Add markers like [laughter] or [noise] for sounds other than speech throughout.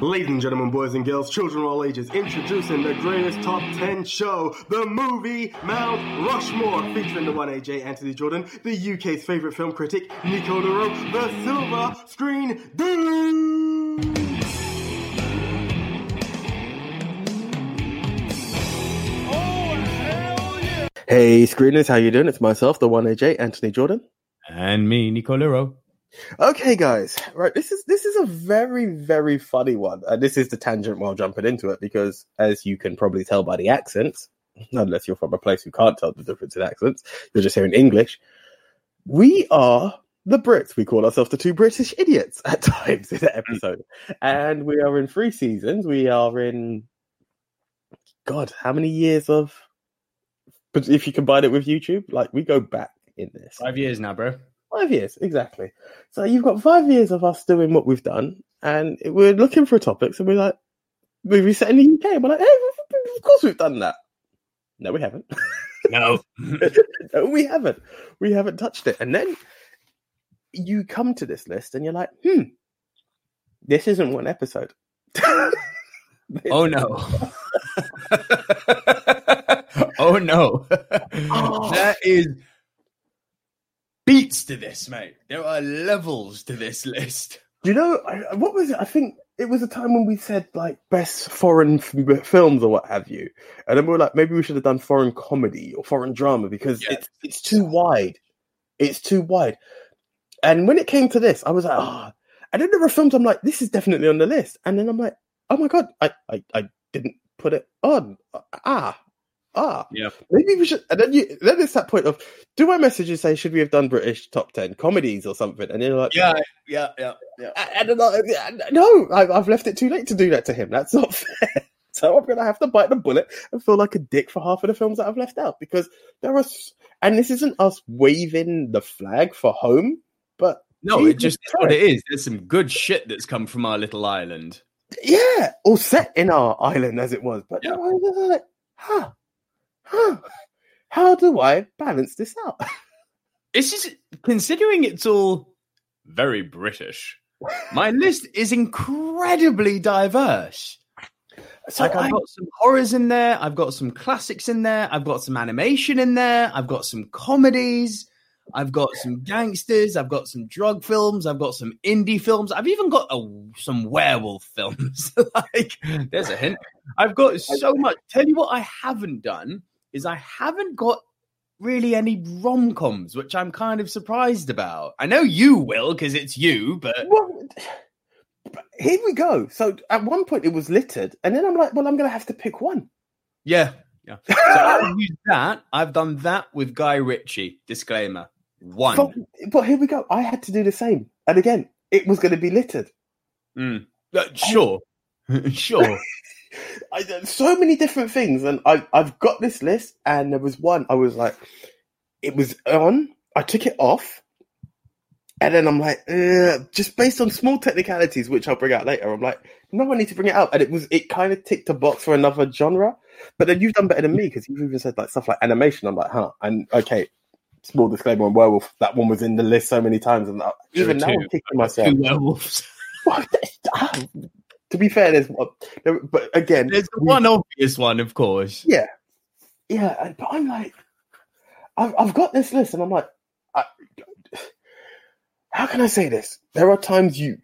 Ladies and gentlemen, boys and girls, children of all ages, introducing the greatest top 10 show, the movie Mount Rushmore, featuring the one AJ Anthony Jordan, the UK's favourite film critic, Nico Lero, the Silver Screen Dude! Hey, screeners, how you doing? It's myself, the one AJ Anthony Jordan. And me, Nico Lero. Okay, guys, right. This is this is a very very funny one, and this is the tangent while jumping into it because, as you can probably tell by the accents, unless you're from a place who can't tell the difference in accents, you're just hearing English. We are the Brits. We call ourselves the two British idiots at times in the mm. episode, and we are in three seasons. We are in God, how many years of? But if you combine it with YouTube, like we go back in this Five years now, bro. Five years, exactly. So you've got five years of us doing what we've done, and we're looking for topics, and we're like, movie set in the UK. And we're like, hey, of course we've done that. No, we haven't. [laughs] No. [laughs] no, we haven't. We haven't touched it. And then you come to this list, and you're like, hmm, this isn't one episode. [laughs] oh no. oh no. that is beats to this, mate. There are levels to this list. Do you know I, what was it? I think it was a time when we said like best foreign f- films or what have you, and then we were like, maybe we should have done foreign comedy or foreign drama because Yeah. it's it's too wide. It's too wide. And when it came to this, I was like, ah. And then there were films I'm like, this is definitely on the list. And then I'm like, oh my god, I I, I didn't put it on. Ah. Ah, Yeah. maybe we should. And then you, then it's that point of, do I message and say, should we have done British top ten comedies or something? And then you're like, Yeah, yeah, yeah, yeah. and I, no, I've left it too late to do that to him. That's not [laughs] fair. So I'm going to have to bite the bullet and feel like a dick for half of the films that I've left out because there are, and this isn't us waving the flag for home, but No, Jesus it just is what it is. There's some good shit that's come from our little island. yeah, all set in our island as it was. But Yeah. was like, huh, huh, how do I balance this out? [laughs] It's just considering it's all very British. My [laughs] list is incredibly diverse. So like I've got some horrors in there, I've got some classics in there, I've got some animation in there, I've got some comedies, I've got some gangsters, I've got some drug films, I've got some indie films, I've even got a, some werewolf [laughs] films. like, there's a hint. I've got so much. Tell you what, I haven't done is I haven't got really any rom coms, which I'm kind of surprised about. I know you will because it's you, but Well, here we go. So at one point it was littered, and then I'm like, well, I'm going to have to pick one. Yeah, yeah. [laughs] So I've used that. I've done that with Guy Ritchie. Disclaimer: one. But, but here we go. I had to do the same, and again, it was going to be littered. Mm. Uh, sure, [laughs] sure. [laughs] I, so many different things, and I, I've got this list, and there was one I was like, it was on. I took it off, and then I'm like, just based on small technicalities, which I'll bring out later. I'm like, no, I need to bring it out, and it was it kind of ticked a box for another genre. But then you've done better than me because you've even said like stuff like animation. I'm like, huh, and okay. Small disclaimer on Werewolf. That one was in the list so many times, and uh, I- even now I'm kicking myself. Two werewolves. [laughs] [laughs] Ah, to be fair, there's one, there, but again, There's we- one obvious one, of course. Yeah, yeah, uh, but I'm like, I've, I've got this list, and I'm like, I, how can I say this? There are times you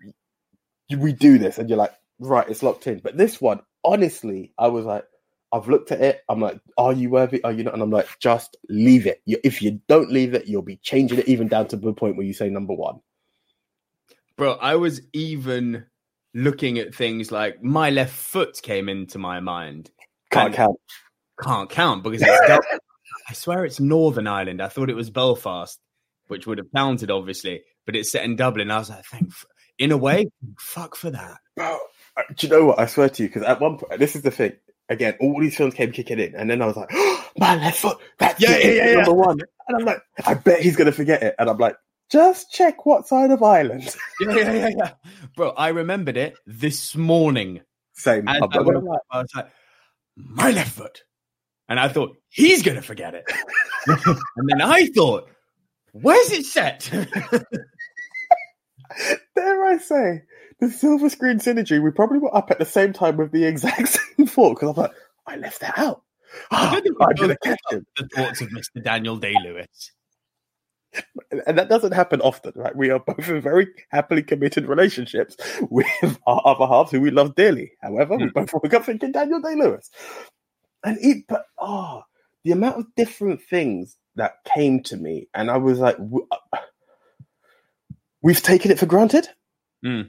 we do this, and you're like, right, it's locked in. But this one, honestly, I was like, I've looked at it. I'm like, are you worthy? Are you not? And I'm like, just leave it. You, if you don't leave it, you'll be changing it even down to the point where you say number one. Bro, I was even looking at things like my left foot came into my mind. Can't count. Can't count because [laughs] I swear it's Northern Ireland. I thought it was Belfast, which would have counted, obviously, but it's set in Dublin. I was like, thank, f- in a way, fuck for that. Bro, do you know what? I swear to you, because at one point, this is the thing. Again, all these films came kicking in, and then I was like, [gasps] my left foot, that's Yeah, it, yeah, yeah, yeah. number one. And I'm like, I bet he's going to forget it. And I'm like, just check what side of Ireland. [laughs] Yeah, yeah, yeah, yeah. Bro, I remembered it this morning. Same. I'm I, like, I was like, my left foot. And I thought, he's going to forget it. [laughs] and then I thought, where's it set? [laughs] dare I say, the silver screen synergy, we probably were up at the same time with the exact same thought, because I'm like, I left that out. I don't [gasps] think I'm going to catch him. the thoughts of Mr. Daniel Day Lewis. [laughs] And that doesn't happen often, right? We are both in very happily committed relationships with our other halves who we love dearly. However, we Hmm. both woke up thinking Daniel Day Lewis. And it, but oh, the amount of different things that came to me, and I was like, we've taken it for granted. Hmm.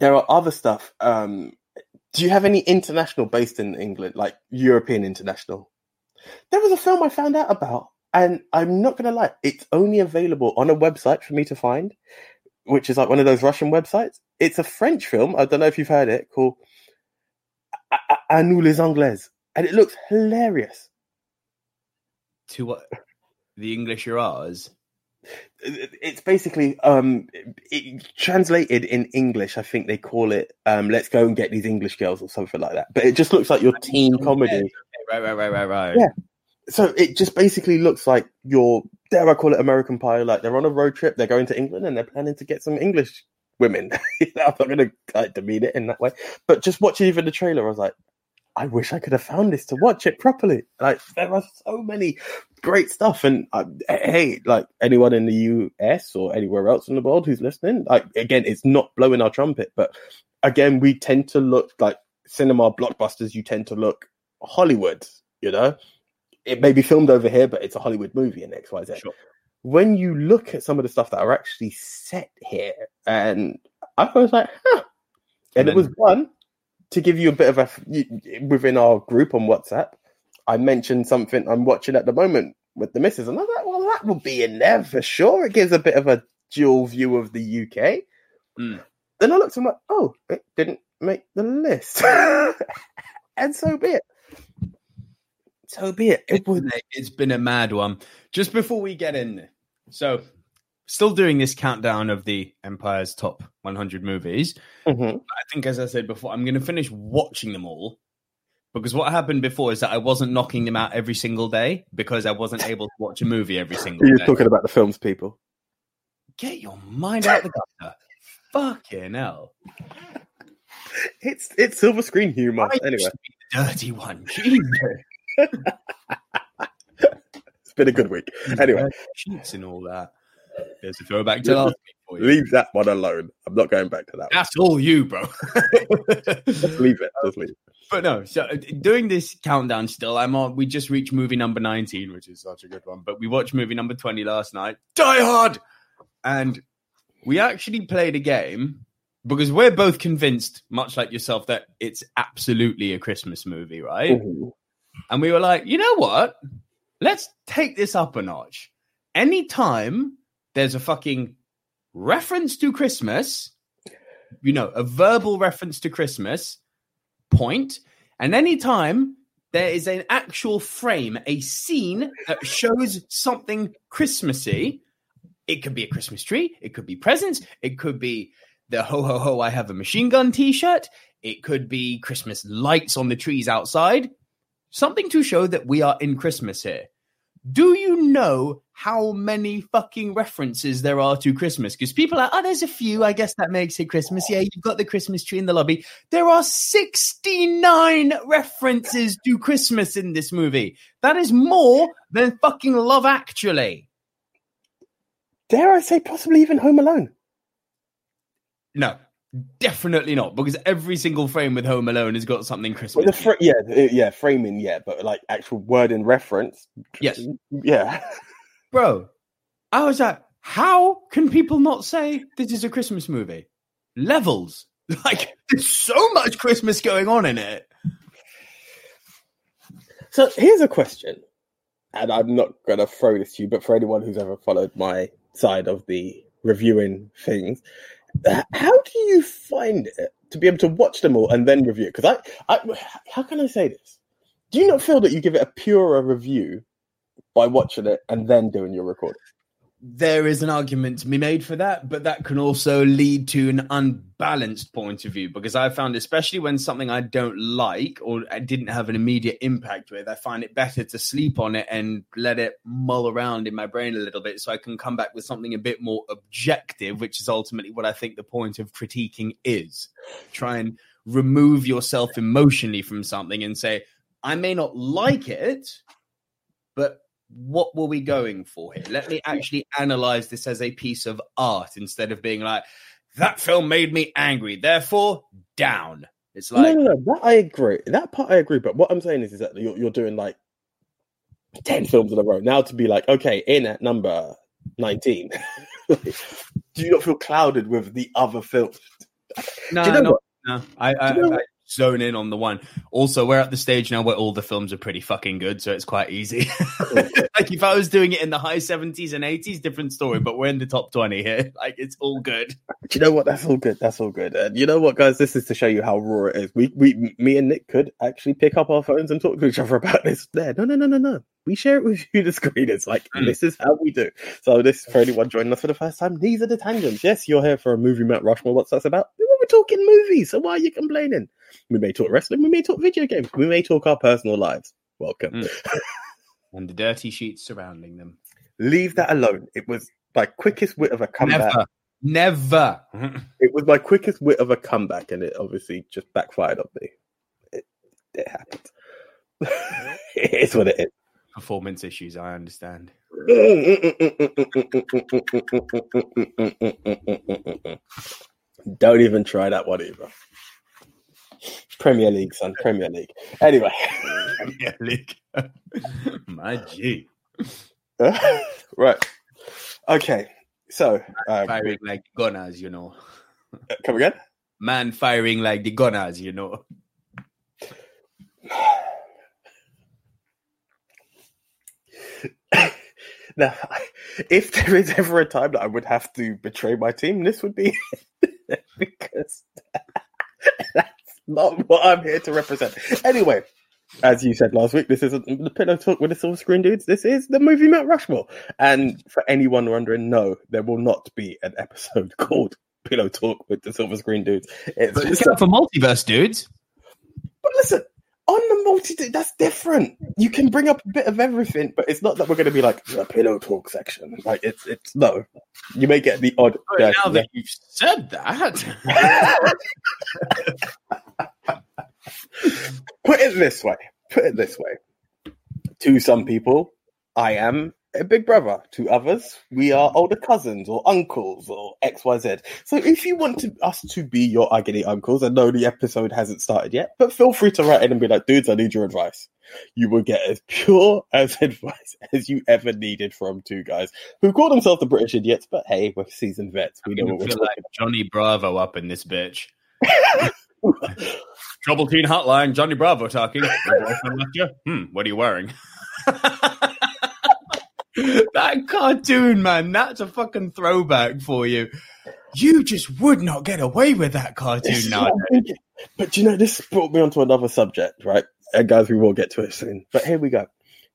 There are other stuff. Um, do you have any international based in England, like European international? There was a film I found out about, and I'm not gonna lie, it's only available on a website for me to find, which is like one of those Russian websites. It's a French film. I don't know if you've heard it called A- nous les Anglais, and it looks hilarious. To what? The English are ours. It's basically um, it, translated in English. I think they call it um, "Let's go and get these English girls" or something like that. But it just looks like your teen comedy. Right, right, right, right, right. Yeah. So it just basically looks like your dare I call it American Pie? Like they're on a road trip, they're going to England, and they're planning to get some English women. [laughs] I'm not going to like, demean it in that way, but just watching even the trailer, I was like, I wish I could have found this to watch it properly. Like there are so many great stuff, and uh, hey, like anyone in the US or anywhere else in the world who's listening, like again, it's not blowing our trumpet, but again, we tend to look like cinema blockbusters. You tend to look Hollywood, you know it may be filmed over here, but it's a Hollywood movie in X, Y, Z. Sure. When you look at some of the stuff that are actually set here, and I was like, huh. And, And it was one to give you a bit of a within our group on WhatsApp. I mentioned something I'm watching at the moment with the missus, and I was like, well, that will be in there for sure. It gives a bit of a dual view of the UK. Mm. Then I looked and I'm like, oh, it didn't make the list. [laughs] and so be it. So be it. It It's been, a, it's been a mad one. Just before we get in, so still doing this countdown of the Empire's top 100 movies. Mhm. I think, as I said before, I'm going to finish watching them all because what happened before is that I wasn't knocking them out every single day because I wasn't able to watch a movie every [laughs] single day. You're talking about the films, people. Get your mind out the gutter. Fucking hell. It's it's silver screen humor. I Anyway, dirty one. Jesus. [laughs] it's been a good week. Anyway, sheets and all that. There's a throwback to last week for you. leave that one alone. I'm not going back to that. One. That's all you, bro. Just leave it. Just leave. It. But no, so uh, doing this countdown still, I'm on. We just reached movie number 19, which is such a good one. But we watched movie number 20 last night, Die Hard, and we actually played a game because we're both convinced, much like yourself, that it's absolutely a Christmas movie, right? And we were like, you know what? Let's take this up a notch. Anytime there's a fucking reference to Christmas, you know, a verbal reference to Christmas, point. and anytime there is an actual frame, a scene that shows something Christmassy, it could be a Christmas tree, it could be presents, it could be the ho ho ho, I have a machine gun t shirt, it could be Christmas lights on the trees outside something to show that we are in Christmas here. Do you know how many fucking references there are to Christmas? Because people are, oh, there's a few. I guess that makes it Christmas. Yeah, you've got the Christmas tree in the lobby. There are 69 references to Christmas in this movie. That is more than fucking Love Actually. Dare I say, possibly even Home Alone? No, Definitely not, because every single frame with Home Alone has got something Christmas. the fr- yeah, uh, yeah, framing, yeah, but like actual word and reference, Yes. yeah. Bro, I was like, how can people not say this is a Christmas movie? Levels. [laughs] Like, there's so much Christmas going on in it. So here's a question, and I'm not gonna throw this to you, but for anyone who's ever followed my side of the reviewing things, how do you find it to be able to watch them all and then review? Because I, I, how can I say this? Do you not feel that you give it a purer review by watching it and then doing your recording? There is an argument to be made for that, but that can also lead to an unbalanced point of view because I found, especially when something I don't like or I didn't have an immediate impact with, I find it better to sleep on it and let it mull around in my brain a little bit so I can come back with something a bit more objective, which is ultimately what I think the point of critiquing is. Try and remove yourself emotionally from something and say, I may not like it, but what were we going for here? Let me actually analyze this as a piece of art instead of being like, that film made me angry, therefore down. It's like, no, no, no. That I agree. That part I agree. But what I'm saying is, is that you're, you're doing like ten films in a row now to be like, okay, in at number nineteen. [laughs] do you not feel clouded with the other films? no, you know no, no. I, I, you know I zone in on the one. Also, we're at the stage now where all the films are pretty fucking good, so it's quite easy. [laughs] like if I was doing it in the high 70s and 80s, different story, but we're in the top 20 here. [laughs] Like it's all good. Do you know what? That's all good. That's all good. And you know what, guys? This is to show you how raw it is. We, we, me and Nick could actually pick up our phones and talk to each other about this. There, no, no, no, no, no. We share it with you, [laughs] the screen. It's like Mm. this is how we do. So this for anyone joining us for the first time. These are the tangents. Yes, you're here for a movie, Mount Rushmore. What's that about? Talking movies. So why are you complaining? We may talk wrestling. We may talk video games. We may talk our personal lives. Welcome. Mm. [laughs] And the dirty sheets surrounding them. Leave that alone. It was my quickest wit of a comeback. Never. Never. [laughs] It was my quickest wit of a comeback, and it obviously just backfired on me. It, it happened. [laughs] it is what it is. Performance issues, I understand. Don't even try that one either. Premier League, son. Premier League. Anyway, Premier League. [laughs] My G. [laughs] right. Okay. So, um, Firing like gunners, you know. come again. Man firing like the gunners, you know. [laughs] Now, if there is ever a time that I would have to betray my team, this would be. [laughs] because [laughs] that's not what I'm here to represent. Anyway, as you said last week, this isn't the pillow talk with the silver screen dudes. This is the movie Mount Rushmore. And for anyone wondering, no, there will not be an episode [laughs] called Pillow Talk with the silver screen dudes. It's But just for multiverse, dudes. but listen, on the multi, that's different. You can bring up a bit of everything, but it's not that we're going to be like the pillow talk section. Like it's it's no. You may get the odd. But now that you've said that, [laughs] Put it this way. Put it this way. To some people, I am a big brother. To others, we are older cousins or uncles or X Y Z. So if you want to, us to be your agony uncles, I know the episode hasn't started yet, but feel free to write in and be like, dudes, I need your advice. You will get as pure as [laughs] advice as you ever needed from two guys who call themselves the British idiots, but hey, we're seasoned vets. We know what we're like Johnny Bravo up in this bitch. [laughs] Trouble Teen Hotline, Johnny Bravo talking. Your boyfriend left you? Hmm, what are you wearing? [laughs] [laughs] that cartoon, man, that's a fucking throwback for you. You just would not get away with that cartoon now. what I'm thinking. But you know, this brought me onto another subject, right? And guys, we will get to it soon. But here we go.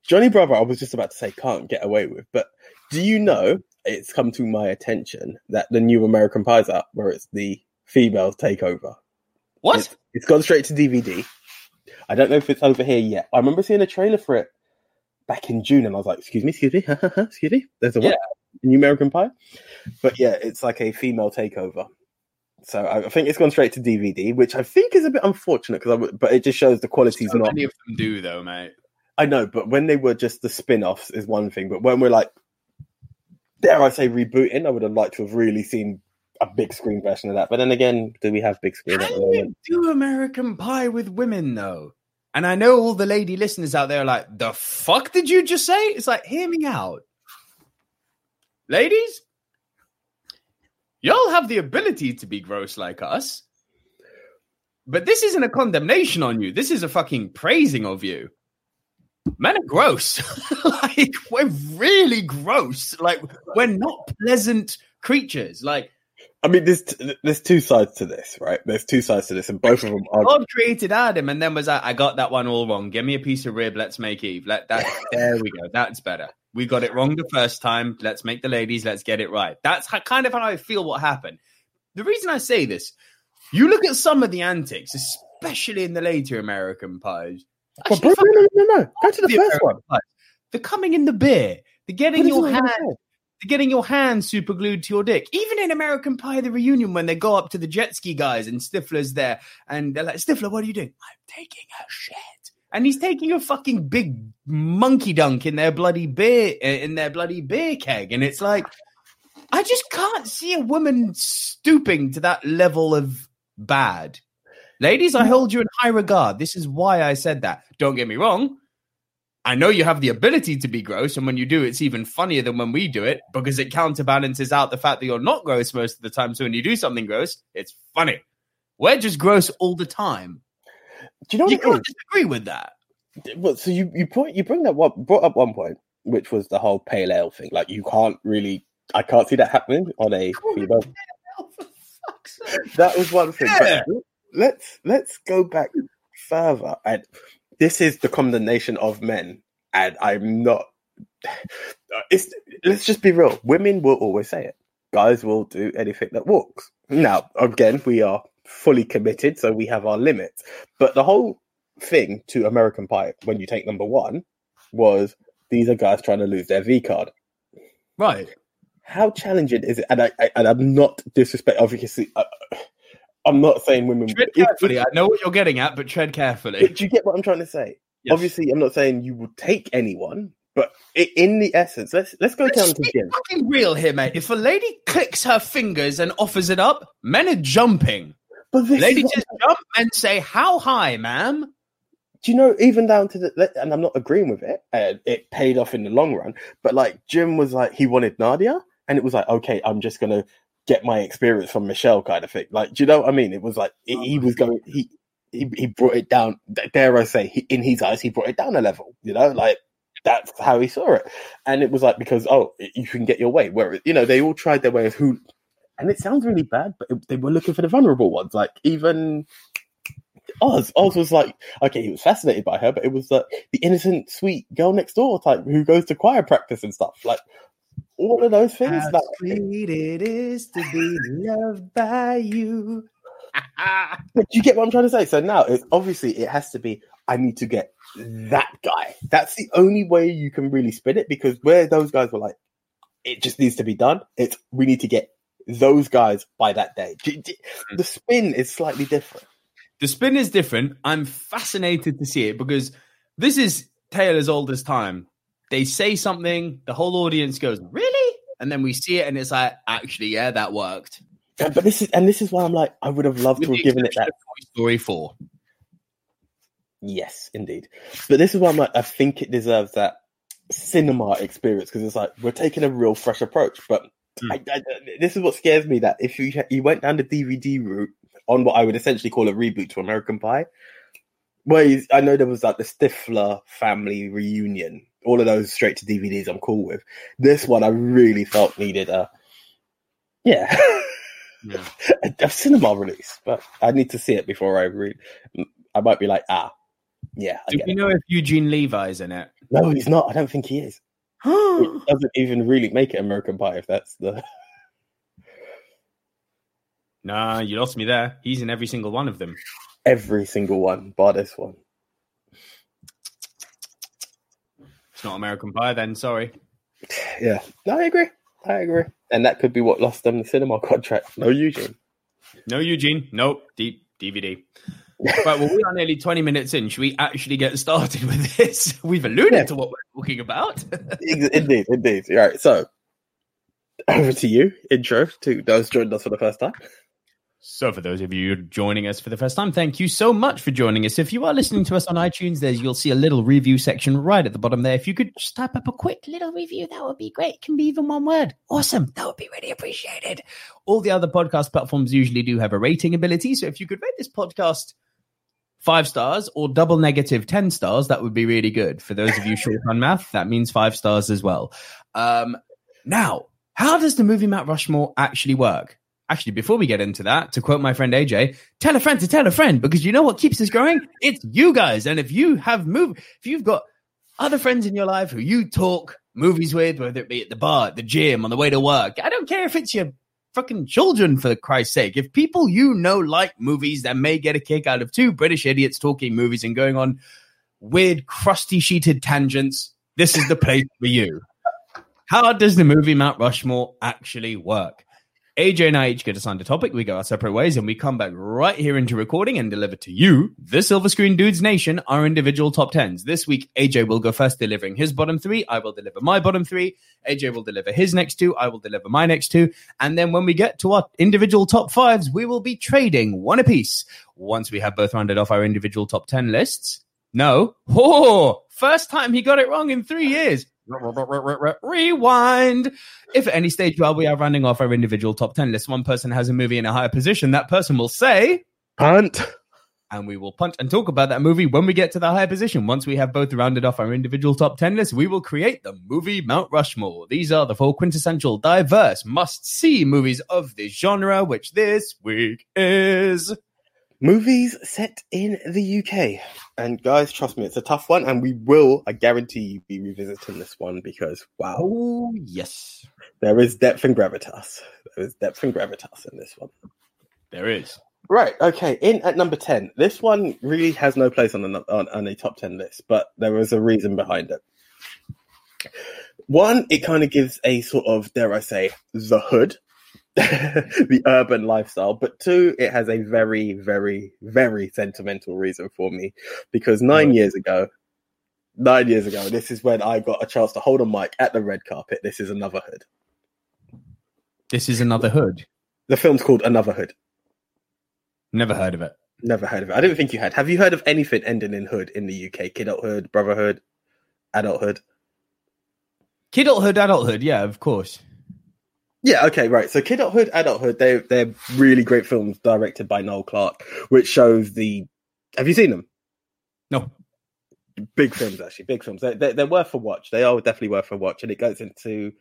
Johnny Bravo, I was just about to say can't get away with, but do you know it's come to my attention that the new American Pie's out where it's the females take over? What? It's, it's gone straight to DVD. I don't know if it's over here yet. I remember seeing a trailer for it back in June, and I was like, "Excuse me, excuse me, [laughs] excuse me." There's a what? A new American Pie, but yeah, it's like a female takeover. So I, I think it's gone straight to DVD, which I think is a bit unfortunate because, but it just shows the quality's So not. many of them do, though, mate. I know, but when they were just the spin-offs is one thing, but when we're like, dare I say, rebooting, I would have liked to have really seen a big screen version of that. But then again, do we have big screen you do American Pie with women though? And I know all the lady listeners out there are like, the fuck did you just say? It's like, hear me out. Ladies, y'all have the ability to be gross like us. But this isn't a condemnation on you. This is a fucking praising of you. Men are gross. [laughs] like, we're really gross. Like, we're not pleasant creatures. Like, I mean, there's t- there's two sides to this, right? There's two sides to this, and both of them are. God created Adam and then was like, I got that one all wrong. Give me a piece of rib. Let's make Eve. Let that. there we go. That's better. We got it wrong the first time. Let's make the ladies. Let's get it right. That's how, kind of how I feel what happened. The reason I say this, you look at some of the antics, especially in the later American pies. Well, Actually, bro, no, no, no, no. Go to the the first one. Pies. They're coming in the beer. They're getting your hand. Getting your hand super glued to your dick. Even in American Pie, the reunion, when they go up to the jet ski guys and Stifler's there, and they're like, Stifler, what are you doing? I'm taking a shit. And he's taking a fucking big monkey dunk in their bloody beer eh, in their bloody beer keg, and it's like, I just can't see a woman stooping to that level of bad. Ladies, I mm. hold you in high regard. This is why I said that. Don't get me wrong. I know you have the ability to be gross, and when you do, it's even funnier than when we do it because it counterbalances out the fact that you're not gross most of the time. So when you do something gross, it's funny. We're just gross all the time. Do you know what You it can't is? disagree with that. Well, so you you point you bring that one brought up one point, which was the whole pale ale thing. Like you can't really, I can't see that happening on a female. For fuck's sake. That was one thing. Yeah. Let's let's go back further, and this is the condemnation of men, and I'm not. [sighs] It's let's just be real. Women will always say it. Guys will do anything that walks. Now, again, we are fully committed, so we have our limits. But the whole thing to American Pie, when you take number one, was these are guys trying to lose their V card. Right. How challenging is it? And I, I and I'm not disrespect. Obviously, uh, I'm not saying women. Tread carefully. I know what you're getting at, but tread carefully. do you get what I'm trying to say? Yes. Obviously, I'm not saying you would take anyone, but in the essence, let's let's go down Let's to be Jim. fucking real here, mate. If a lady clicks her fingers and offers it up, men are jumping. But this Ladies just jump and say, "How high, ma'am?" do you know even down to the and I'm not agreeing with it. Uh, it paid off in the long run, but like Jim was like he wanted Nadia, and it was like okay, I'm just gonna get my experience from Michelle kind of thing. Like, do you know what I mean? It was like he, he was oh, going he. He, he brought it down. Dare I say, he, in his eyes, he brought it down a level. You know, like that's how he saw it, and it was like because oh, you can get your way. Where you know they all tried their way of who, and it sounds really bad, but it, they were looking for the vulnerable ones. Like even Oz, Oz was like, okay, he was fascinated by her, but it was like the innocent, sweet girl next door type who goes to choir practice and stuff. Like all of those things. How Like, eh. sweet it is to be loved by you. [laughs] but you get what I'm trying to say. So now it's obviously it has to be. I need to get that guy. That's the only way you can really spin it because where those guys were like, it just needs to be done. It's we need to get those guys by that day. D- hmm. The spin is slightly different. the spin is different. I'm fascinated to see it because this is Taylor's as old time. They say something, the whole audience goes, "Really?" And then we see it, and it's like, "Actually, yeah, that worked." And- But this is and this is why I'm like, I would have loved With to have given it that. Story Four. Yes, indeed. But this is why I'm like, I think it deserves that cinema experience because it's like we're taking a real fresh approach. But Hmm. I, I, this is what scares me that if you you went down the DVD route on what I would essentially call a reboot to American Pie, where I know there was like the Stifler family reunion, all of those straight to DVDs, I'm cool with. This one I really felt needed a yeah. Yeah. a, [laughs] a cinema release, but I need to see it before I read. I might be like, ah, yeah, I Do it. know if Eugene Levy's in it? No, he's not. I don't think he is. It [gasps] doesn't even really make it American Pie if that's the. [laughs] nah, you lost me there. He's in every single one of them. Every single one, bar this one. It's not American Pie, then. Sorry. Yeah, no, I agree. I agree. And that could be what lost them the cinema contract. No Eugene. No Eugene. Nope. Deep DVD. right. Well, we are nearly twenty minutes in. Should we actually get started with this? [laughs] We've alluded Yeah. to what we're talking about. [laughs] Indeed, indeed. All right, so [clears throat] over to you. Intro to those joining us for the first time. So, for those of you joining us for the first time, thank you so much for joining us. If you are listening to us on iTunes, there's you'll see a little review section right at the bottom there. If you could just type up a quick little review, that would be great. It can be even one word. Awesome. That would be really appreciated. All the other podcast platforms usually do have a rating ability. So, if you could rate this podcast five stars or double negative 10 stars, that would be really good. For those of you short on math, that means five stars as well. Um, now, how does the movie Mount Rushmore actually work? Actually, before we get into that, to quote my friend AJ, tell a friend to tell a friend because you know what keeps us growing? It's you guys. And if you have moved, if you've got other friends in your life who you talk movies with, whether it be at the bar, at the gym, on the way to work, I don't care if it's your fucking children, for Christ's sake. If people you know like movies that may get a kick out of two British idiots talking movies and going on weird, crusty sheeted tangents, this is the place for you. How does the movie Mount Rushmore actually work? AJ and I each get assigned a topic. We go our separate ways and we come back right here into recording and deliver to you, the Silver Screen Dudes Nation, our individual top tens. This week, AJ will go first, delivering his bottom three. I will deliver my bottom three. AJ will deliver his next two. I will deliver my next two. And then when we get to our individual top fives, we will be trading one apiece. Once we have both rounded off our individual top 10 lists. No. [laughs] Oh, first time he got it wrong in three years. Rewind. If at any stage while we are running off our individual top 10 list, one person has a movie in a higher position, that person will say, Punt. and we will punt and talk about that movie when we get to the higher position. Once we have both rounded off our individual top 10 list, we will create the movie Mount Rushmore. These are the four quintessential, diverse, must see movies of this genre, which this week is. Movies set in the UK. And guys, trust me, it's a tough one, and we will, I guarantee you, be revisiting this one because wow, Oh, yes. there is depth and gravitas. There is depth and gravitas in this one. There is. Right, okay. In at number 10, this one really has no place on, the, on, on a top 10 list, but there is a reason behind it. One, it kind of gives a sort of, dare I say, the hood, [laughs] the urban lifestyle. But two, it has a very, very, very sentimental reason for me because nine years ago, nine years ago, this is when I got a chance to hold a mic at the red carpet. This is Another Hood. This is another hood. The film's called Another Hood. Never heard of it. Never heard of it. I didn't think you had. Have you heard of anything ending in hood in the UK? Kidulthood, brotherhood, adulthood. Kidulthood, adulthood. Yeah, of course. Yeah, okay, right. So Kidulthood, Adulthood, they they're really great films directed by Noel Clarke, which shows the. Have you seen them? No. Big films, actually, big films. They, they, they're worth a watch. They are definitely worth a watch, and it goes into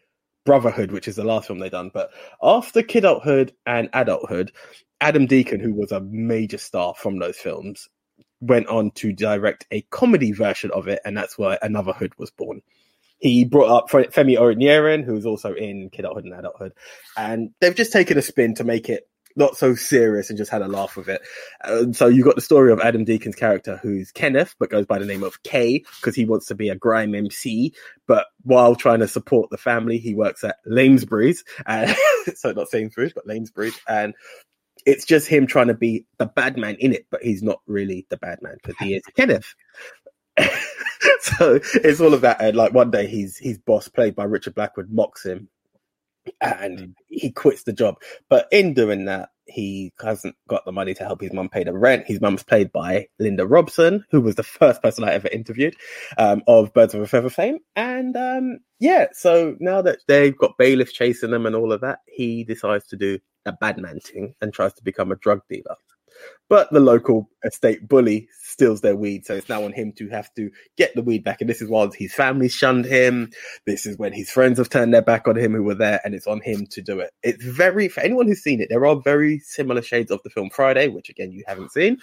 Brotherhood, which is the last film they done. But after Kidulthood and Adulthood, Adam Deacon, who was a major star from those films, went on to direct a comedy version of it, and that's why Another Hood was born. He brought up Femi Oyeniran, who's also in Kidulthood and Adulthood, and they've just taken a spin to make it not so serious and just had a laugh with it. Uh, so you got the story of Adam Deacon's character, who's Kenneth, but goes by the name of K because he wants to be a grime MC. But while trying to support the family, he works at Lamesbury's, [laughs] uh, so not Sainsbury's, but Lamesbury's, and it's just him trying to be the bad man in it, but he's not really the bad man because he is Kenneth. [laughs] [laughs] so it's all of that. And like one day, his his boss, played by Richard Blackwood, mocks him, and he quits the job. But in doing that, he hasn't got the money to help his mum pay the rent. His mum's played by Linda Robson, who was the first person I ever interviewed um, of Birds of a Feather fame. And um, yeah, so now that they've got bailiffs chasing them and all of that, he decides to do a bad man thing and tries to become a drug dealer. But the local estate bully steals their weed, so it's now on him to have to get the weed back. And this is while his family shunned him. This is when his friends have turned their back on him who were there, and it's on him to do it. It's very, for anyone who's seen it, there are very similar shades of the film Friday, which again, you haven't seen.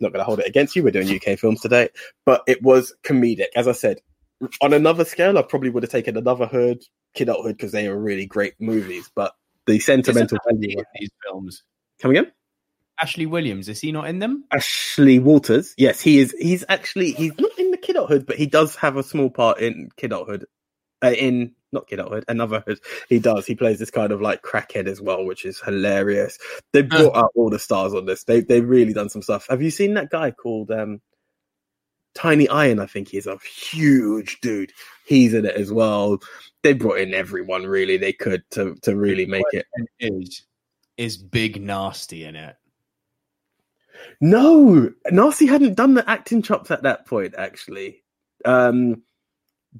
Not going to hold it against you. We're doing UK films today, but it was comedic. As I said, on another scale, I probably would have taken another Hood, Kid Hood, because they are really great movies, but the sentimental value. in these films. Come again? Ashley Williams, is he not in them? Ashley Walters. Yes, he is. He's actually he's not in the Kidulthood, but he does have a small part in Kidulthood. Uh, in not Kidulthood, another hood. He does. He plays this kind of like crackhead as well, which is hilarious. They brought out all the stars on this. They they've really done some stuff. Have you seen that guy called um Tiny Iron, I think he's a huge dude. He's in it as well. They brought in everyone really they could to to really make it. Is is big Narstie in it? No, Narstie hadn't done the acting chops at that point. Actually, um,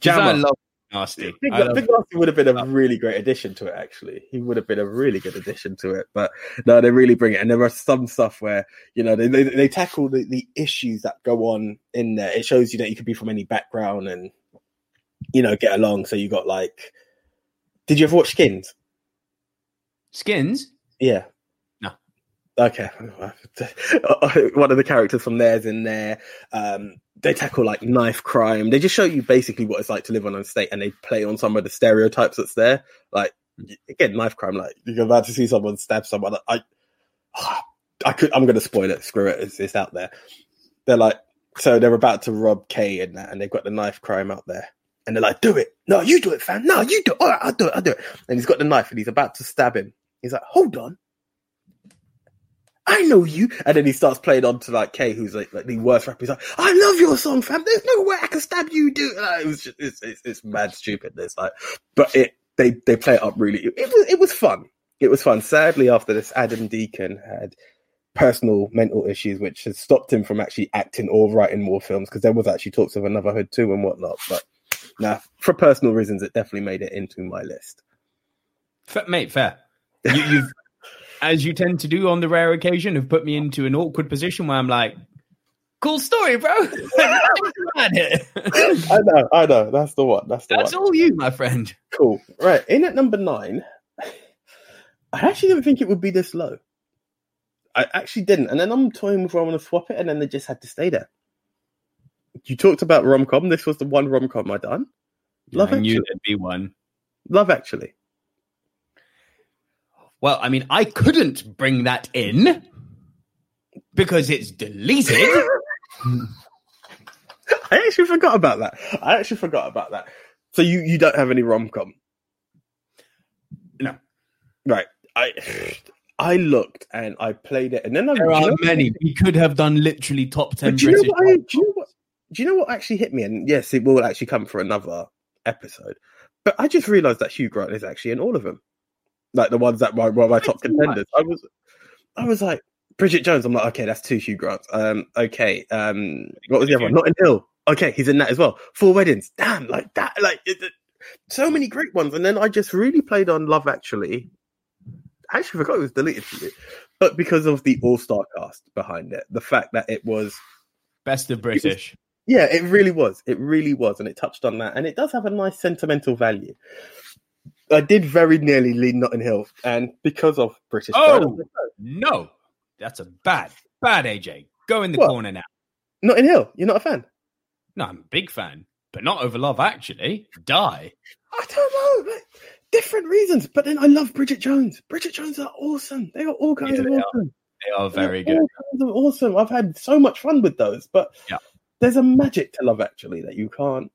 'Cause I Jammer. love Narstie. Big, I love- Big Narstie would have been a really great addition to it. Actually, he would have been a really good addition to it. But no, they really bring it. And there are some stuff where you know they they, they tackle the, the issues that go on in there. It shows you that you could be from any background and you know get along. So you got like, did you ever watch Skins? Skins. Yeah. Okay. [laughs] One of the characters from there's in there. Um, they tackle like knife crime. They just show you basically what it's like to live on an estate, and they play on some of the stereotypes that's there. Like again, knife crime. Like you're about to see someone stab someone. I, I could. I'm going to spoil it. Screw it. It's, it's out there. They're like, so they're about to rob Kay and that, and they've got the knife crime out there. And they're like, do it. No, you do it, fam. No, you do it. All right, I'll do it. I'll do it. And he's got the knife and he's about to stab him. He's like, hold on. I know you. And then he starts playing on to like Kay, who's like, like the worst rapper. He's like, I love your song, fam. There's no way I can stab you, dude. Like, it was just, it's, it's, it's mad stupidness. Like, but it, they, they play it up really. It, was, it was fun. It was fun. Sadly, after this, Adam Deacon had personal mental issues, which has stopped him from actually acting or writing more films because there was actually talks of another Hood too and whatnot. But nah, for personal reasons, it definitely made it into my list. Mate, fair. You, you've, as you tend to do on the rare occasion, have put me into an awkward position where I'm like, "Cool story, bro." [laughs] I know, I know. That's the one. That's the That's one. all you, my friend. Cool. Right. In at number nine, I actually didn't think it would be this low. I actually didn't. And then I'm toying with whether I want to swap it, and then they just had to stay there. You talked about rom com. This was the one rom com I done. Love I knew Actually. there'd be one. Love Actually. Well, I mean, I couldn't bring that in because it's deleted. [laughs] I actually forgot about that. I actually forgot about that. So you you don't have any rom com, No. right? I [sighs] I looked and I played it, and then I There are many. We could have done literally top ten do you, know what I, do you know what? Do you know what actually hit me? And yes, it will actually come for another episode. But I just realised that Hugh Grant is actually in all of them, like the ones that were, were my top contenders. I was, I was like Bridget Jones. I'm like, okay, that's two Hugh Grants. Um, okay, um, what was the other one? Notting Hill. Okay, he's in that as well. Four Weddings. Damn, like that. Like it, it- so many great ones. And then I just really played on Love Actually. I actually forgot it was deleted for me, but because of the All Star cast behind it, the fact that it was Best of British. yeah, it really was. It really was, and it touched on that, and it does have a nice sentimental value. I did very nearly lead Notting Hill, and because of British. Oh no, that's a bad, bad AJ. Go in the What? corner now. Notting Hill, you're not a fan. No, I'm a big fan, but not over love. Actually, die. I don't know, like, different reasons, but then I love Bridget Jones. Bridget Jones are awesome. They are all kinds Yeah, of they are. awesome. They are very They're good. all kinds of awesome. I've had so much fun with those, but Yeah. there's a magic to Love Actually that you can't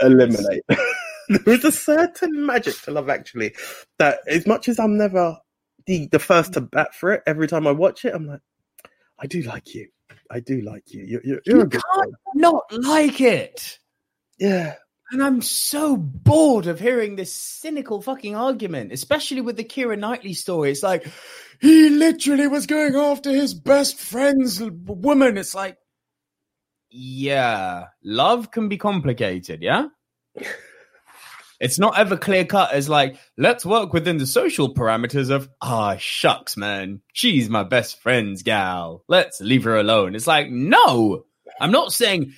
eliminate. [laughs] [laughs] there is a certain magic to Love Actually that, as much as I'm never the the first to bat for it, every time I watch it, I'm like, I do like you. I do like you. You're, you're, you're You a good can't not like it. Yeah. And I'm so bored of hearing this cynical fucking argument, especially with the Keira Knightley story. It's like he literally was going after his best friend's woman. It's like, yeah, love can be complicated, yeah? [laughs] It's not ever clear cut as like, let's work within the social parameters of, ah, shucks, man. She's my best friend's gal. Let's leave her alone. It's like, no, I'm not saying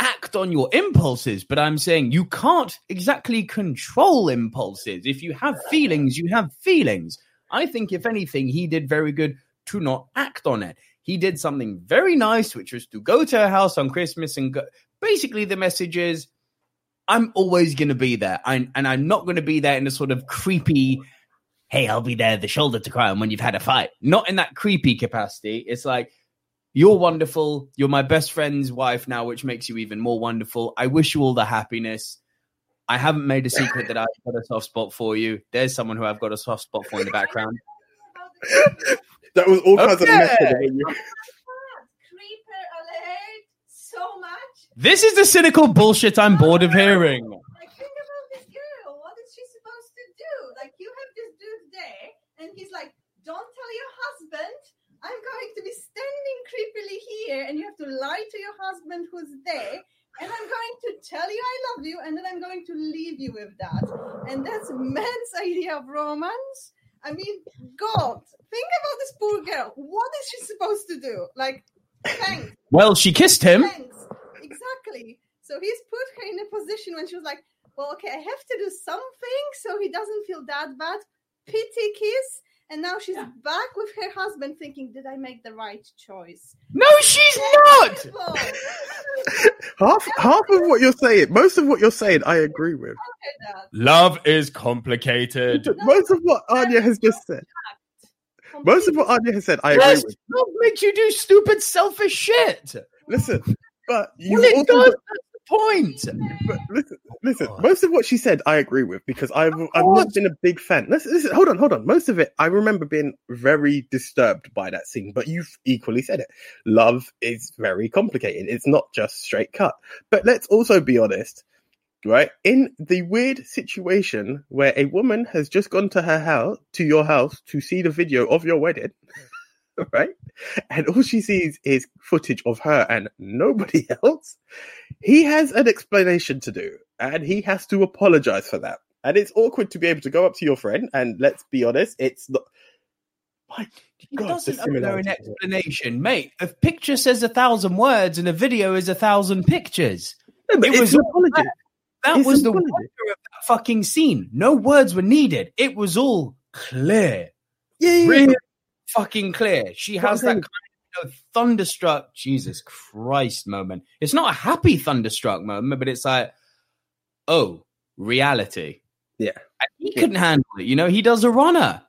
act on your impulses, but I'm saying you can't exactly control impulses. If you have feelings, you have feelings. I think, if anything, he did very good to not act on it. He did something very nice, which was to go to her house on Christmas and go. Basically, the message is, I'm always going to be there. I'm, and I'm not going to be there in a sort of creepy, hey, I'll be there, the shoulder to cry on when you've had a fight. Not in that creepy capacity. It's like, you're wonderful. You're my best friend's wife now, which makes you even more wonderful. I wish you all the happiness. I haven't made a secret that I've got a soft spot for you. There's someone who I've got a soft spot for in the background. [laughs] That was all kinds of method. when you- Creeper alert! So much. This is the cynical bullshit I'm bored of oh, hearing. Like, think about this girl. What is she supposed to do? Like, you have this dude there, and he's like, "Don't tell your husband. I'm going to be standing creepily here, and you have to lie to your husband who's there." And I'm going to tell you I love you, and then I'm going to leave you with that. And that's man's idea of romance. I mean, God, think about this poor girl. What is she supposed to do? Like, thanks. Well, she kissed him. Thanks. Exactly. So he's put her in a position when she was like, well, okay, I have to do something so he doesn't feel that bad. Pity kiss. And now she's back with her husband thinking, did I make the right choice? No, she's not. [laughs] Half half of what you're saying, most of what you're saying, I agree with. Look at that. Love is complicated. [laughs] Most of what Anya has just said, most of what Anya has said, I agree Yes, with. love makes you do stupid, selfish shit. Listen, but you Well, it also does. That's the point. But listen, listen. God. Most of what she said, I agree with because I've I've not been a big fan. Listen, listen, hold on, hold on. Most of it, I remember being very disturbed by that scene. But you've equally said it. Love is very complicated. It's not just straight cut. But let's also be honest, right? In the weird situation where a woman has just gone to her house, to your house, to see the video of your wedding. [laughs] Right, and all she sees is footage of her and nobody [laughs] else he has an explanation to do and he has to apologize for that and it's awkward to be able to go up to your friend and let's be honest it's not my He God, the doesn't owe an explanation, mate. A picture says a thousand words, and a video is a thousand pictures. No, It was apology. That It's was the wonder of that fucking scene. No words were needed. It was all clear, yeah, yeah, really yeah. Fucking clear. She has that kind of you know, thunderstruck Jesus Christ moment. It's not a happy thunderstruck moment, but it's like, oh, reality. Yeah. And he Yeah. couldn't handle it. You know, he does a runner.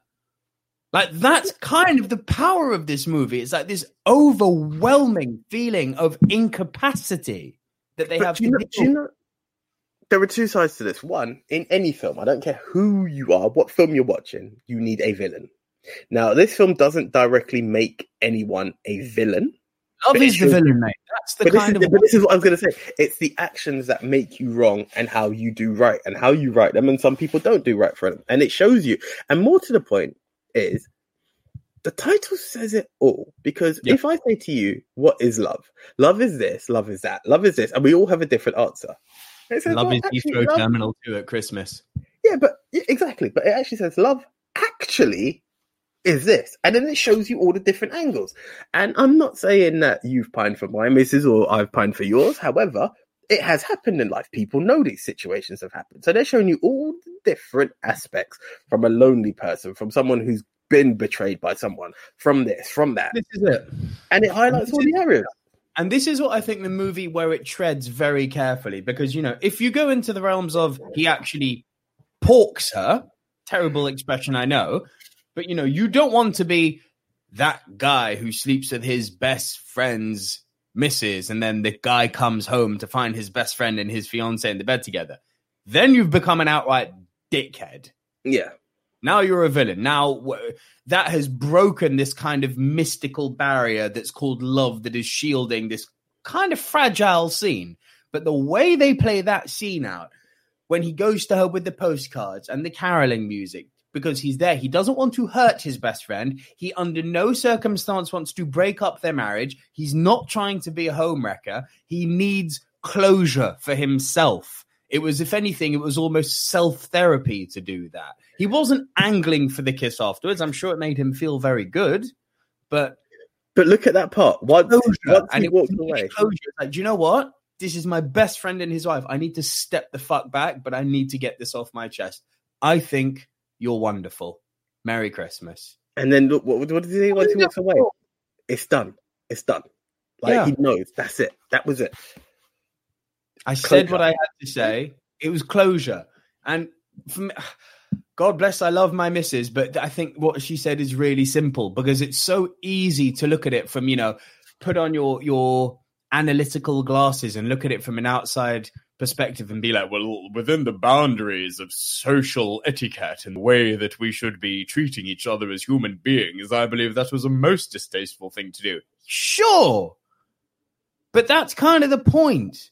Like that's kind of the power of this movie. It's like this overwhelming feeling of incapacity that they But have do you know, do you know there are two sides to this one in any film i don't care who you are what film you're watching you need a villain now this film doesn't directly make anyone a mm. villain Love is the villain, mate. That's the kind is, of but this is what I was going to say. It's the actions that make you wrong and how you do right and how you right them. And some people don't do right for them. And it shows you. And more to the point is the title says it all. Because if I say to you, what is love? Love is this, love is that, love is this. And we all have a different answer. Says, love well, is Heathrow love- Terminal 2 at Christmas. yeah, but yeah, exactly. But it actually says love actually is this. And then it shows you all the different angles. And I'm not saying that you've pined for my missus or I've pined for yours. However, it has happened in life. People know these situations have happened. So they're showing you all the different aspects from a lonely person, from someone who's been betrayed by someone, from this, from that. This is it. And it highlights all the areas. And this is what I think the movie where it treads very carefully because you know if you go into the realms of he actually porks her, terrible expression I know, but you know you don't want to be that guy who sleeps with his best friend's missus and then the guy comes home to find his best friend and his fiance in the bed together. Then you've become an outright dickhead. Yeah. Now you're a villain. Now that has broken this kind of mystical barrier that's called love that is shielding this kind of fragile scene. But the way they play that scene out, when he goes to her with the postcards and the caroling music, because he's there, he doesn't want to hurt his best friend. He, under no circumstance, wants to break up their marriage. He's not trying to be a homewrecker. He needs closure for himself. It was, if anything, it was almost self therapy to do that. He wasn't angling for the kiss afterwards. I'm sure it made him feel very good, but But look at that part. Once, closure. once and he walked away. closure. Like, do you know what? This is my best friend and his wife. I need to step the fuck back, but I need to get this off my chest. I think you're wonderful. Merry Christmas. And then look, what, what does he once he walks away? It's done. It's done. Like Yeah. he knows. That's it. That was it. I said what I had to say. It was closure. And for me, [sighs] God bless, I love my missus, but I think what she said is really simple because it's so easy to look at it from, you know, put on your your analytical glasses and look at it from an outside perspective and be like, well, within the boundaries of social etiquette and the way that we should be treating each other as human beings, I believe that was a most distasteful thing to do. Sure. But that's kind of the point.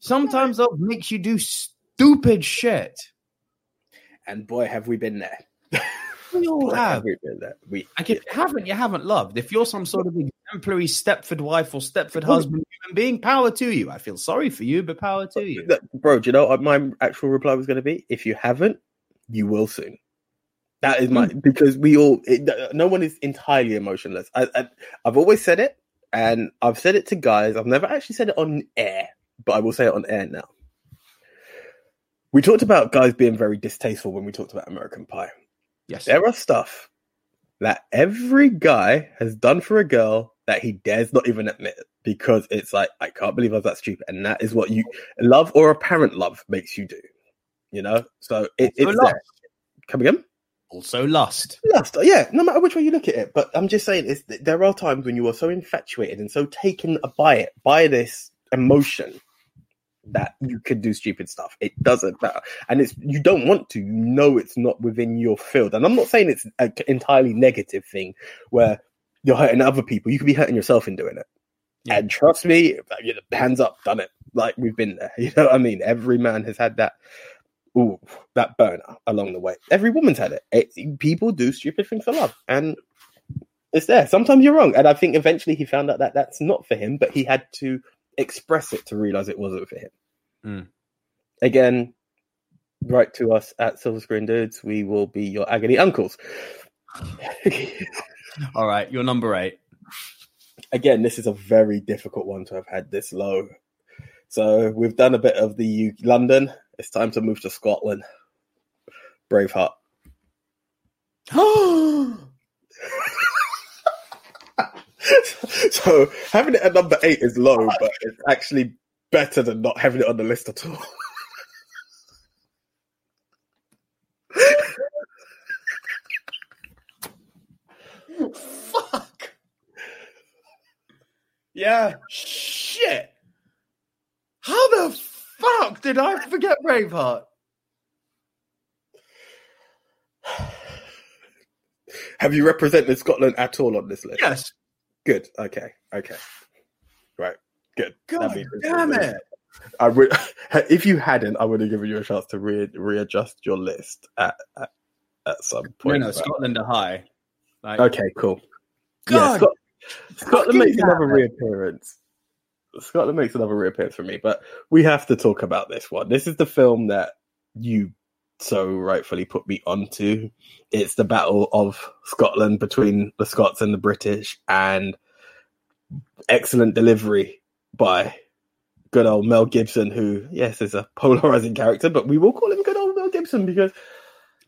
Sometimes love makes you do stupid shit. And boy, have we been there. We all Boy, have. we been there. We, you haven't, you haven't loved. If you're some sort of exemplary Stepford wife or Stepford husband, human being, power to you. I feel sorry for you, but power to you. Bro, do you know what my actual reply was going to be? If you haven't, you will soon. That is my hmm. because we all it, no one is entirely emotionless. I, I I've always said it, and I've said it to guys. I've never actually said it on air, but I will say it on air now. We talked about guys being very distasteful when we talked about American Pie. Yes. There are stuff that every guy has done for a girl that he dares not even admit because it's like I can't believe I was that stupid, and that is what you love or apparent love makes you do. You know, so it, it's lust. Come again? Also lust. Lust, yeah. No matter which way you look at it, but I'm just saying, it's, there are times when you are so infatuated and so taken by it, by this emotion, that you could do stupid stuff. It doesn't matter, and it's you don't want to. You know it's not within your field, and I'm not saying it's an entirely negative thing where you're hurting other people. You could be hurting yourself in doing it. Yeah. And trust me, hands up, done it. Like we've been there. [laughs] You know what I mean? Every man has had that. Ooh, that burner along the way. Every woman's had it. it. People do stupid things for love, and it's there. Sometimes you're wrong, and I think eventually he found out that that's not for him, but he had to express it to realize it wasn't for him. Mm. Again, write to us at Silver Screen Dudes. We will be your agony uncles. [laughs] All right, you're number eight. Again, this is a very difficult one to have had this low. So we've done a bit of the U- London. It's time to move to Scotland. Braveheart. [gasps] [laughs] so having it at number eight is low, but it's actually better than not having it on the list at all. Yeah. Shit. How the fuck did I forget Braveheart? Have you represented Scotland at all on this list? Yes. Good. Okay. Okay. Right. Good. God damn it. I [laughs] if you hadn't, I would have given you a chance to re- readjust your list at, at at some No, point. no, Right. Scotland are high. Like, Okay, cool. God yeah, Scot- Scotland makes damn another it. reappearance. Scotland makes another reappearance for me, but we have to talk about this one. This is the film that you so rightfully put me onto. It's the battle of Scotland between the Scots and the British, and excellent delivery by good old Mel Gibson, who, yes, is a polarizing character, but we will call him good old Mel Gibson because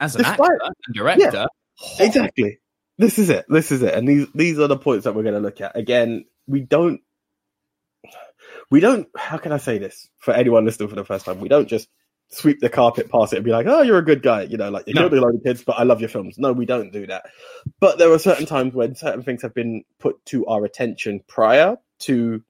as an Despite- actor and director, Exactly. This is it. This is it. And these these are the points that we're going to look at. Again, we don't we don't how can I say this for anyone listening for the first time? We don't just sweep the carpet past it and be like, "Oh, you're a good guy," you know, like you No. killed a load of kids, but I love your films. No, we don't do that. But there are certain times when certain things have been put to our attention prior to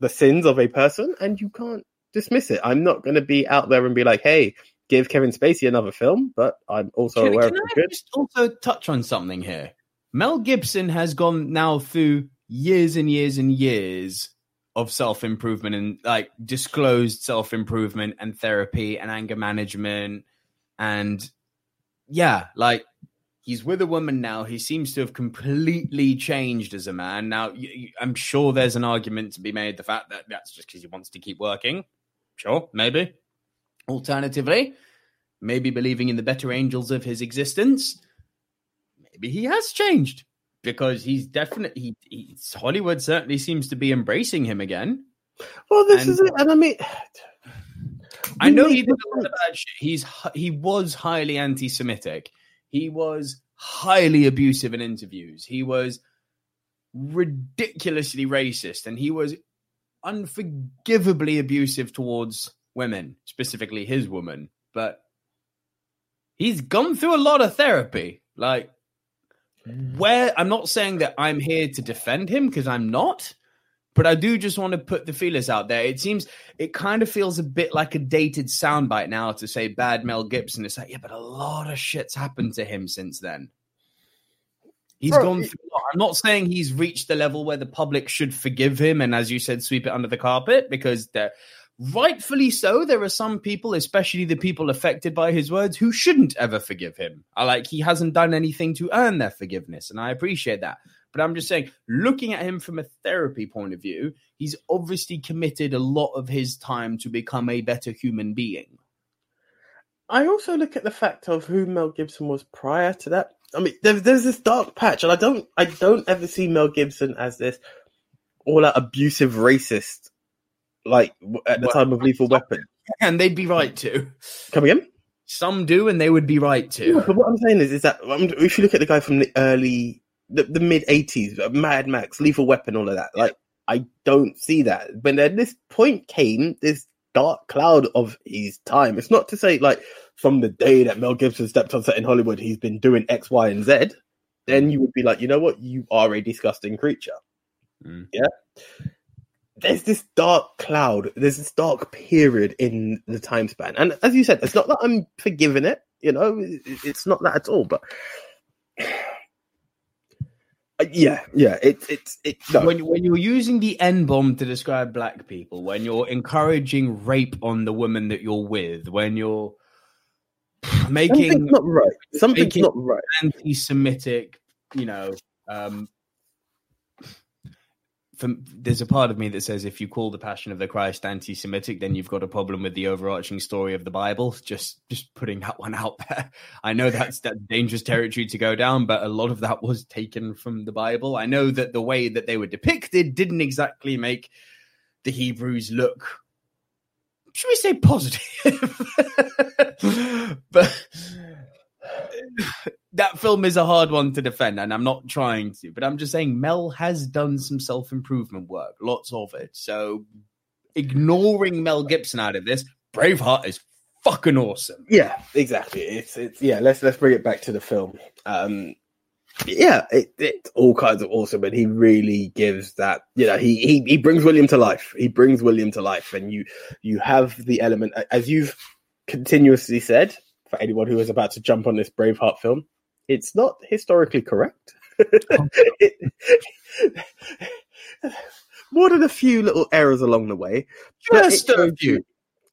the sins of a person and you can't dismiss it. I'm not going to be out there and be like, "Hey, give Kevin Spacey another film," but I'm also Can, aware can of I the good. just also touch on something here? Mel Gibson has gone now through years and years and years of self improvement and like disclosed self improvement and therapy and anger management. And yeah, like he's with a woman now. He seems to have completely changed as a man. Now, I'm sure there's an argument to be made the fact that that's just because he wants to keep working. Sure, maybe. Alternatively, maybe believing in the better angels of his existence, he has changed because he's definitely he, he's, Hollywood certainly seems to be embracing him again. Well, this And- is it, and I mean, [sighs] I know he did a lot of bad shit. He's he was highly anti-Semitic. He was highly abusive in interviews. He was ridiculously racist, and he was unforgivably abusive towards women, specifically his woman. But he's gone through a lot of therapy. Like, where I'm not saying that I'm here to defend him because I'm not, but I do just want to put the feelers out there. It seems it kind of feels a bit like a dated soundbite now to say bad Mel Gibson. It's like, yeah, but a lot of shit's happened to him since then. He's Bro, gone through. I'm not saying he's reached the level where the public should forgive him and, as you said, sweep it under the carpet because. Rightfully so, there are some people, especially the people affected by his words, who shouldn't ever forgive him. I like he hasn't done anything to earn their forgiveness, and I appreciate that. But I'm just saying, looking at him from a therapy point of view, he's obviously committed a lot of his time to become a better human being. I also look at the fact of who Mel Gibson was prior to that. I mean, there, there's this dark patch, and I don't, I don't ever see Mel Gibson as this all-out abusive racist, like at the Well, time of Lethal Weapon. [laughs] And they'd be right to. Come again? Some do, and they would be right Yeah, but what I'm saying is, is that um, if you look at the guy from the early, the, the mid '80s, Mad Max, Lethal Weapon, all of that, like I don't see that. But then this point came, this dark cloud of his time. It's not to say like from the day that Mel Gibson stepped on set in Hollywood, he's been doing X, Y, and Z. Then you would be like, you know what, you are a disgusting creature. Mm. Yeah. There's this dark cloud. There's this dark period in the time span, and as you said, it's not that I'm forgiving it. You know, it's not that at all. But [sighs] Uh, yeah, yeah, it's it's it. No. When, when you're using the N bomb to describe black people, when you're encouraging rape on the woman that you're with, when you're [sighs] making Something's not right. Something's making- not right. anti-Semitic, you know, um, from, there's a part of me that says if you call the Passion of the Christ anti-Semitic, then you've got a problem with the overarching story of the Bible. Just, just putting that one out there. I know that's that dangerous territory to go down, but a lot of that was taken from the Bible. I know that the way that they were depicted didn't exactly make the Hebrews look should we say positive? [laughs] but [sighs] that film is a hard one to defend, and I'm not trying to, but I'm just saying Mel has done some self improvement work, lots of it. So ignoring Mel Gibson out of this, Braveheart is fucking awesome. Yeah, exactly. It's it's yeah. Let's let's bring it back to the film. Um, yeah, it, it's all kinds of awesome, and he really gives that. You know, he he he brings William to life. He brings William to life, and you you have the element as you've continuously said for anyone who is about to jump on this Braveheart film. It's not historically correct. It- [laughs] more than a few little errors along the way. it Just a shows few, you-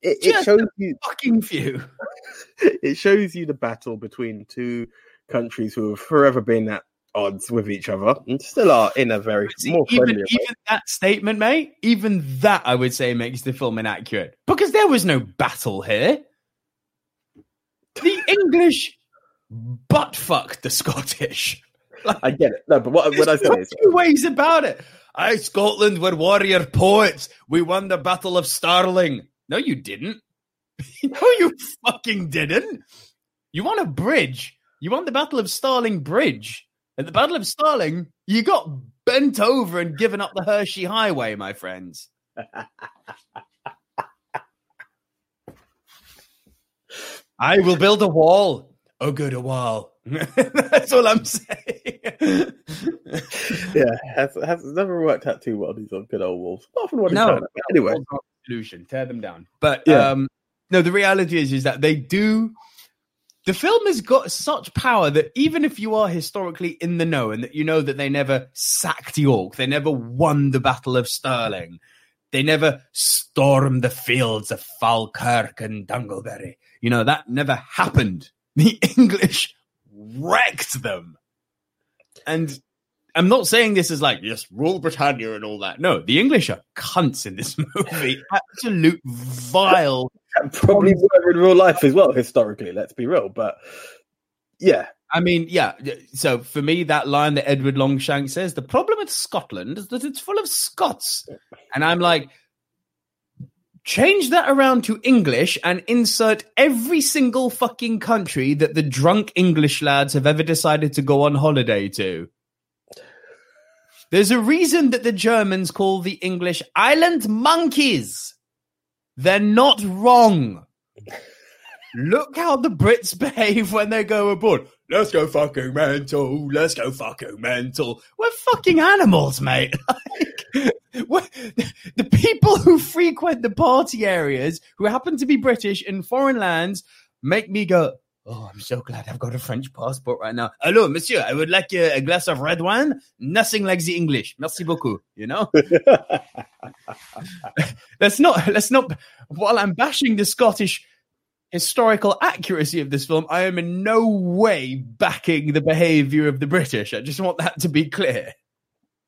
It, it shows you fucking few. [laughs] it shows you the battle between two countries who have forever been at odds with each other and still are in a very See, more even, friendly way. even that statement, mate, even that I would say makes the film inaccurate because there was no battle here. The English butt fucked the Scottish. I get it. No, but what, what I no is, two ways about it. I Scotland were warrior poets. We won the Battle of Stirling. No, you didn't. [laughs] no, you fucking didn't. You won a bridge. You won the Battle of Stirling Bridge. At the Battle of Stirling, you got bent over and given up the Hershey Highway, my friends. [laughs] I will build a wall. Oh, good, a wall. [laughs] That's all I'm saying. yeah, has, has never worked out too well. These are good old wolves. Apart from what no, anyway, solution. Tear them down. But Yeah. um, no, the reality is is that they do. The film has got such power that even if you are historically in the know and that you know that they never sacked York, they never won the Battle of Stirling, they never stormed the fields of Falkirk and Dungleberry, you know, that never happened. [laughs] The English wrecked them. And I'm not saying this is like, yes, rule Britannia and all that. No, the English are cunts in this [laughs] movie. Absolute vile. and probably were in real life as well. Historically, let's be real. But yeah, I mean, yeah. So for me, that line that Edward Longshank says, the problem with Scotland is that it's full of Scots. And I'm like, change that around to English and insert every single fucking country that the drunk English lads have ever decided to go on holiday to. There's a reason that the Germans call the English island monkeys. They're not wrong. Look how the Brits [laughs] behave when they go abroad. Let's go fucking mental. Let's go fucking mental. We're fucking animals, mate. [laughs] Like, the people who frequent the party areas, who happen to be British in foreign lands, make me go, Oh, I'm so glad I've got a French passport right now. Hello, monsieur. I would like uh, a glass of red wine. Nothing like the English. Merci beaucoup. You know? [laughs] let's not let's not while I'm bashing the Scottish historical accuracy of this film, I am in no way backing the behavior of the British. I just want that to be clear.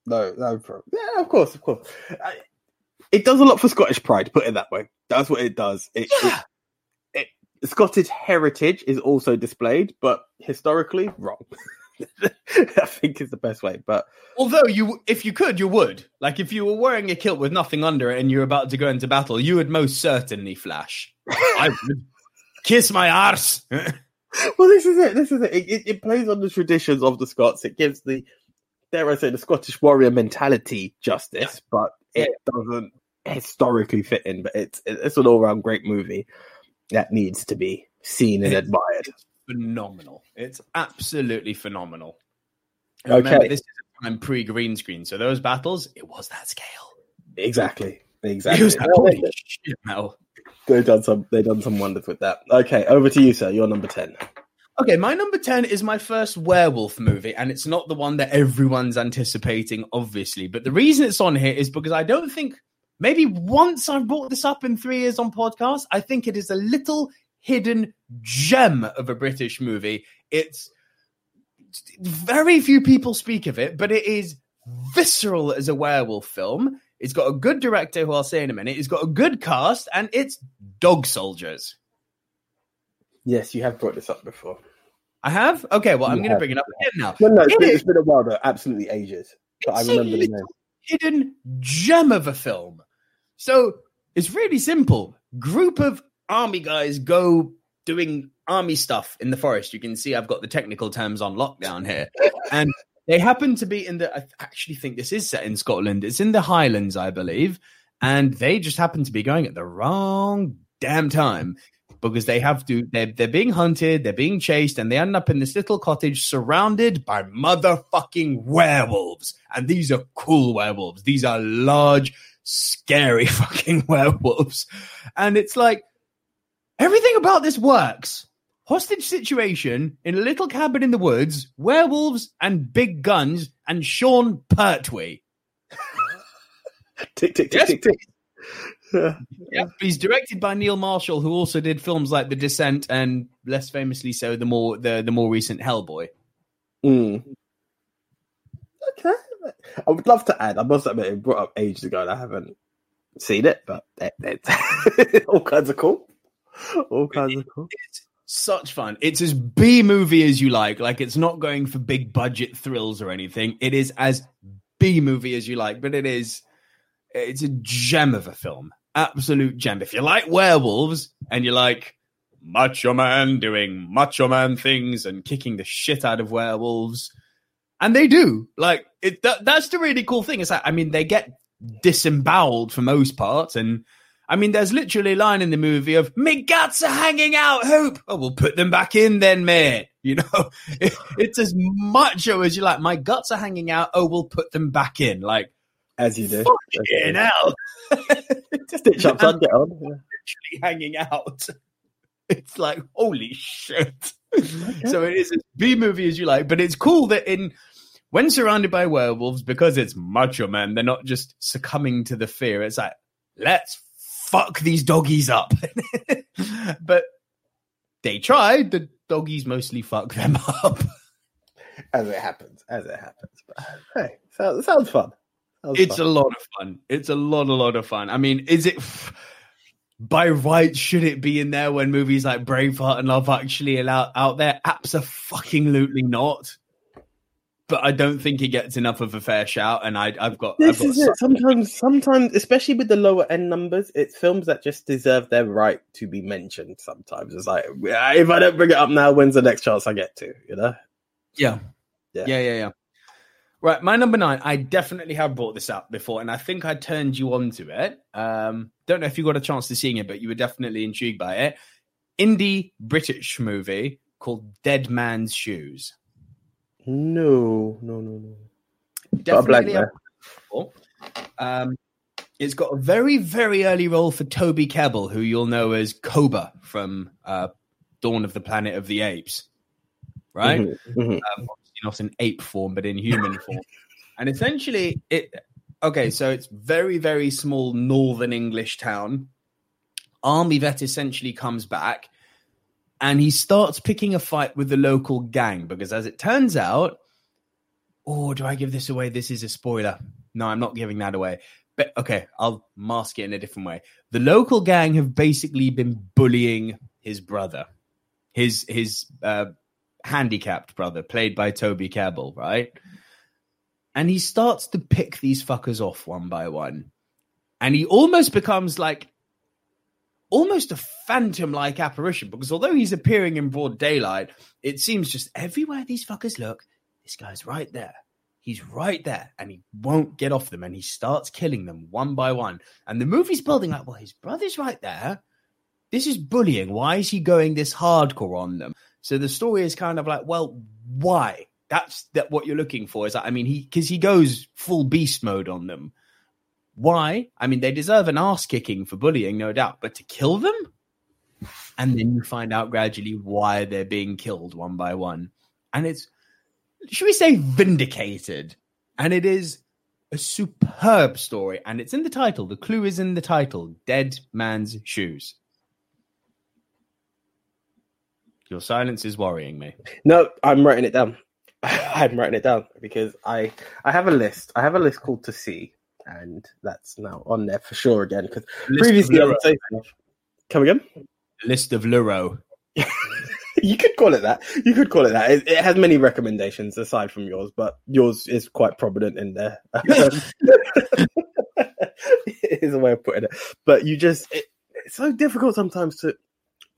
No, no problem. Yeah, of course, of course. I, it does a lot for Scottish pride, put it that way. That's what it does. It, Yeah. it, it, Scottish heritage is also displayed, but historically, wrong. [laughs] I think is the best way. But Although you, if you could, you would. Like if you were wearing a kilt with nothing under it and you're about to go into battle, you would most certainly flash. I would kiss my arse. [laughs] well, this is it. This is it. It, it. it plays on the traditions of the Scots. It gives the, dare I say, the Scottish warrior mentality justice, but it doesn't historically fit in. But it's it's an all round great movie that needs to be seen and admired. phenomenal. It's absolutely phenomenal. Okay. Remember, this is a time pre green screen, so those battles, it was that scale. Exactly. It Exactly. was Well, holy They've done some. They've done some wonders with that. Okay, over to you, sir. You're number ten. Okay, my number 10 is my first werewolf movie, and it's not the one that everyone's anticipating, obviously. But the reason it's on here is because I don't think, maybe once I've brought this up in three years on podcast, I think it is a little hidden gem of a British movie. It's very few people speak of it, but it is visceral as a werewolf film. It's got a good director, who I'll say in a minute. It's got a good cast, and it's Dog Soldiers. Yes, you have brought this up before. I have? Okay, well, I'm going to bring it up again now. No, no, it's It been, it's been a while though. Absolutely ages. But I remember the name. hidden gem of a film. So it's really simple. Group of army guys go doing army stuff in the forest. You can see I've got the technical terms on lockdown here. And they happen to be in the, I actually think this is set in Scotland. It's in the Highlands, I believe. And they just happen to be going at the wrong damn time because they have to, they're, they're being hunted, they're being chased, and they end up in this little cottage surrounded by motherfucking werewolves. And these are cool werewolves. These are large, scary [laughs] fucking werewolves. And it's like, everything about this works. Hostage situation in a little cabin in the woods, werewolves and big guns, and Sean Pertwee. Tick tick tick Yes. tick tick. Yeah, [laughs] he's directed by Neil Marshall, who also did films like The Descent and less famously so the more the, the more recent Hellboy. Mm. Okay. I would love to add. I must admit, it brought up ages ago, and I haven't seen it, but it, it, [laughs] all kinds of cool. All kinds of cool. It's such fun. It's as B movie as you like. Like it's not going for big budget thrills or anything. It is as B movie as you like, but it is it's a gem of a film. Absolute gem. If you like werewolves and you like Macho Man doing Macho Man things and kicking the shit out of werewolves, and they do. Like it that, that's the really cool thing. Is that I mean they get disemboweled for most parts and I mean, there's literally a line in the movie of "Me guts are hanging out, Hope." Oh, we'll put them back in then, mate. [laughs] You know, it, it's as macho as you like. My guts are hanging out. Oh, we'll put them back in. Like, As you do. fucking hell, Stitch up, son. Get on. [laughs] Literally hanging out. It's like holy shit. So it is as B movie as you like, but it's cool that in when surrounded by werewolves, because it's Macho Man, they're not just succumbing to the fear. It's like let's fuck these doggies up. [laughs] but they tried. The doggies mostly fuck them up. As it happens. As it happens. But hey, sounds, sounds fun. Sounds It's a lot of fun. It's a lot, a lot of fun. I mean, is it by right? Should it be in there when movies like Braveheart and Love Actually are out, out there? Absolutely not. But I don't think he gets enough of a fair shout, and I, I've got. This I've got is it. Sometimes, sometimes, especially with the lower end numbers, it's films that just deserve their right to be mentioned. Sometimes it's like, if I don't bring it up now, when's the next chance I get to? You know? Yeah. Yeah. yeah. Yeah, yeah, Right, my number nine. I definitely have brought this up before, and I think I turned you on to it. Um, don't know if you got a chance to seeing it, but you were definitely intrigued by it. Indie British movie called Dead Man's Shoes. No, no, no, no. A Definitely. Um, it's got a very, very early role for Toby Kebbell, who you'll know as Koba from uh, Dawn of the Planet of the Apes. Right? Mhm, mhm. um, not in ape form, but in human form. [laughs] And essentially, it okay, so it's very, very small northern English town. Army vet essentially comes back and he starts picking a fight with the local gang because, as it turns out, oh, do I give this away? This is a spoiler. No, I'm not giving that away. But okay, I'll mask it in a different way. The local gang have basically been bullying his brother, his his uh, handicapped brother, played by Toby Kebbell, right? And he starts to pick these fuckers off one by one, and he almost becomes like almost a phantom like apparition because although he's appearing in broad daylight, it seems just everywhere these fuckers look, this guy's right there. He's right there and he won't get off them and he starts killing them one by one. And the movie's building like, well, his brother's right there. This is bullying. Why is he going this hardcore on them? So the story is kind of like, well, why? That's that what you're looking for. Is that I mean he because he goes full beast mode on them. Why? I mean, they deserve an ass kicking for bullying, no doubt, but to kill them? And then you find out gradually why they're being killed one by one. And it's, should we say, vindicated? And it is a superb story. And it's in the title. The clue is in the title Dead Man's Shoes. Your silence is worrying me. No, I'm writing it down. [sighs] I'm writing it down because I I have a list. I have a list called to see, and that's now on there for sure again. Because previously, I would say come again. List of Luro. [laughs] you could call it that. You could call it that. It, it has many recommendations aside from yours, but yours is quite prominent in there. [laughs] is a way of putting it. But you just it, it's so difficult sometimes to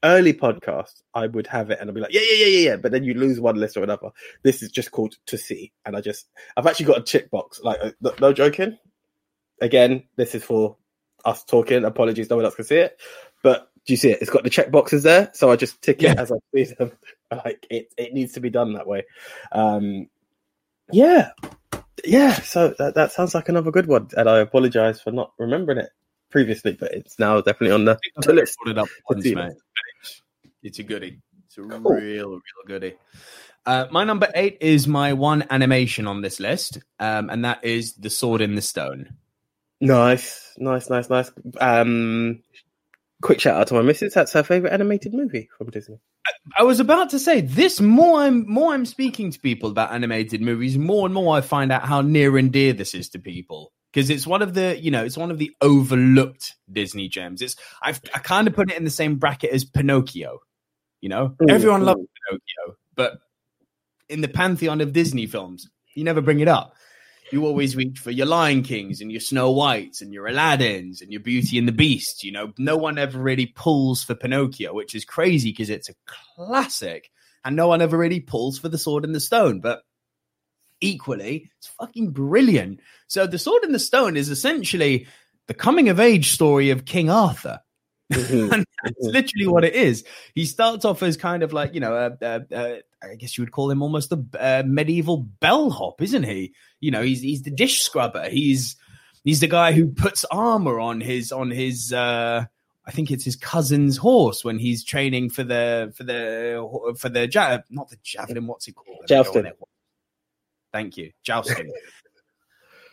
early podcasts. I would have it and I'd be like, yeah, yeah, yeah, yeah, yeah. But then you lose one list or another. This is just called to see, and I just I've actually got a tick box. Like uh, no, no joking. Again, this is for us talking. Apologies, no one else can see it. But do you see it? It's got the check boxes there, so I just tick it as I see them. [laughs] Like it, it needs to be done that way. Um, yeah, yeah. So that that sounds like another good one, and I apologize for not remembering it previously, but it's now definitely on the, the list. It up once, mate. It's a goodie. It's a Cool. real, real goodie. Uh, my number eight is my one animation on this list, um, and that is The Sword in the Stone. Nice, nice, nice, nice. Um, quick shout out to my missus. That's her favorite animated movie from Disney. I was about to say this more I'm more I'm speaking to people about animated movies, more and more I find out how near and dear this is to people. Because it's one of the, you know, it's one of the overlooked Disney gems. It's I've I kind of put it in the same bracket as Pinocchio. You know, Mm, everyone mm. loves Pinocchio, but in the pantheon of Disney films, you never bring it up. You always reach for your Lion Kings and your Snow Whites and your Aladdins and your Beauty and the Beast. You know, no one ever really pulls for Pinocchio, which is crazy because it's a classic, and no one ever really pulls for the Sword and the Stone. But equally, it's fucking brilliant. So, the Sword and the Stone is essentially the coming of age story of King Arthur. Mhm. [laughs] and that's literally what it is. He starts off as kind of like you know, uh, uh, uh, I guess you would call him almost a uh, medieval bellhop, isn't he? You know, he's he's the dish scrubber. He's he's the guy who puts armor on his on his. uh I think it's his cousin's horse when he's training for the for the for the not the javelin. What's it called? Jousting. Thank you, jousting. [laughs]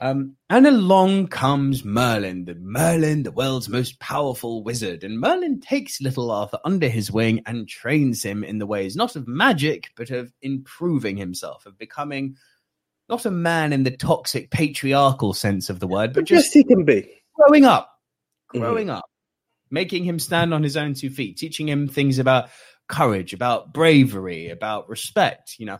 Um, and along comes Merlin, the Merlin, the world's most powerful wizard. And Merlin takes little Arthur under his wing and trains him in the ways not of magic, but of improving himself, of becoming not a man in the toxic patriarchal sense of the word, but Just just he can be. growing up, Mhm. growing up, making him stand on his own two feet, teaching him things about courage, about bravery, about respect, you know,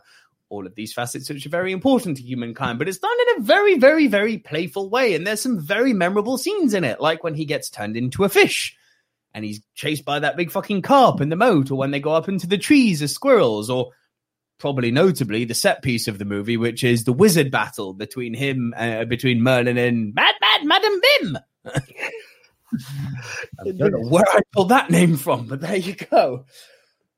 all of these facets which are very important to humankind, but it's done in a very, very, very playful way. And there's some very memorable scenes in it, like when he gets turned into a fish and he's chased by that big fucking carp in the moat, or when they go up into the trees as squirrels, or probably notably the set piece of the movie, which is the wizard battle between him, uh, between Merlin and Mad Mad Madam Bim. [laughs] I don't know where I pulled that name from, but there you go.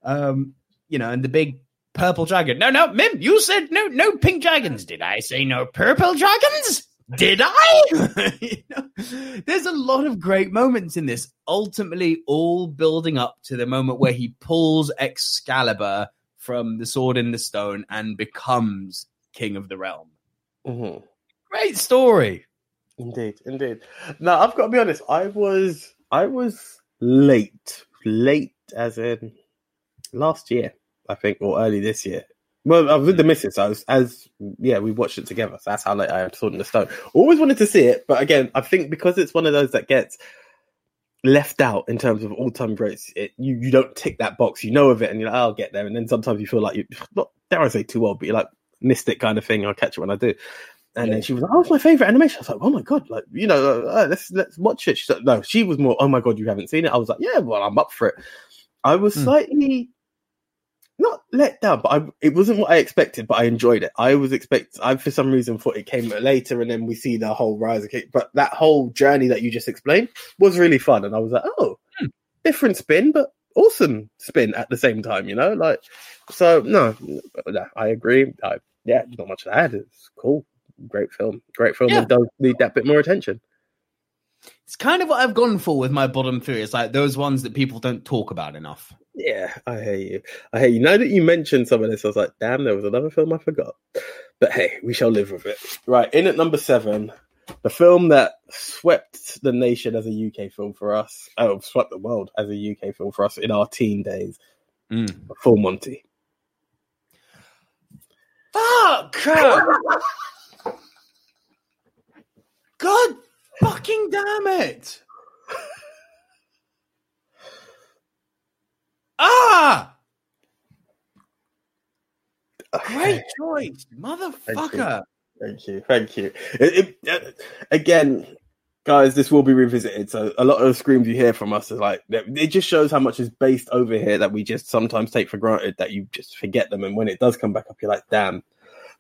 Um, you know, and the big purple dragon. No, no, Mim, you said no, no pink dragons. Did I say no purple dragons? Did I? [laughs] You know, there's a lot of great moments in this. Ultimately, all building up to the moment where he pulls Excalibur from the sword in the stone and becomes king of the realm. Mm-hmm. Great story. Indeed, indeed. Now I've got to be honest. I was I was late, late as in last year, I think, or early this year. Well, I was with the missus. I was as yeah, we watched it together. So that's how late I am Sword in the Stone. Always wanted to see it, but again, I think because it's one of those that gets left out in terms of all time greats, it, you you don't tick that box. You know of it, and you're like, I'll get there. And then sometimes you feel like you not dare I say too old, but you're like missed it kind of thing. I'll catch it when I do. And then she was like, "Oh, it's my favorite animation." I was like, "Oh my god!" Like you know, uh, let's let's watch it. She said, "No." She was more, "Oh my god, you haven't seen it." I was like, "Yeah, well, I'm up for it." I was Hmm. slightly not let down, but I, it wasn't what I expected. But I enjoyed it. I was expect. I for some reason thought it came later, and then we see the whole rise of Kick. But that whole journey that you just explained was really fun, and I was like, "Oh, Hmm. different spin, but awesome spin at the same time." You know, like so. No, no, I agree. I, yeah, not much to add. It's cool. Great film. Great film. Yeah. It does need that bit more attention. It's kind of what I've gone for with my bottom three. It's like those ones that people don't talk about enough. Yeah, I hear you. I hear you. Now that you mentioned some of this, I was like, damn, there was another film I forgot. But hey, we shall live with it. Right, in at number seven, the film that swept the nation as a UK film for us, oh, swept the world as a UK film for us in our teen days, Mm. Full Monty. Fuck! [laughs] God fucking damn it! Ah! Great choice, motherfucker. Thank you, thank you. It, it, uh, again, guys, this will be revisited. So a lot of the screams you hear from us is like it just shows how much is based over here that we just sometimes take for granted that you just forget them, and when it does come back up, you're like, damn.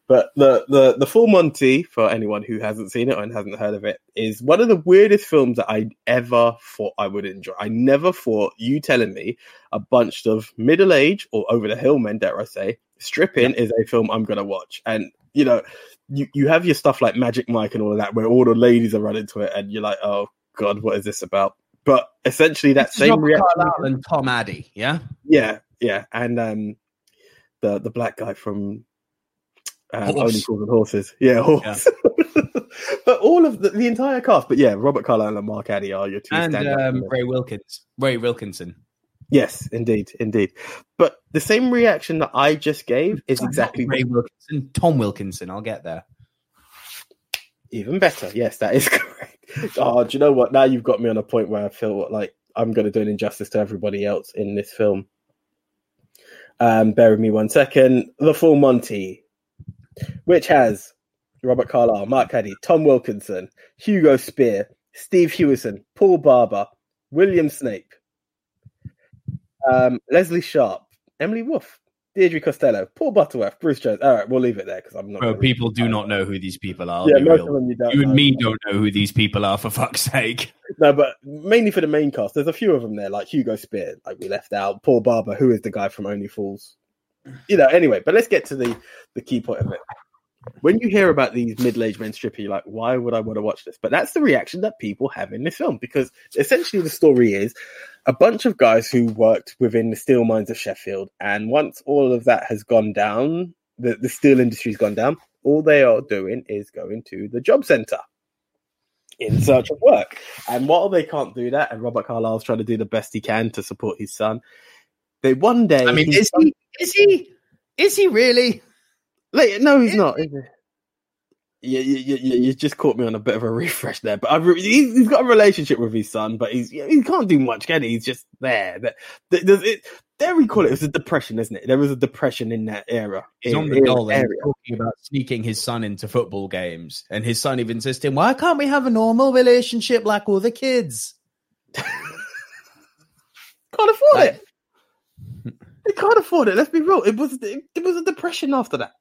But the the the Full Monty, for anyone who hasn't seen it and hasn't heard of it, is one of the weirdest films that I ever thought I would enjoy. I never thought you telling me a bunch of middle age or over the hill men, dare I say, stripping is a film I'm gonna watch. And you know, you, you have your stuff like Magic Mike and all of that, where all the ladies are running to it, and you're like, oh god, what is this about? But essentially, that Robert same reaction, and Tom Addy, yeah. yeah, yeah, and um, the the black guy from Horse. Only Fools and Horses, yeah, horse. [laughs] but all of the, the entire cast, but yeah, Robert Carlyle and Mark Addy are your two And um. Ray Wilkins, Ray Wilkinson. Yes, indeed, indeed. But the same reaction that I just gave is exactly Ray Wilkinson. Tom Wilkinson. I'll get there. Even better. Yes, that is [laughs] correct. Oh, do you know what? Now you've got me on a point where I feel like I'm going to do an injustice to everybody else in this film. Um, bear with me one second. The Full Monty, which has Robert Carlyle, Mark Addy, Tom Wilkinson, Hugo Speer, Steve Huison, Paul Barber, William Snape, um, Lesley Sharp, Emily Wolf, Deirdre Costello, Paul Butterworth, Bruce Jones. All right, we'll leave it there because I'm not. Bro, people do not know who these people are. Yeah, most real. of them you don't. You and know. me don't know who these people are, for fuck's sake. [laughs] No, but mainly for the main cast. There's a few of them there, like Hugo Speer, like we left out. Paul Barber, who is the guy from Only Fools. You know, anyway, but let's get to the the key point of it. When you hear about these middle-aged men stripping, you're like, why would I want to watch this? But that's the reaction that people have in this film because essentially the story is a bunch of guys who worked within the steel mines of Sheffield, and once all of that has gone down, the, the steel industry's gone down. All they are doing is going to the job centre in search of work. And while they can't do that, and Robert Carlyle's trying to do the best he can to support his son, they one day. I mean, is he? Is he? Is he really? Like, no, he's Is not. Is he? You, you, you, you- you just caught me on a bit of a [laughs] refresh there, but I've, re- he's, he's got a relationship with his son, but he's he can't do much, can he? He's just there. That- that- Does it? There we call it. It's a depression, isn't it? There was a depression in that era. He's in- on the in dole and area. talking about sneaking his son into football games, and his son even says to him, "Why can't we have a normal relationship like other kids?" [laughs] Can't afford Like- it. They can't afford it. Let's be real. It was it, it was a depression after that.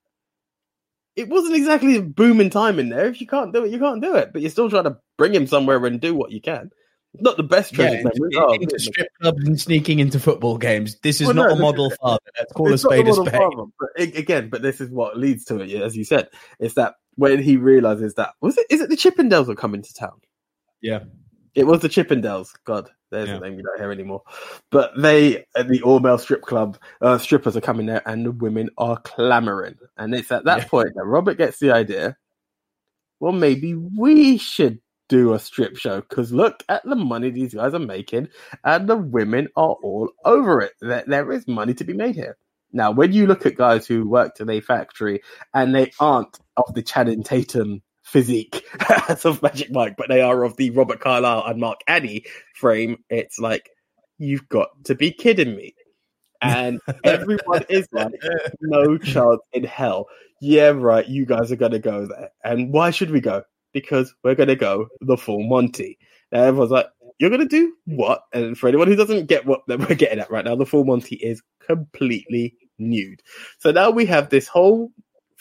It wasn't exactly a booming time in there. If you can't do it, you can't do it. But you're still trying to bring him somewhere and do what you can. Not the best Yeah, treasure into. Oh, into strip clubs and sneaking into football games. This is Well, not no, a model is- father. Let's call a spade a spade. father, But again, but this is what leads to it, as you said. It's that when he realizes that was it is it the Chippendales are coming to town? Yeah. It was the Chippendales. God, there's Yeah. a name you don't hear anymore. But they, at the all male strip club, uh, strippers are coming there and the women are clamoring. And it's at that Yeah. point that Robert gets the idea well, maybe we should do a strip show because look at the money these guys are making, and the women are all over it. There, there is money to be made here. Now, when you look at guys who worked in a factory and they aren't of the Channing Tatum physique [laughs] as of Magic Mike, but they are of the Robert Carlyle and Mark Addy frame, it's like, you've got to be kidding me. And [laughs] everyone is like, no chance in hell. Yeah, right, you guys are going to go there. And why should we go? Because we're going to go the full Monty. And everyone's like, you're going to do what? And for anyone who doesn't get what that we're getting at right now, the full Monty is completely nude. So now we have this whole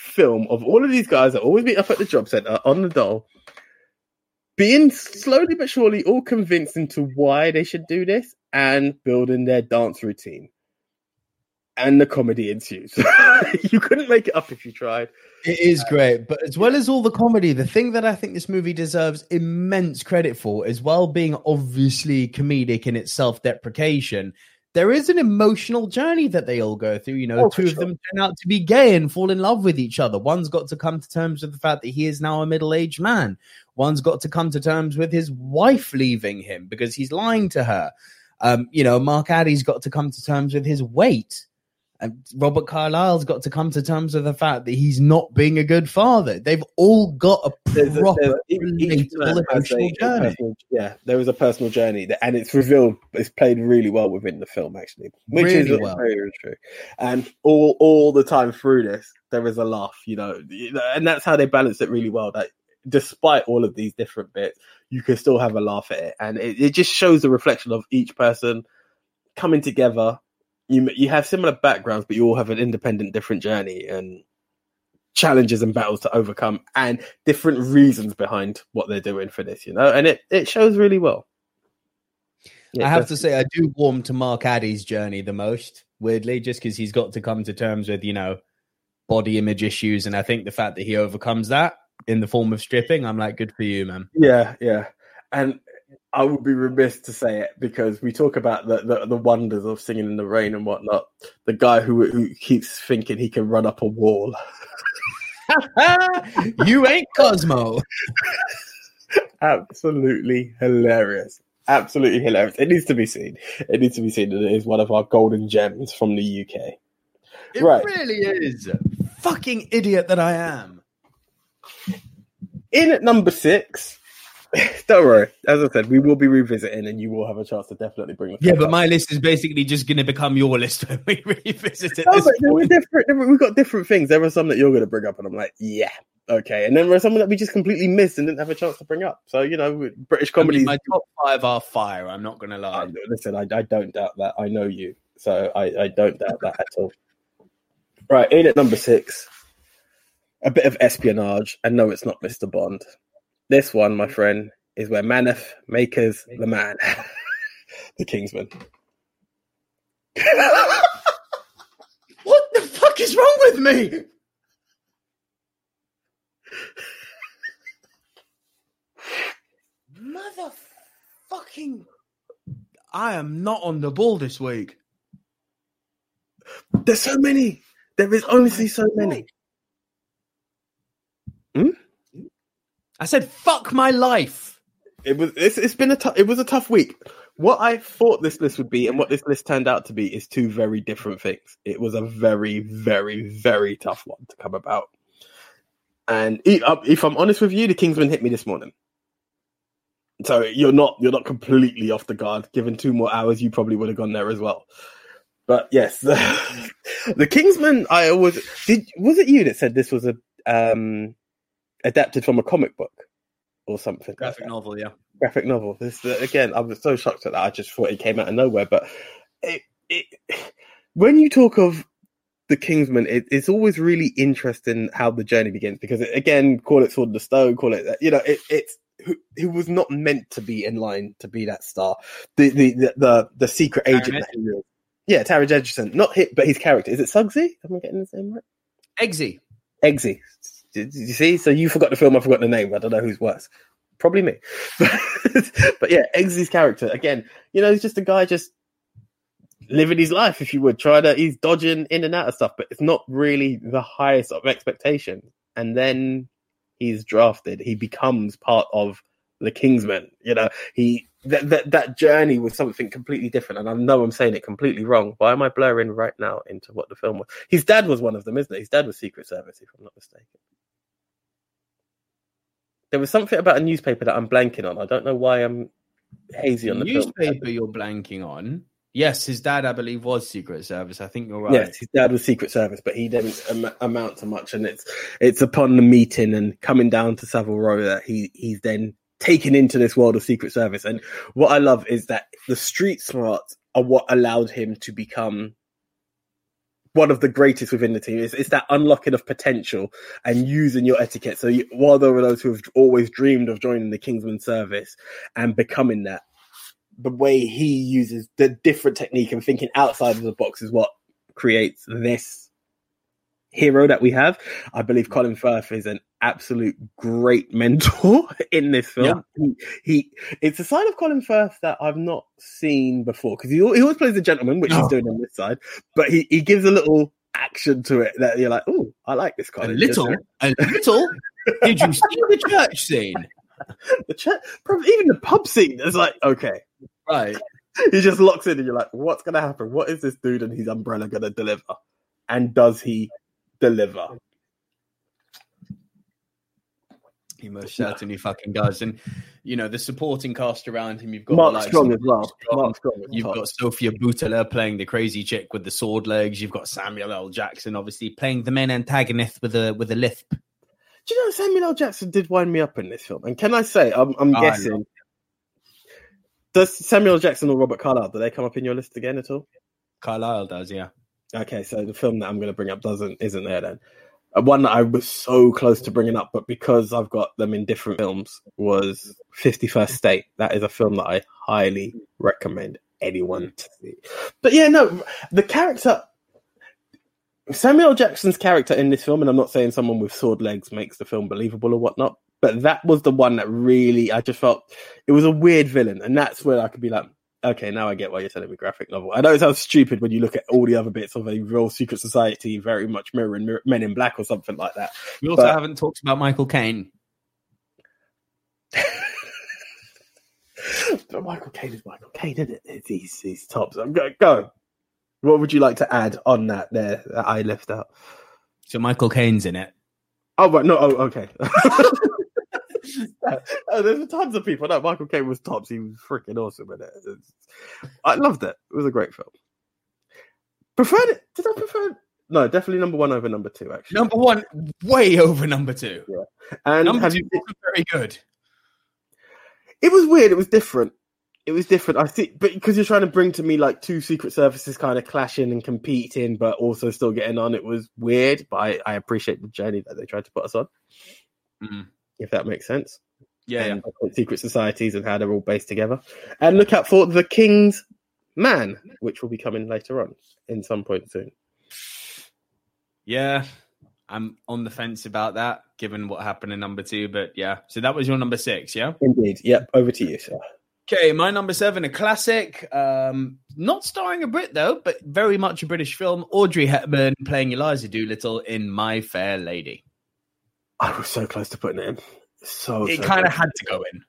film of all of these guys that always meet up at the job center on the doll, being slowly but surely all convinced into why they should do this and building their dance routine. And the comedy ensues. [laughs] you couldn't make it up if you tried. It is uh, great, but as well as all the comedy, the thing that I think this movie deserves immense credit for, as well being obviously comedic in its self-deprecation, there is an emotional journey that they all go through. You know, Oh, two of sure. them turn out to be gay and fall in love with each other. One's got to come to terms with the fact that he is now a middle-aged man. One's got to come to terms with his wife leaving him because he's lying to her. Um, you know, Mark Addy's got to come to terms with his weight. Robert Carlyle's got to come to terms with the fact that he's not being a good father. They've all got a proper there's- each- each relatable man has emotional a- a journey. yeah, there was a personal journey, that, and it's revealed. It's played really well within the film, actually, which is Really well. very, very true. And all all the time through this, there is a laugh, you know, you know, and that's how they balance it really well. That despite all of these different bits, you can still have a laugh at it, and it, it just shows the reflection of each person coming together. You you have similar backgrounds, but you all have an independent, different journey and challenges and battles to overcome, and different reasons behind what they're doing for this. You know, and it it shows really well. Yeah, I have to say, I do warm to Mark Addy's journey the most, weirdly, just because he's got to come to terms with, you know, body image issues. And I think the fact that he overcomes that in the form of stripping, I'm like, good for you, man. Yeah, yeah. And I would be remiss to say it because we talk about the, the, the wonders of singing in the rain and whatnot. The guy who who keeps thinking he can run up a wall. [laughs] you ain't Cosmo. [laughs] Absolutely hilarious. Absolutely hilarious. It needs to be seen. It needs to be seen. It is one of our golden gems from the UK. It Right. really is. Fucking idiot that I am. In at number six, [laughs] don't worry. As I said, we will be revisiting, and you will have a chance to definitely bring. Yeah, but up. my list is basically just going to become your list when we [laughs] revisit it. No, there different, we've got different things. There were some that you're going to bring up, and I'm like, yeah, okay. And then there were some that we just completely missed and didn't have a chance to bring up. So you know, British I mean, comedy. my top five are fire. I'm not going to lie. listen, I, I don't doubt that. I know you, so I, I don't doubt that at all. Right, in at number six, a bit of espionage, and no, it's not Mr. Bond. This one, my mm. friend, is where Maneth makers the man, [laughs] the Kingsman. [laughs] What the fuck is wrong with me? Motherfucking. I am not on the ball this week. There's so many. There is honestly so many. Hmm? I said, fuck my life. It was. It's, it's been a. tou- it was a tough week. What I thought this list would be, and what this list turned out to be, is two very different things. It was a very, very, very tough one to come about. And uh, if I'm honest with you, the Kingsman hit me this morning. So you're not you're not completely off the guard. Given two more hours, you probably would have gone there as well. But yes, [laughs] the, the Kingsman. I always did. Was it you that said this was a um, adapted from a comic book or something? Graphic that? novel, yeah. graphic novel. This again, I was so shocked at that. I just thought it came out of nowhere. But it, it, [sighs] when you talk of the Kingsman, it, it's always really interesting how the journey begins because it, again, call it Sword of the Stone, call it you know, it, it's who, who was not meant to be in line to be that star, the the the the, the secret agent. that he is. Yeah, Taron Egerton, not hit, but his character is it Suggsy? Am I getting the name right? Eggsy. Eggsy. Did, you see? So you forgot the film, I forgot the name. I don't know who's worse. Probably me. But, [laughs] but yeah, Eggsy's character, again, you know, he's just a guy just living his life, if you would. Try to, he's dodging in and out of stuff, but it's not really the highest of expectation. And then he's drafted. He becomes part of the Kingsmen. You know, he that that, that journey was something completely different. And I know I'm saying it completely wrong. Why am I blurring right now into what the film was? His dad was one of them, isn't it? His dad was Secret Service, if I'm not mistaken. There was something about a newspaper that I'm blanking on. I don't know why I'm hazy on the film. newspaper you're blanking on. Yes, his dad, I believe, was Secret Service. I think you're right. Yes, his dad was Secret Service, but he didn't am- amount to much. And it's it's upon the meeting and coming down to Savile Row that he he's then taken into this world of Secret Service. And what I love is that the street smarts are what allowed him to become one of the greatest within the team. It's, it's that unlocking of potential and using your etiquette. So you, while there were those who have always dreamed of joining the Kingsman service and becoming that, the way he uses the different technique and thinking outside of the box is what creates this hero that we have. I believe mm-hmm. Colin Firth is an absolute great mentor [laughs] in this film. He, he, it's a side of Colin Firth that I've not seen before because he, he always plays the gentleman, which he's Oh. doing on this side, but he, he gives a little action to it that you're like, oh, I like this A little, a little. Did you see the church scene? [laughs] the probably even the pub scene is like, okay. Right. [laughs] he just locks in and you're like, what's going to happen? What is this dude and his umbrella going to deliver? And does he deliver? He most certainly fucking does. And you know, the supporting cast around him, you've got Mark the likes Strong as well. Strong, Mark Strong as You've top. got Sofia Boutella playing the crazy chick with the sword legs. You've got Samuel L. Jackson, obviously playing the main antagonist with a with a lisp. Do you know Samuel L. Jackson did wind me up in this film? And can I say, I'm, I'm I guessing, does Samuel Jackson or Robert Carlyle, do they come up in your list again at all? Carlyle does, yeah. Okay, so the film that I'm going to bring up doesn't isn't there then. Uh, One that I was so close to bringing up, but because I've got them in different films, was 51st State. That is a film that I highly recommend anyone to see. But yeah, no, the character Samuel Jackson's character in this film, and I'm not saying someone with sword legs makes the film believable or whatnot, but that was the one that really I just felt it was a weird villain, and that's where I could be like, okay, now I get why you're telling me graphic novel. I know it sounds stupid when you look at all the other bits of a real secret society, very much mirroring Mir- Men in Black or something like that. We also But- haven't talked about Michael Caine. [laughs] but Michael Caine is Michael Caine, isn't it? It's, he's, he's top. So go, go. What would you like to add on that there that I left out? So Michael Caine's in it. Oh, right. No, oh, okay. [laughs] oh, [laughs] there's tons of people. No, Michael Caine was tops. He was freaking awesome in it. It's- I loved it. It was a great film. Preferred it? Did I prefer? No, definitely number one over number two. Actually, Number one, way over number two. and number two you- very good. it was weird. It was different. It was different. I see, but because you're trying to bring to me like two secret services kind of clashing and competing, but also still getting on. It was weird, but I, I appreciate the journey that they tried to put us on. Mhm. If that makes sense. Yeah, yeah. and different secret societies and how they're all based together. And look out for the King's Man, which will be coming later on in some point soon. Yeah, I'm on the fence about that, given what happened in number two. But yeah, so that was your number six, yeah? Indeed. Yep. Over to you, sir. Okay, my number seven, a classic, um, not starring a Brit though, but very much a British film. Audrey Hepburn playing Eliza Doolittle in My Fair Lady. I was so close to putting it in. So It so kind of had to go in.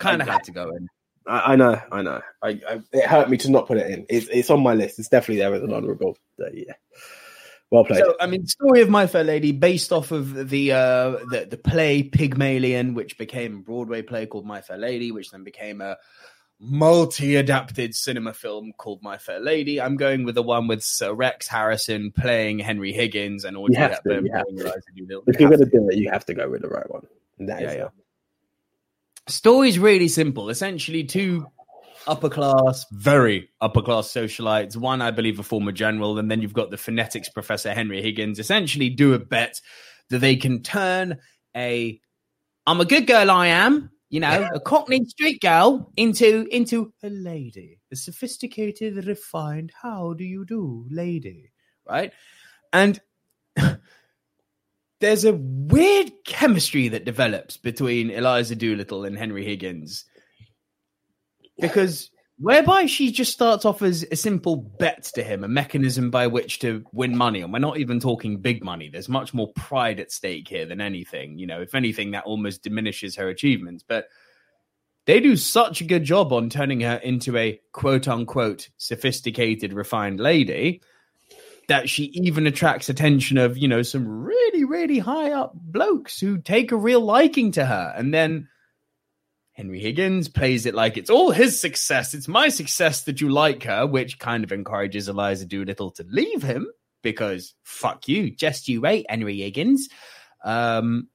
Kind of I- had to go in. I, I know. I know. I, I, it hurt me to not put it in. It's, it's on my list. It's definitely there as an honourable. So, yeah. Well played. So, I mean, story of My Fair Lady, based off of the uh, the, the play Pygmalion, which became a Broadway play called My Fair Lady, which then became a multi-adapted cinema film called My Fair Lady. I'm going with the one with Sir Rex Harrison playing Henry Higgins and Audrey Hepburn you playing to. Eliza Doolittle. if You you're going to do it, you have to go with the right one. That Yeah, is yeah. Story's really simple. Essentially, two upper class, very upper class socialites. One, I believe, a former general, and then you've got the phonetics professor Henry Higgins. Essentially, do a bet that they can turn a "I'm a good girl, I am," you know, a Cockney street girl into into a lady, a sophisticated, refined. How do you do, lady? Right, and. [laughs] There's a weird chemistry that develops between Eliza Doolittle and Henry Higgins because whereby she just starts off as a simple bet to him, a mechanism by which to win money. And we're not even talking big money. There's much more pride at stake here than anything. You know, if anything, that almost diminishes her achievements. But they do such a good job on turning her into a quote unquote sophisticated, refined lady that she even attracts attention of, you know, some really, really high up blokes who take a real liking to her. And then Henry Higgins plays it like it's all his success. It's my success that you like her, which kind of encourages Eliza Doolittle to leave him because fuck you, just you wait, Henry Higgins. Um,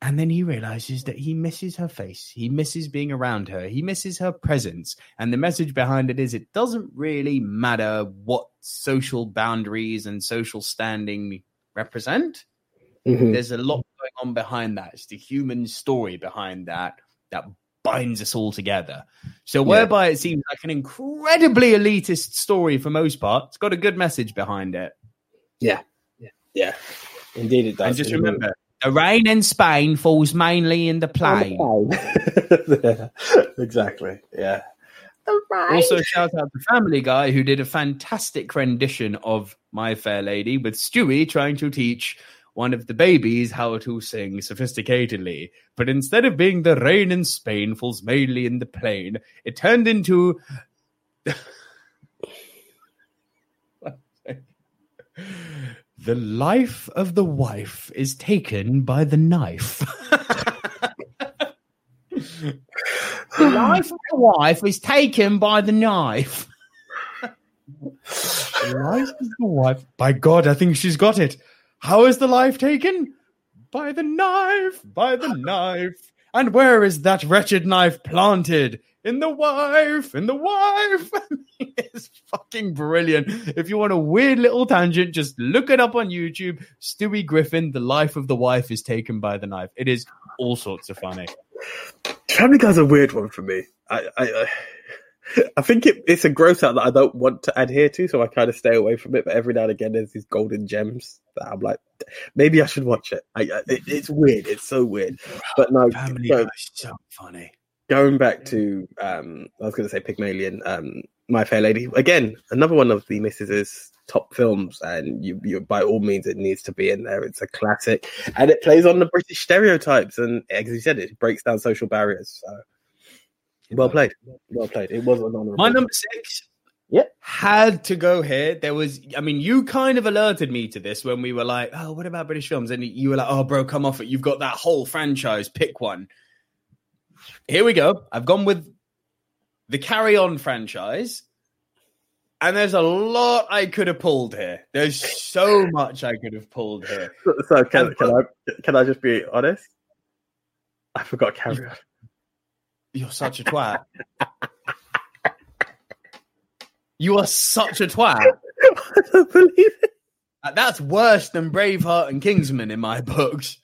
and then he realizes that he misses her face. He misses being around her. He misses her presence. And the message behind it is it doesn't really matter what social boundaries and social standing represent. Mhm. There's a lot going on behind that. It's the human story behind that that binds us all together. So, Yeah. whereby it seems like an incredibly elitist story for most part, it's got a good message behind it. Yeah, yeah, yeah. indeed it does. and just Indeed. remember, the rain in Spain falls mainly in the plain. [laughs] Yeah, exactly. Yeah. Also, shout out to the Family Guy who did a fantastic rendition of My Fair Lady with Stewie trying to teach one of the babies how to sing sophisticatedly. But instead of being the rain in Spain falls mainly in the plain, it turned into. [laughs] the life of the wife is taken by the knife. [laughs] the life of the wife is taken by the knife. [laughs] the life of the wife. By God, I think she's got it. How is the life taken? By the knife, by the knife. And where is that wretched knife planted? In the wife, in the wife. [laughs] it's fucking brilliant. If you want a weird little tangent, just look it up on YouTube. Stewie Griffin, The Life of the Wife is Taken by the Knife. It is all sorts of funny. Family Guy's a weird one for me. I I, I, [laughs] I think it, it's a gross out that I don't want to adhere to, so I kind of stay away from it. But every now and again, there's these golden gems that I'm like, maybe I should watch it. I, it it's weird. It's so weird. But no, Family Guy's so funny. going back to um, I was going to say Pygmalion, um, My Fair Lady. Again, another one of the Mrs.'s top films, and you, you by all means it needs to be in there. It's a classic, and it plays on the British stereotypes, and as you said, it breaks down social barriers. So well played, well played. It was an. My number six Yeah. had to go here. There was, I mean, you kind of alerted me to this when we were like, oh, what about British films? And you were like, oh, bro, come off it. You've got that whole franchise. Pick one. Here we go. I've gone with the Carry On franchise. And there's a lot I could have pulled here. There's so much I could have pulled here. So, so can, can I can I just be honest? I forgot carry on. You're such a twat. you are such a twat. [laughs] I don't believe it. Uh, That's worse than Braveheart and Kingsman in my books.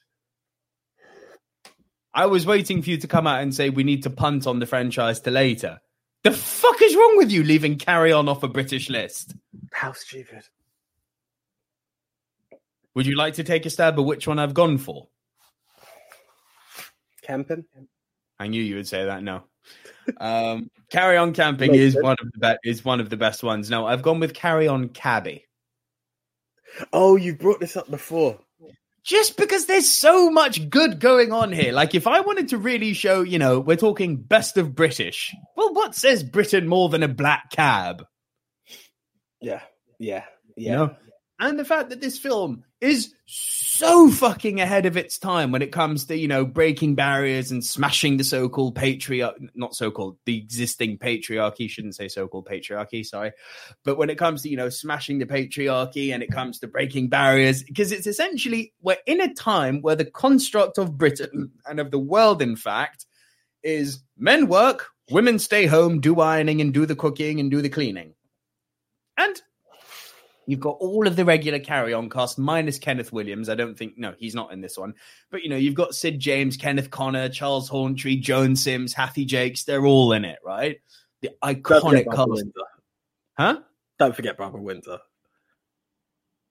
I was waiting for you to come out and say we need to punt on the franchise to later. The fuck is wrong with you leaving Carry On off a British list? How stupid. Would you like to take a stab at which one I've gone for? Camping. I knew you would say that. No. Um, Carry On Camping is sense. one of the be- is one of the best ones. No, I've gone with Carry On Cabby. Oh, you brought this up before. just because there's so much good going on here. Like, if I wanted to really show, you know, we're talking best of British. Well, what says Britain more than a black cab? Yeah, yeah, You yeah. know? And the fact that this film is so fucking ahead of its time when it comes to, you know, breaking barriers and smashing the so called patriarch, not so called, the existing patriarchy, shouldn't say so called patriarchy, sorry. But when it comes to, you know, smashing the patriarchy and it comes to breaking barriers, because it's essentially, we're in a time where the construct of Britain and of the world, in fact, is men work, women stay home, do ironing and do the cooking and do the cleaning. And You've got all of the regular carry on cast minus Kenneth Williams. I don't think, no, he's not in this one. But, you know, you've got Sid James, Kenneth Connor, Charles Hawtrey, Joan Sims, Hattie Jacques. They're all in it, right? The iconic cast. Huh? Don't forget Barbara Windsor.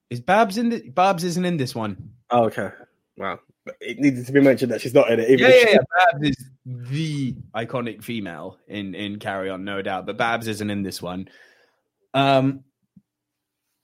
Is Babs in the Babs isn't in this one? Oh, okay. Wow. It needed to be mentioned that she's not in it. Even Yeah, yeah, she- yeah. Babs is the iconic female in in Carry On, no doubt. But Babs isn't in this one. Um,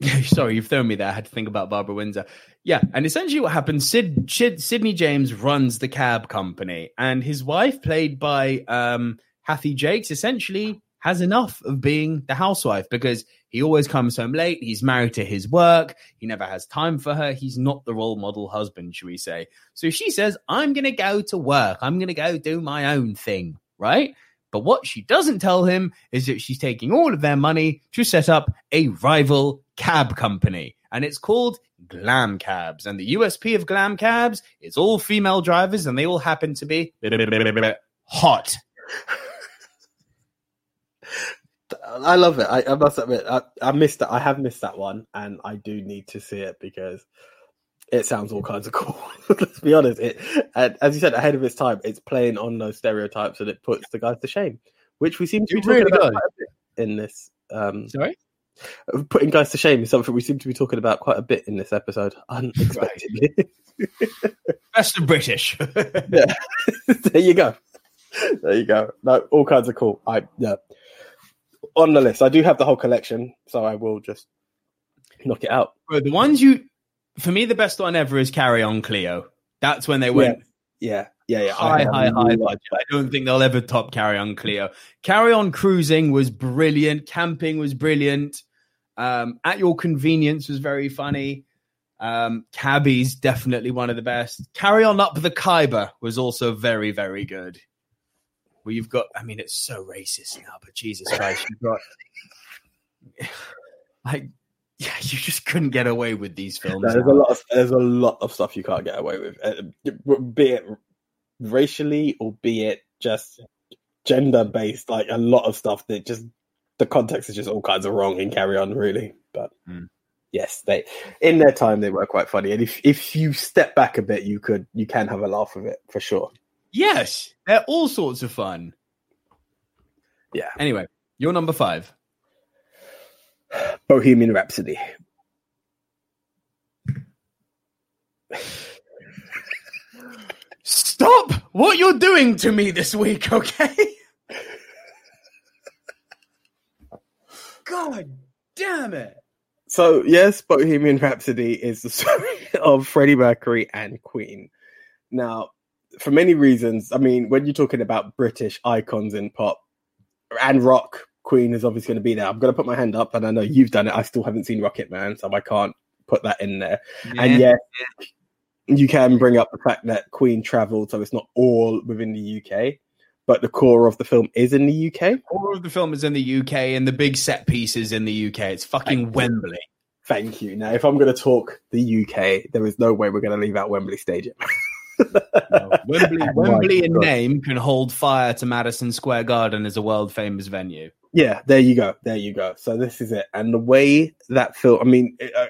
[laughs] Sorry, you've thrown me there. I had to think about Barbara Windsor. Yeah, and essentially what happens, Sid, Sid, Sidney James runs the cab company, and his wife, played by um, Hattie Jacques, essentially has enough of being the housewife because he always comes home late. He's married to his work. He never has time for her. He's not the role model husband, should we say. So she says, I'm going to go to work. I'm going to go do my own thing, right? But what she doesn't tell him is that she's taking all of their money to set up a rival cab company. And it's called Glam Cabs. And the USP of Glam Cabs is all female drivers and they all happen to be hot. I love it. I, I must admit, I, I missed that. I have missed that one, and I do need to see it because it sounds all kinds of cool. [laughs] Let's be honest. It, and as you said, ahead of its time, it's playing on those stereotypes, and it puts the guys to shame, which we seem to be It talking really about does. quite a bit in this. Um, Sorry? Uh, putting guys to shame is something we seem to be talking about quite a bit in this episode, [laughs] unexpectedly. Best of British. [laughs] yeah. [laughs] there you go. There you go. No, all kinds of cool. I yeah. On the list, I do have the whole collection, so I will just knock it out. But the ones you, for me, the best one ever is Carry On Cleo. That's when they went Yeah, yeah, yeah. I high, high, high budget. I don't think they'll ever top Carry On Cleo. Carry On Cruising was brilliant. Camping was brilliant. Um, At Your Convenience was very funny. Um, Cabby's definitely one of the best. Carry On Up the Khyber was also very, very good. Well, you've got, I mean, it's so racist now, but Jesus Christ, you've got [laughs] like, yeah, [laughs] you just couldn't get away with these films. No, there's now. a lot of there's a lot of stuff you can't get away with, uh, be it racially or be it just gender based. Like a lot of stuff that just the context is just all kinds of wrong in Carry On, really. But Mm. yes, they in their time they were quite funny, and if if you step back a bit, you could you can have a laugh with it for sure. Yes, they're all sorts of fun. Yeah. Anyway, you're number five. Bohemian Rhapsody. Stop what you're doing to me this week, okay? God damn it. So yes, Bohemian Rhapsody is the [laughs] story of Freddie Mercury and Queen. Now, for many reasons, I mean, when you're talking about British icons in pop and rock, Queen is obviously going to be there. I'm going to put my hand up, and I know you've done it. I still haven't seen Rocket Man, so I can't put that in there. And yes, you can bring up the fact that Queen travelled, so it's not all within the UK, but the core of the film is in the UK. all of the film is in the UK and the big set pieces in the UK. It's fucking Wembley. Thank you. Now, if I'm going to talk the UK, there is no way we're going to leave out Wembley Stadium. [laughs] No, Wembley, [laughs] Wembley in name can hold fire to Madison Square Garden as a world famous venue. Yeah, there you go. There you go. So this is it. And the way that film, I mean, it, uh,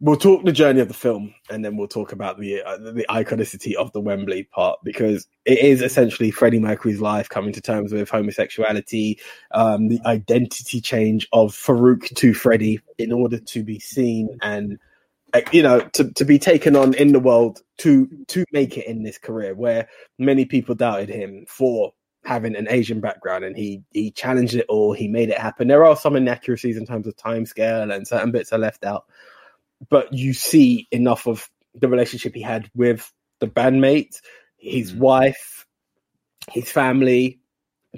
we'll talk the journey of the film, and then we'll talk about the uh, the iconicity of the Wembley part because it is essentially Freddie Mercury's life coming to terms with homosexuality, um, the identity change of Farrokh to Freddie in order to be seen and you know to, to be taken on in the world to to make it in this career where many people doubted him for having an Asian background and he he challenged it all. He made it happen. There are some inaccuracies in terms of time scale and certain bits are left out, but you see enough of the relationship he had with the bandmates, his Mhm. wife, his family,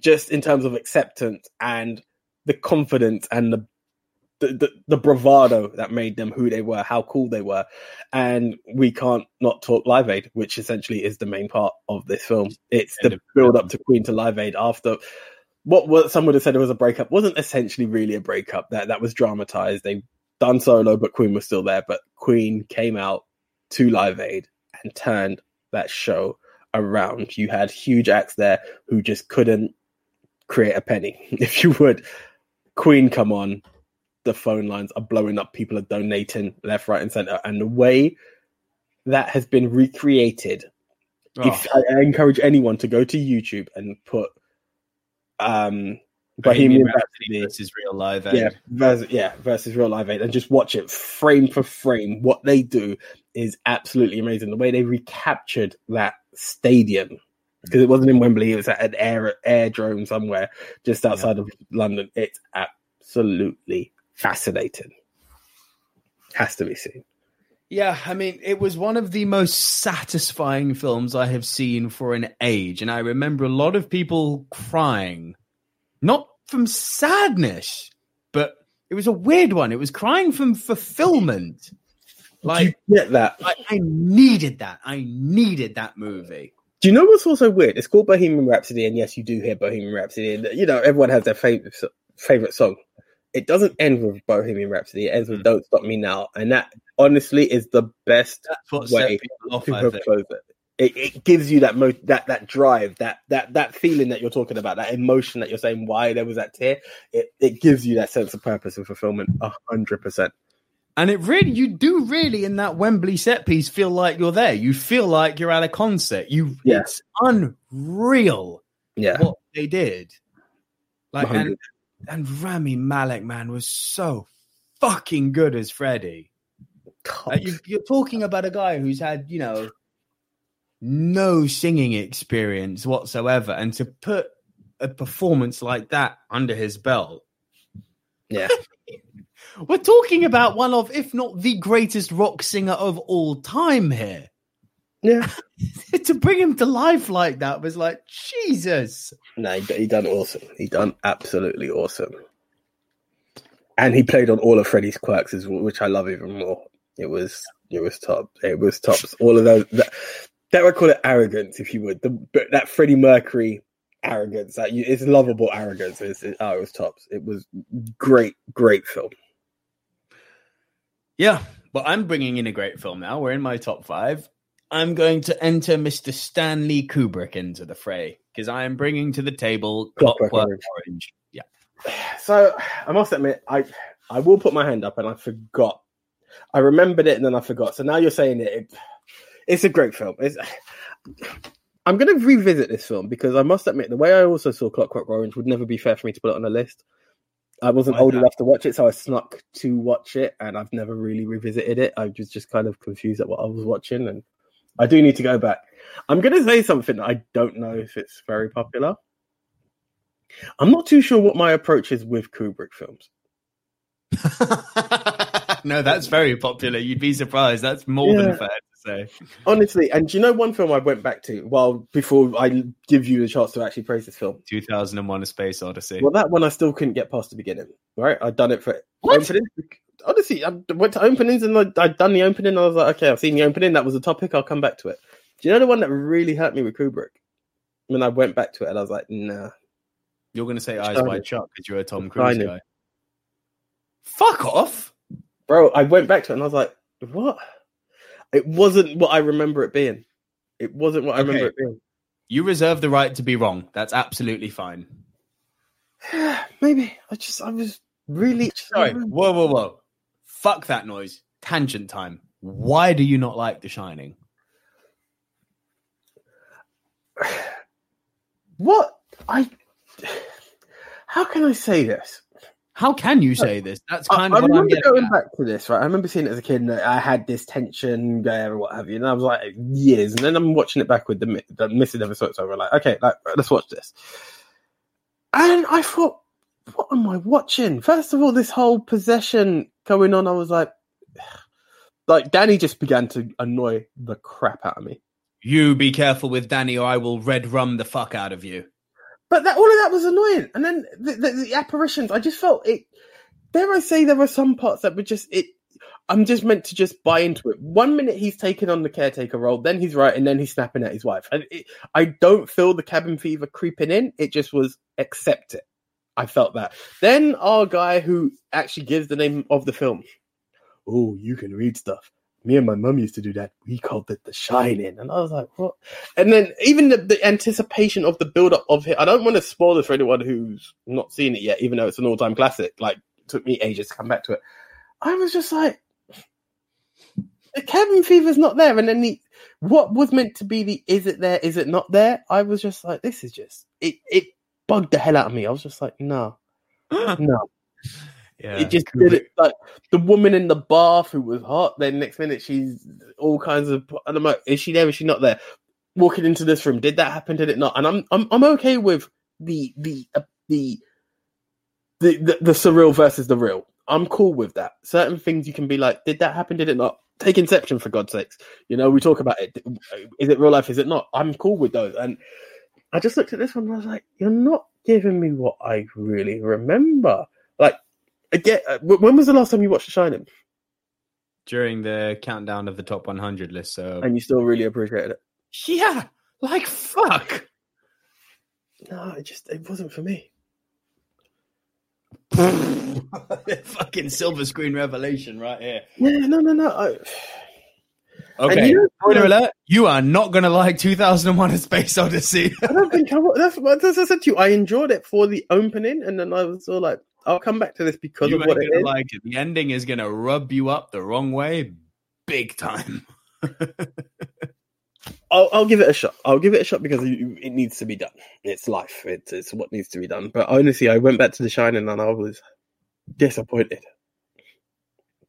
just in terms of acceptance and the confidence and the the, the, the bravado that made them who they were, how cool they were. And we can't not talk Live Aid, which essentially is the main part of this film. It's the build up to Queen to Live Aid after what, what some would have said it was a breakup wasn't essentially really a breakup. That that was dramatized. They done solo, but Queen was still there. But Queen came out to Live Aid and turned that show around. You had huge acts there who just couldn't create a penny, [laughs] if you would. Queen come on, the phone lines are blowing up, people are donating left, right, and center. And the way that has been recreated, if I, I encourage anyone to go to YouTube and put um Bohemian Rhapsody versus real live aid. yeah, versus, yeah, versus real live aid, and just watch it frame for frame. What they do is absolutely amazing. The way they recaptured that stadium because it wasn't in Wembley; it was at an air airdrome somewhere just outside of London. It's absolutely fascinating. Has to be seen. Yeah, I mean, it was one of the most satisfying films I have seen for an age. And I remember a lot of people crying, not from sadness, but it was a weird one. It was crying from fulfillment. Like, you get that? I, I needed that. I needed that movie. Do you know what's also weird? It's called Bohemian Rhapsody, and yes, you do hear Bohemian Rhapsody, and you know everyone has their favorite favorite song. It doesn't end with Bohemian Rhapsody; it ends with Mm. "Don't Stop Me Now," and that honestly is the best way off, to I have think. closed it. It, it gives you that mo- that that drive, that that that feeling that you're talking about, that emotion that you're saying why there was that tear. It it gives you that sense of purpose and fulfillment, a hundred percent. And it really, you do really in that Wembley set piece feel like you're there. You feel like you're at a concert. You, Yeah. it's unreal Yeah, what they did. Like, and, 100. and Rami Malek, man, was so fucking good as Freddie. Like, you, you're talking about a guy who's had, you know, no singing experience whatsoever, and to put a performance like that under his belt, yeah, [laughs] we're talking about one of, if not the greatest rock singer of all time here. Yeah. [laughs] to bring him to life like that was like Jesus. No, he, he done awesome. He done absolutely awesome. And he played on all of Freddie's quirks, as well, which I love even more. It was it was top. It was tops. All of those that, that would call it arrogance, if you would. The, but that Freddie Mercury arrogance, that you, it's lovable arrogance. It's, it, oh, it was tops. It was great, great film. Yeah, but I'm bringing in a great film now. We're in my top five. I'm going to enter Mr. Stanley Kubrick into the fray because I am bringing to the table Clockwork Orange. Orange. Yeah. [sighs] So I must admit, I I will put my hand up, and I forgot. I remembered it, and then I forgot. So now you're saying it. it it's a great film. It's, [sighs] I'm going to revisit this film because I must admit, the way I also saw Clockwork Orange would never be fair for me to put it on a list. I wasn't Why old not? enough to watch it, so I snuck to watch it, and I've never really revisited it. I was just kind of confused at what I was watching, and I do need to go back. I'm going to say something that I don't know if it's very popular. I'm not too sure what my approach is with Kubrick films. [laughs] no, that's very popular. You'd be surprised. That's more Yeah. than fair to say. Honestly, and do you know one film I went back to? Well, before I give you the chance to actually praise this film, 2001: A Space Odyssey. well, that one I still couldn't get past the beginning. Right, I'd done it for What? Honestly, I went to openings and I'd, I'd done the opening. And I was like, okay, I've seen the opening. That was the topic. I'll come back to it. Do you know the one that really hurt me with Kubrick? When I went back to it, and I was like, nah. You're going to say Eyes. Wide Shut because you're a Tom Cruise guy. Fuck off. Bro, I went back to it and I was like, what? It wasn't what I remember it being. It wasn't what I remember it being. You reserve the right to be wrong. That's absolutely fine. [sighs] Maybe I just I was really Sorry. Whoa, whoa, whoa. Fuck that noise. Tangent time. Why do you not like The Shining? [sighs] What I? [sighs] How can I say this? How can you say this? That's kind I of I'm remember going at. back to this. Right, I remember seeing it as a kid. And I had this tension there, or what have you, and I was like years. And then I'm watching it back with the, the missing episodes over. Like, okay, like let's watch this. And I thought, what am I watching? First of all, this whole possession going on. I was like, [sighs] like Danny just began to annoy the crap out of me. You be careful with Danny or I will red rum the fuck out of you. But that all of that was annoying. And then the, the, the apparitions, I just felt it. Dare I say, there were some parts that were just it. I'm just meant to just buy into it. One minute he's taking on the caretaker role, then he's right, and then he's snapping at his wife. And it, I don't feel the cabin fever creeping in. It just was accept it. I felt that. Then our guy who actually gives the name of the film. Oh, you can read stuff. Me and my mum used to do that. We called it The Shining, and I was like, "What?" And then even the, the anticipation of the build up of it. I don't want to spoil this for anyone who's not seen it yet, even though it's an all time classic. Like, took me ages to come back to it. I was just like, the cabin fever's not there, and then the what was meant to be the is it there, is it not there? I was just like, this is just it. It bugged the hell out of me. I was just like, no, [laughs] no. Yeah. it just did it like the woman in the bath who was hot. Then next minute she's all kinds of. And I'm like, is she there? Is she not there? Walking into this room, did that happen? Did it not? And I'm I'm I'm okay with the the uh, the, the the the surreal versus the real. I'm cool with that. Certain things you can be like, did that happen? Did it not? Take Inception for God's sakes. You know, we talk about it. Is it real life? Is it not? I'm cool with those. And I just looked at this one and I was like, you're not giving me what I really remember. Like, again, uh, when was the last time you watched The Shining? During the countdown of the top 100 list. So, And you still really appreciated it? yeah, like fuck. No, it just it wasn't for me. [laughs] Fucking silver screen revelation right here. Yeah, no, no, no. I, Okay. you know- Spoiler alert, you are not going to like 2001 A Space Odyssey. [laughs] I don't think I. That's what I said to you. I enjoyed it for the opening, and then I was all like, "I'll come back to this because you of what gonna is." like it. The ending is going to rub you up the wrong way big time. [laughs] I'll, I'll give it a shot. I'll give it a shot because it, it needs to be done. It's life. It's, it's what needs to be done. But honestly, I went back to The Shining and I was disappointed.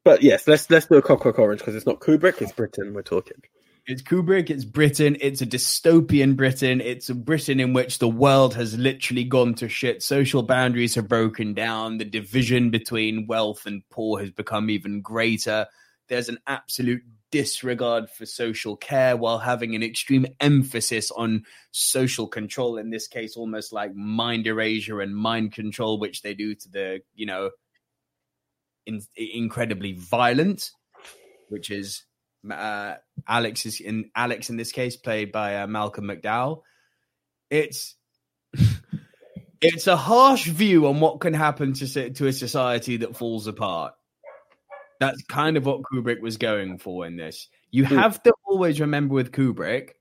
But yes, let's let's do a Clockwork Orange because it's not Kubrick, it's Britain. We're talking. It's Kubrick, it's Britain, it's a dystopian Britain, it's a Britain in which the world has literally gone to shit. Social boundaries have broken down, the division between wealth and poor has become even greater. There's an absolute disregard for social care while having an extreme emphasis on social control, in this case, almost like mind erasure and mind control, which they do to the, you know, in, incredibly violent, which is uh, Alex is in Alex in this case played by uh, Malcolm McDowell. It's [laughs] it's a harsh view on what can happen to to a society that falls apart. That's kind of what Kubrick was going for in this. You Hmm. have to always remember with Kubrick,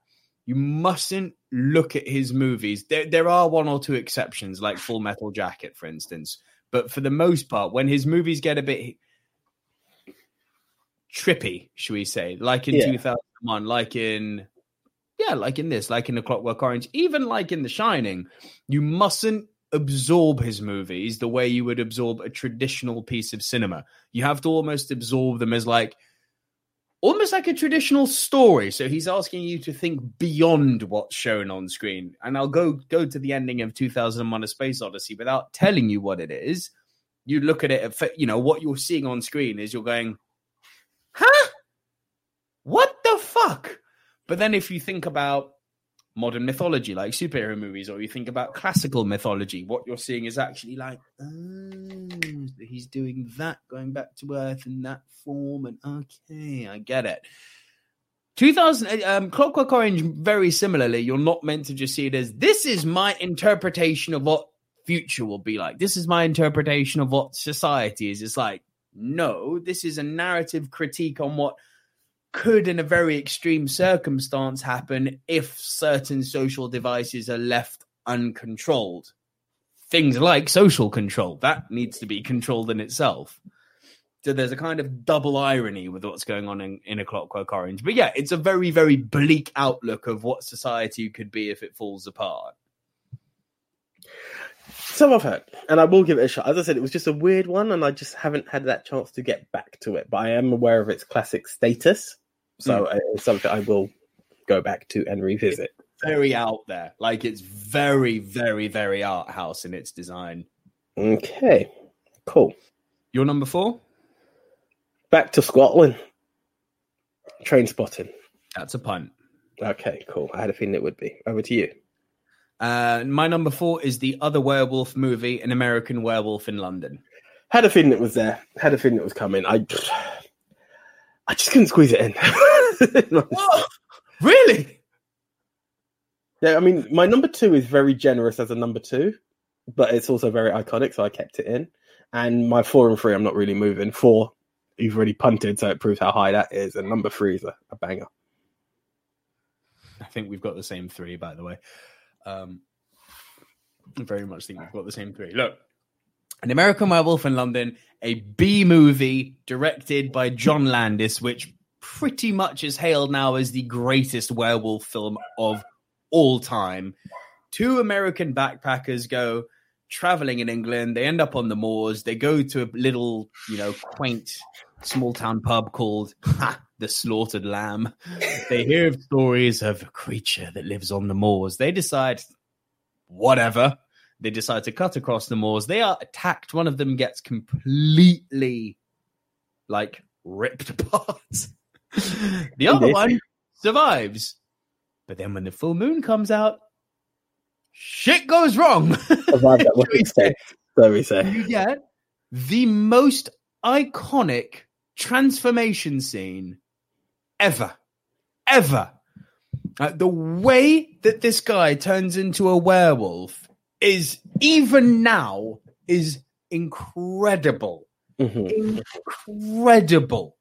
you mustn't look at his movies. There, there are one or two exceptions, like Full Metal Jacket, for instance. But for the most part, when his movies get a bit trippy, should we say, like in Yeah. 2001, like in yeah, like in this, like in The Clockwork Orange, even like in The Shining, you mustn't absorb his movies the way you would absorb a traditional piece of cinema. You have to almost absorb them as like almost like a traditional story. So he's asking you to think beyond what's shown on screen. And I'll go go to the ending of 2001: A Space Odyssey without telling you what it is. You look at it, you know what you're seeing on screen is you're going, huh? What the fuck? But then if you think about modern mythology like superhero movies or you think about classical mythology what you're seeing is actually like oh, he's doing that going back to earth in that form and okay i get it. 2000 um, clockwork orange very similarly you're not meant to just see it as this is my interpretation of what future will be like. This is my interpretation of what society is. It's like no this is a narrative critique on what could, in a very extreme circumstance, happen if certain social devices are left uncontrolled. Things like social control that needs to be controlled in itself. So there's a kind of double irony with what's going on in, in a Clockwork Orange. But yeah, it's a very, very bleak outlook of what society could be if it falls apart. Some I've heard, and I will give it a shot. As I said, it was just a weird one, and I just haven't had that chance to get back to it. But I am aware of its classic status, so uh, it's something I will go back to and revisit. Very out there. Like it's very, very, very art house in its design. Okay, cool. Your number four? Back to Scotland. Trainspotting. That's a punt. Okay, cool. I had a feeling it would be. Over to you. Uh, my number four is the other werewolf movie, An American Werewolf in London. Had a feeling it was there. Had a feeling it was coming. I, I just couldn't squeeze it in. [laughs] Really? yeah, I mean, my number two is very generous as a number two, but it's also very iconic, so I kept it in. And my four and three, I'm not really moving. Four, you've already punted, so it proves how high that is. And number three is a, a banger. I think we've got the same three, by the way. Um, I very much think we've got the same three. Look, An American Werewolf in London, a B movie directed by John Landis, which pretty much is hailed now as the greatest werewolf film of all time. Two American backpackers go traveling in England. They end up on the moors. They go to a little, you know, quaint small town pub called ha, the Slaughtered Lamb. They hear of stories of a creature that lives on the moors. They decide, whatever. They decide to cut across the moors. They are attacked. One of them gets completely like ripped [laughs] apart. the other one survives. But then when the full moon comes out, shit goes wrong. Survived at what Shall we extent? So we say. you get the most iconic transformation scene ever. Ever. Uh, the way that this guy turns into a werewolf is even now is incredible. Mhm. Incredible.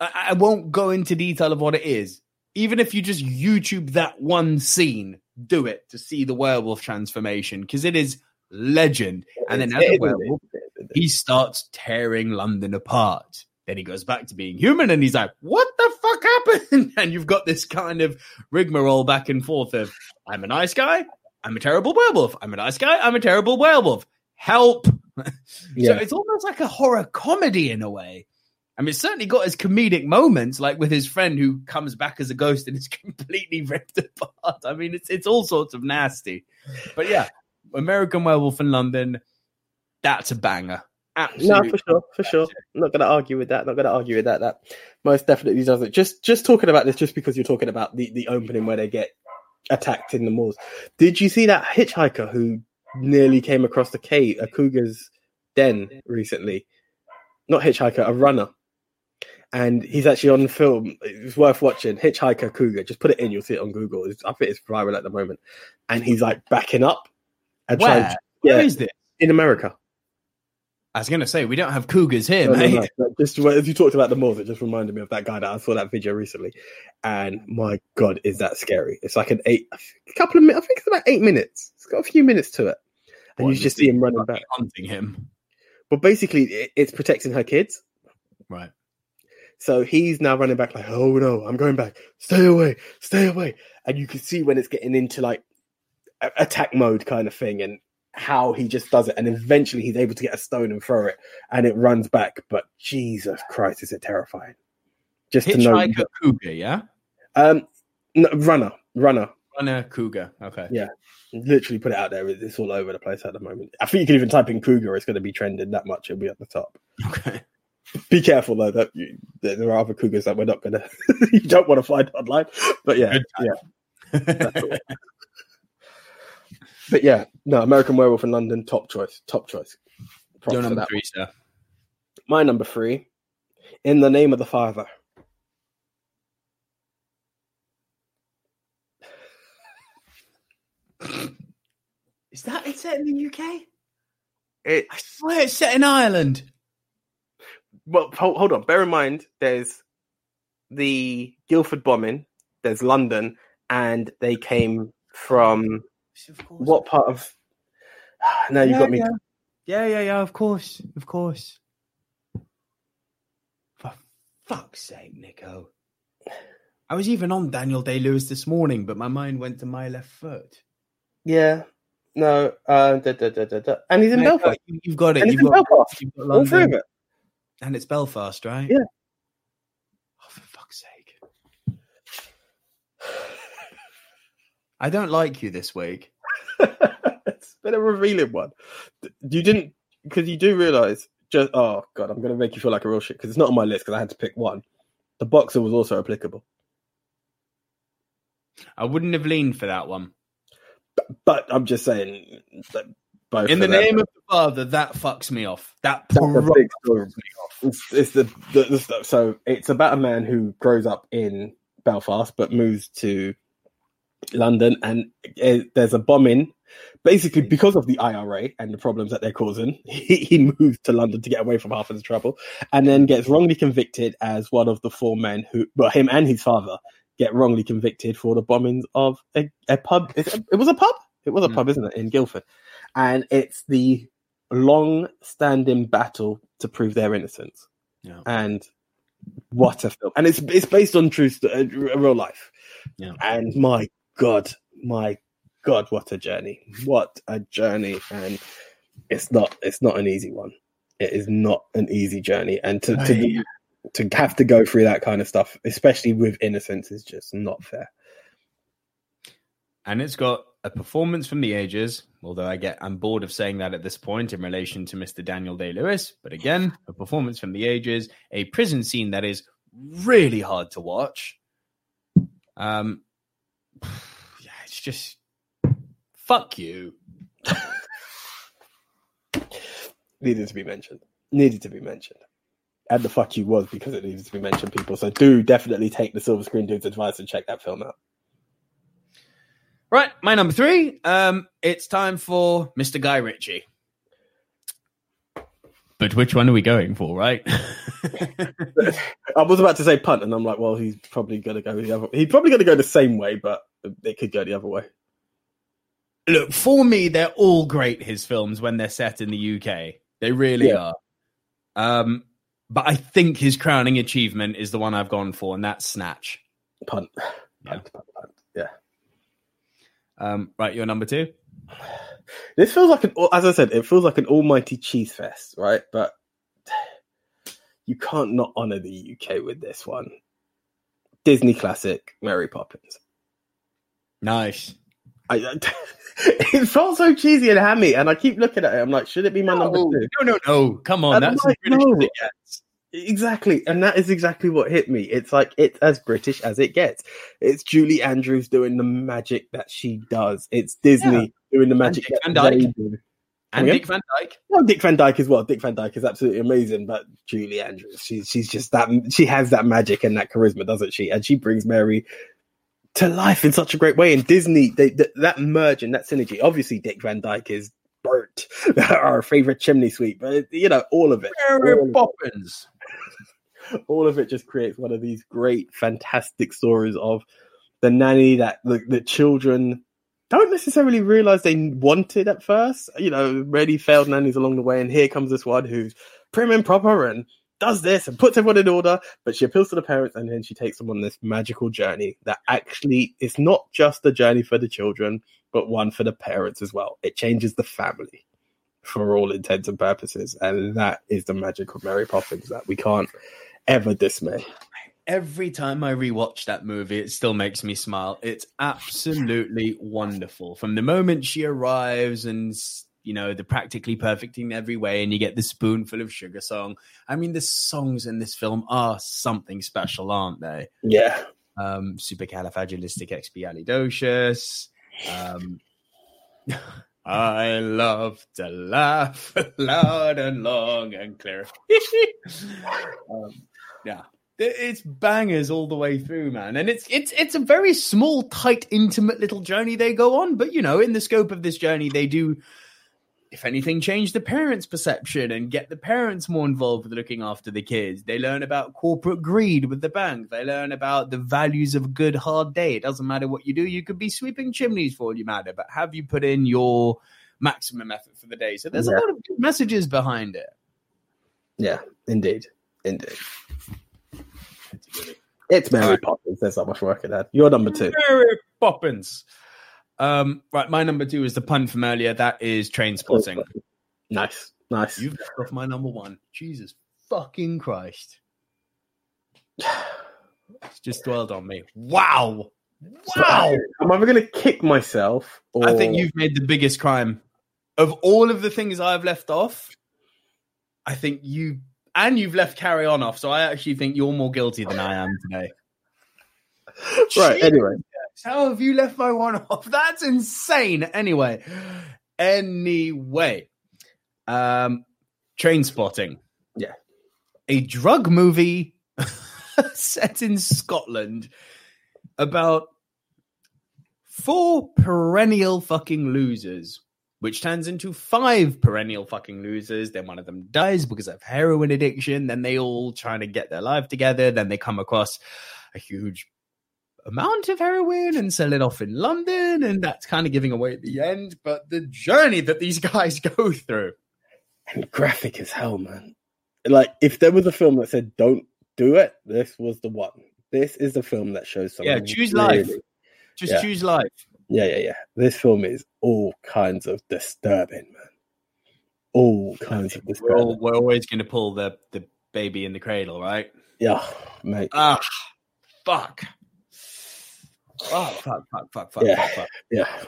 I, I won't go into detail of what it is. Even if you just YouTube that one scene, do it to see the werewolf transformation because it is legend. And then as a werewolf, it is, it is. he starts tearing London apart. Then he goes back to being human and he's like, what the fuck happened? [laughs] And you've got this kind of rigmarole back and forth of, I'm a nice guy. I'm a terrible werewolf. I'm a nice guy. I'm a terrible werewolf. Help. [laughs] Yeah. So it's almost like a horror comedy in a way. I mean, it's certainly got his comedic moments, like with his friend who comes back as a ghost and is [laughs] completely ripped apart. I mean, it's it's all sorts of nasty. But yeah, American Werewolf in London, that's a banger. No, for sure, for sure. I'm not going to argue with that. Not going to argue with that. That most definitely doesn't. Just, just talking about this, just because you're talking about the the opening where they get attacked in the malls. Did you see that hitchhiker who nearly came across the cave, a cougar's den recently? Not hitchhiker, a runner. And he's actually on film. It's worth watching. Hitchhiker Cougar. Just put it in. You'll see it on Google. It's, I think it's viral at the moment. And he's like backing up and Where? trying. Where Yeah, is this? in America. I was going to say, we don't have cougars here, No, no, mate. no. Just as you talked about the malls, it just reminded me of that guy that I saw that video recently, and my god, is that scary? It's like an eight, a couple of minutes. I think it's about eight minutes. It's got a few minutes to it, and What, you just see him running back. Hunting him. But basically, it, it's protecting her kids. Right. So he's now running back like, oh no, I'm going back. Stay away, stay away. And you can see when it's getting into like attack mode kind of thing, and how he just does it. And eventually, he's able to get a stone and throw it, and it runs back. But Jesus Christ, is it terrifying? Just to know, cougar, yeah? um, no, runner, runner. Runner cougar. Okay. Yeah. Literally put it out there. It's all over the place at the moment. I think you can even type in cougar. It's going to be trending that much. It'll be at the top. Okay. Be careful though that you, that there are other cougars that we're not going [laughs] to. you don't want to find online. But yeah, yeah. [laughs] But yeah, no. American Werewolf in London, top choice, top choice. Props Your number that. three, sir. My number three, in the name of the Father. [laughs] Is that it's set in the UK? It I swear it's set in Ireland. well, hold, hold on. Bear in mind, there's the Guildford bombing. There's London, and they came from what part of? [sighs] Now you yeah, got me. Yeah. yeah, yeah, yeah. Of course, of course. For fuck's sake, Nico. I was even on Daniel Day Lewis this morning, but my mind went to my left foot. Yeah, no, uh, da, da, da, da, da. and he's in Belfast. you- You've got it. You've got, Belfast. you've got All three of it. and it's Belfast, right? Yeah. Oh, for fuck's sake! I don't like you this week. [laughs] it's been a revealing one. You didn't because you do realize. Just oh god, I'm gonna make you feel like a real shit because it's not on my list because I had to pick one. The boxer was also applicable, I wouldn't have leaned for that one. but I'm just saying. That both In the them- name of the father, that fucks me off. That That's a proper big story. fucks me off. it's, it's the, the, the. So it's about a man who grows up in Belfast but moves to London, and uh, there's a bombing. Basically, because of the IRA and the problems that they're causing, [laughs] he, he moves to London to get away from half of the trouble, and then gets wrongly convicted as one of the four men who, well, him and his father get wrongly convicted for the bombings of a, a pub. It, it was a pub. It was a Mm. pub, isn't it, in Guildford? And it's the long-standing battle to prove their innocence Yeah. and what a film! And it's it's based on true st- uh, real life. Yeah. And my God, my God, what a journey! What a journey! And it's not it's not an easy one. It is not an easy journey, and to to, to have to go through that kind of stuff, especially with innocence, is just not fair. and it's got a performance from the ages, although I get I'm bored of saying that at this point in relation to Mr. Daniel Day Lewis. But again, a performance from the ages, a prison scene that is really hard to watch. Um, yeah, it's just fuck you. [laughs] Needed to be mentioned. Needed to be mentioned. And the fuck you was because it needed to be mentioned, people. So do definitely take the Silver Screen Dude's advice and check that film out. Right, my number three. Um, it's time for Mr. Guy Ritchie. But which one are we going for, right? [laughs] I was about to say punt, and I'm like, well, he's probably going to go the other. He's probably going to go the same way, but it could go the other way. Look, for me, they're all great. His films when they're set in the UK, they really Yeah. are. Um, but I think his crowning achievement is the one I've gone for, and that's Snatch. Punt. Yeah. Punt, punt, punt. Yeah. Um, right, your number two. This feels like an, as I said, it feels like an almighty cheese fest, right? But you can't not honor the UK with this one. Disney classic, Mary Poppins. Nice. I, [laughs] it felt so cheesy and hammy, and I keep looking at it. I'm like, should it be my number No, two? no, no, no. Come on, And that's like, British no. it gets. Exactly, and that is exactly what hit me. It's like it's as British as it gets. It's Julie Andrews doing the magic that she does. It's Disney doing the magic Dick that Van they Dyke. do. And. Dick Van Dyke. Well, Dick Van Dyke as well. Dick Van Dyke is absolutely amazing, but Julie Andrews, she's she's just that she has that magic and that charisma, doesn't she? And she brings Mary to life in such a great way. And Disney, they, th that merge and that synergy. Obviously, Dick Van Dyke is burnt, [laughs] our favorite chimney sweep, but you know all of it, Mary all of it. Poppins. [laughs] all of it just creates one of these great, fantastic stories of the nanny that the, the children don't necessarily realize they wanted at first. You know, many failed nannies along the way, and here comes this one who's prim and proper and does this and puts everyone in order, but she appeals to the parents and then she takes them on this magical journey that actually is not just a journey for the children, but one for the parents as well. It changes the family for all intents and purposes. And that is the magic of Mary Poppins that we can't ever dismay. Every time I rewatch that movie, it still makes me smile. It's absolutely wonderful. From the moment she arrives and you know the practically perfect in every way, and you get the spoonful of sugar song. I mean, the songs in this film are something special, aren't they? Yeah. Um, Supercalifragilisticexpialidocious. Um, [laughs] I love to laugh loud and long and clear. [laughs] um, yeah, it's bangers all the way through, man, and it's it's it's a very small, tight, intimate little journey they go on. But you know, in the scope of this journey, they do, if anything, change the parents' perception and get the parents more involved with looking after the kids. They learn about corporate greed with the bank. They learn about the values of a good hard day. It doesn't matter what you do; you could be sweeping chimneys for all you matter, but have you put in your maximum effort for the day? So there's a lot of good messages behind it. Yeah, indeed. Indeed. It's Mary Poppins. There's not much work in that. You're number two. Mary Poppins. Um, right, my number two is the pun from earlier. That is Trainspotting. Nice. Nice. You've left off my number one. Jesus fucking Christ. It's just dwelled on me. Wow. Wow. I'm either going to kick myself or. I think you've made the biggest crime of all of the things I've left off. I think you and you've left carry on off. So I actually think you're more guilty than I am today. Right, anyway. How have you left my one off? [laughs] That's insane. Anyway, anyway, um, Trainspotting. Yeah. a drug movie [laughs] set in Scotland about four perennial fucking losers, which turns into five perennial fucking losers. Then one of them dies because of heroin addiction. Then they all try to get their life together. Then they come across a huge amount of heroin and sell it off in London. And that's kind of giving away at the end. But the journey that these [laughs] guys go through. And graphic as hell, man. Like, if there was a film that said don't do it, this was the one. This is the film that shows something. Yeah, choose life. Just Yeah. choose life. Yeah, yeah, yeah. This film is all kinds of disturbing, man. All kinds of We're, disturbing. all, we're always going to pull the, the baby in the cradle, right? Yeah, mate. Ah, fuck. Oh, fuck, fuck, fuck, fuck, Yeah. fuck, fuck. Yeah.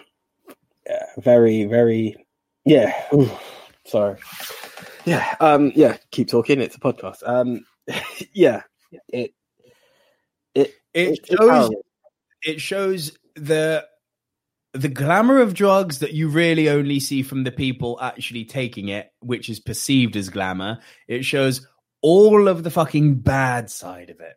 yeah, very, very, yeah. Ooh, sorry. Yeah, um, yeah. Keep talking. It's a podcast. Um, [laughs] yeah, it, it, It it's shows it shows the the glamour of drugs that you really only see from the people actually taking it, which is perceived as glamour. It shows all of the fucking bad side of it,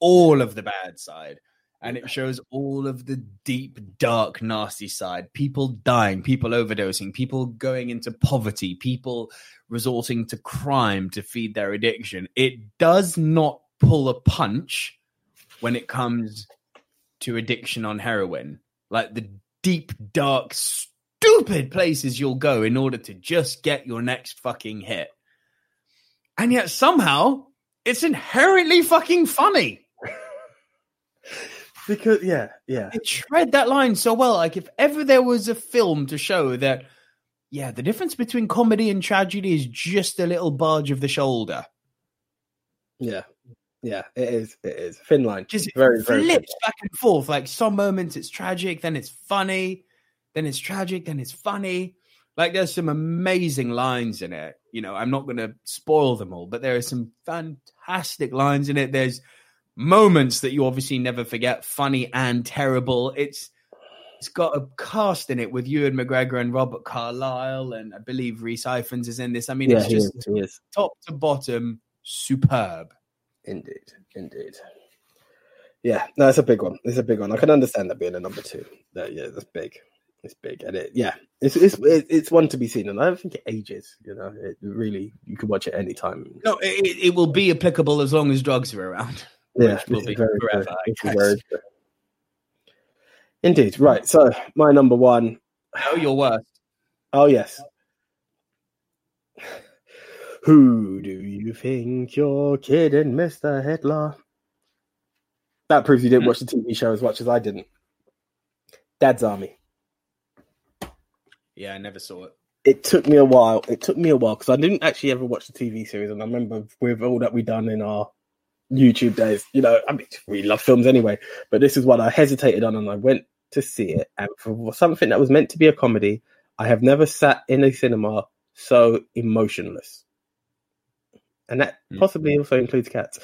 all of the bad side. And it shows all of the deep, dark, nasty side. People dying, people overdosing, people going into poverty, people resorting to crime to feed their addiction. It does not pull a punch when it comes to addiction on heroin. Like the deep, dark, stupid places you'll go in order to just get your next fucking hit. And yet somehow it's inherently fucking funny. [laughs] because yeah, yeah, It tread that line so well. Like if ever there was a film to show that, yeah, the difference between comedy and tragedy is just a little barge of the shoulder. yeah, yeah. It is. It is thin line. just very, very flips back and forth. Like some moments it's tragic, then it's funny, then it's tragic, then it's funny. Like there's some amazing lines in it. You know, I'm not going to spoil them all, but there are some fantastic lines in it. There's moments that you obviously never forget, funny and terrible. It's it's got a cast in it with Ewan McGregor and Robert Carlyle, and I believe Rhys Ifans is in this. I mean, Yeah, it's just is. Is. top to bottom superb. Indeed, indeed. Yeah, no, it's a big one. It's a big one. I can understand that being a number two. That, yeah, that's big. It's big, and it yeah, it's it's it's one to be seen, and I don't think it ages. You know, it really you can watch it anytime. No, it, it will be applicable as long as drugs are around. Yeah, which will be true. forever, I This is guess. very true. Indeed, right. So my number one. Oh, no, you're worse. Oh yes. [sighs] Who do you think you're kidding, Mister Hitler? That proves you didn't hmm. watch the TV show as much as I didn't. Dad's Army. Yeah, I never saw it. It took me a while. It took me a while because I didn't actually ever watch the TV series, and I remember with all that we done in our YouTube days, you know, I mean, we love films anyway, but this is what I hesitated on, and I went to see it, and for something that was meant to be a comedy, I have never sat in a cinema so emotionless, and that Mm. possibly also includes cats,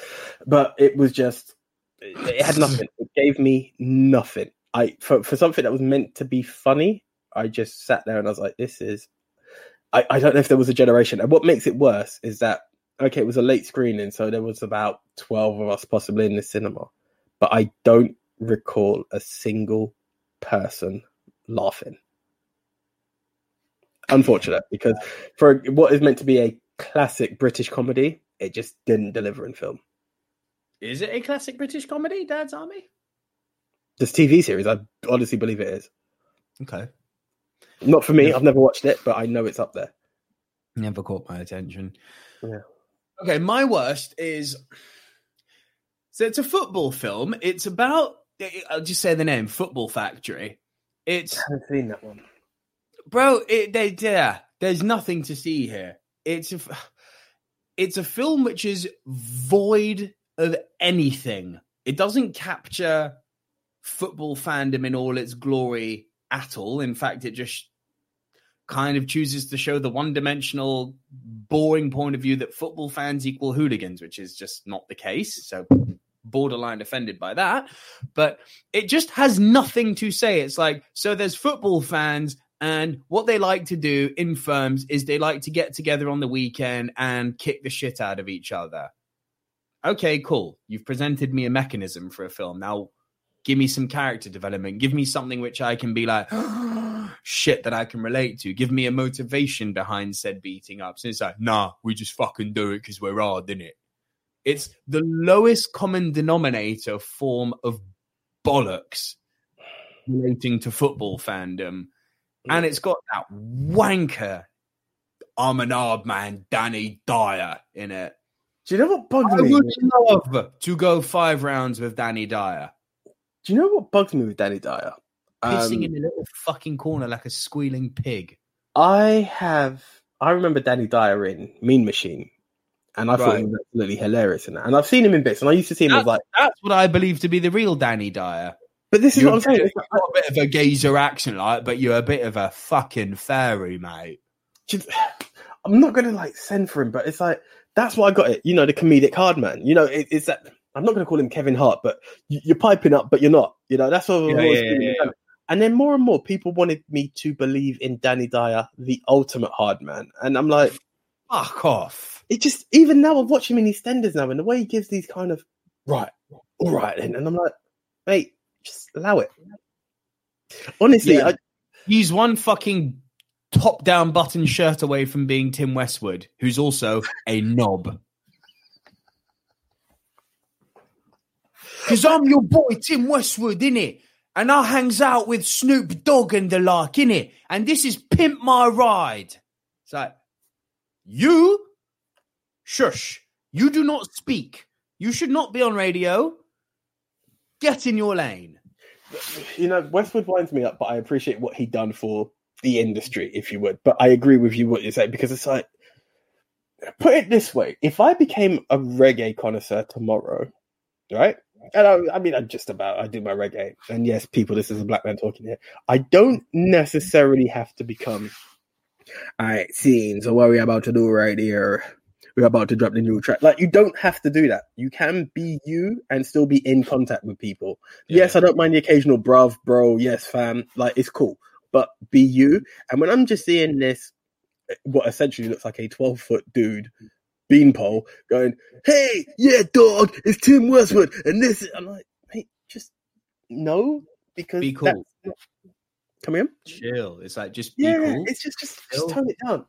but it was just, it it had nothing. It gave me nothing. I for for something that was meant to be funny, I just sat there and I was like, this is. I, I don't know if there was a generation. And what makes it worse is that okay, it was a late screening, so there was about twelve of us possibly in the cinema, but I don't recall a single person laughing. Unfortunate, because for what is meant to be a classic British comedy, it just didn't deliver in film. Is it a classic British comedy, Dad's Army? This TV series, I honestly believe it is. Okay. Not for me. I've never watched it, but I know it's up there. Never caught my attention. Yeah. Okay, my worst is so it's a football film. It's about I'll just say the name, Football Factory. It's I haven't seen that one. bro, it they yeah, there's nothing to see here. It's a it's a film which is void of anything. It doesn't capture football fandom in all its glory at all. In fact, it just kind of chooses to show the one-dimensional, boring point of view that football fans equal hooligans, which is just not the case. So borderline offended by that. But it just has nothing to say. It's like, so there's football fans, and what they like to do in firms is they like to get together on the weekend and kick the shit out of each other. Okay, cool. You've presented me a mechanism for a film. Now give me some character development. Give me something which I can be like, [gasps] oh, shit that I can relate to. Give me a motivation behind said beating up. So it's like, nah, we just fucking do it because we're hard, isn't it? It's the lowest common denominator form of bollocks relating to football fandom. And it's got that wanker, I'm an hard man, Danny Dyer in it. Do you know what bugs I me? would love to go five rounds with Danny Dyer. Do you know what bugs me with Danny Dyer? Pissing Um, in a little fucking corner like a squealing pig. I have. I remember Danny Dyer in Mean Machine, and I thought he was absolutely hilarious in that. And I've seen him in bits, and I used to see him as like, That's what I believe to be the real Danny Dyer. But this is You're what I'm saying. you've a bit of a geezer action, like, but you're a bit of a fucking fairy, mate. just- I'm not gonna like send for him, but it's like that's why I got it. You know, the comedic hard man. You know, it, it's that I'm not gonna call him Kevin Hart, but you, you're piping up, but you're not. You know, that's what. Yeah, always yeah, yeah. And then more and more people wanted me to believe in Danny Dyer, the ultimate hard man, and I'm like, Fuck off. it just even now I watch him in EastEnders now, and the way he gives these kind of right, all right, then, and I'm like, mate, just allow it. Honestly, Yeah. I, He's one fucking top down button shirt away from being Tim Westwood, who's also a knob. [laughs] Because I'm your boy, Tim Westwood, innit? And I hangs out with Snoop Dogg and the like, innit? And this is Pimp My Ride. It's like, you, shush, you do not speak. You should not be on radio. Get in your lane. you know, Westwood winds me up, but I appreciate what he done for the industry, if you would. But I agree with you what you're saying because it's like, put it this way: if I became a reggae connoisseur tomorrow, right? And I, I mean, I just about I do my reggae, and yes, people, this is a black man talking here. I don't necessarily have to become. All right, scenes. So what are we about to do right here? We're about to drop the new track. Like you don't have to do that. You can be you and still be in contact with people. Yes, I don't mind the occasional bruv, bro. Yes, fam. Like it's cool, but be you. And when I'm just seeing this, what essentially looks like a 12 foot dude, beanpole, going, "Hey, yeah, dog, it's Tim Westwood," and this, I'm like, mate, just no, because Be cool. not- Come in. Chill. It's like, just be Yeah, cool. it's just just just tone it down.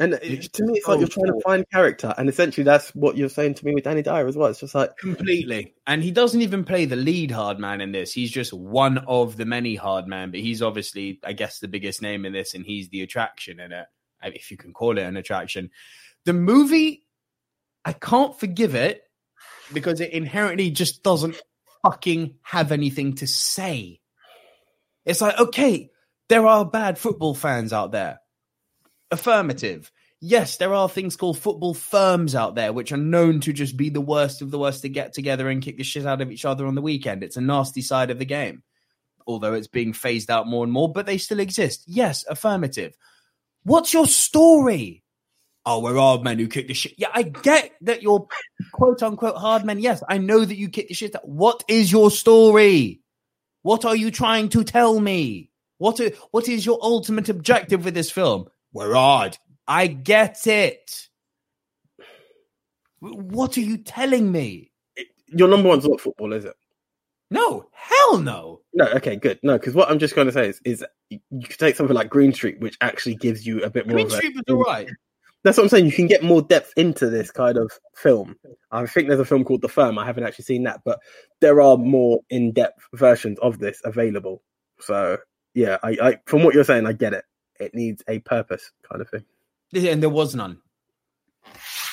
And it- to me, it's like you're trying to find character, and essentially that's what you're saying to me with Danny Dyer as well. It's just like, Completely. And he doesn't even play the lead hard man in this. He's just one of the many hard man, but he's obviously, I guess, the biggest name in this, and he's the attraction in it, if you can call it an attraction. The movie, I can't forgive it because it inherently just doesn't fucking have anything to say. It's like, okay, there are bad football fans out there. Affirmative. Yes, there are things called football firms out there which are known to just be the worst of the worst to get together and kick the shit out of each other on the weekend. It's a nasty side of the game. Although it's being phased out more and more, but they still exist. Yes, affirmative. What's your story? Oh, we're hard men who kick the shit. Yeah, I get that you're quote unquote hard men. Yes, I know that you kick the shit. What is your story? What are you trying to tell me? What i- what is your ultimate objective with this film? We're hard. I get it. What are you telling me? your number one's not football, is it? No, hell no. No, okay, good. No, because what I'm just going to say is, is you could take something like Green Street, which actually gives you a bit more. Green of a- Street was all right. That's what I'm saying. You can get more depth into this kind of film. I think there's a film called The Firm. I haven't actually seen that, but there are more in-depth versions of this available. So yeah, I, I from what you're saying, I get it. It needs a purpose, kind of thing. And there was none.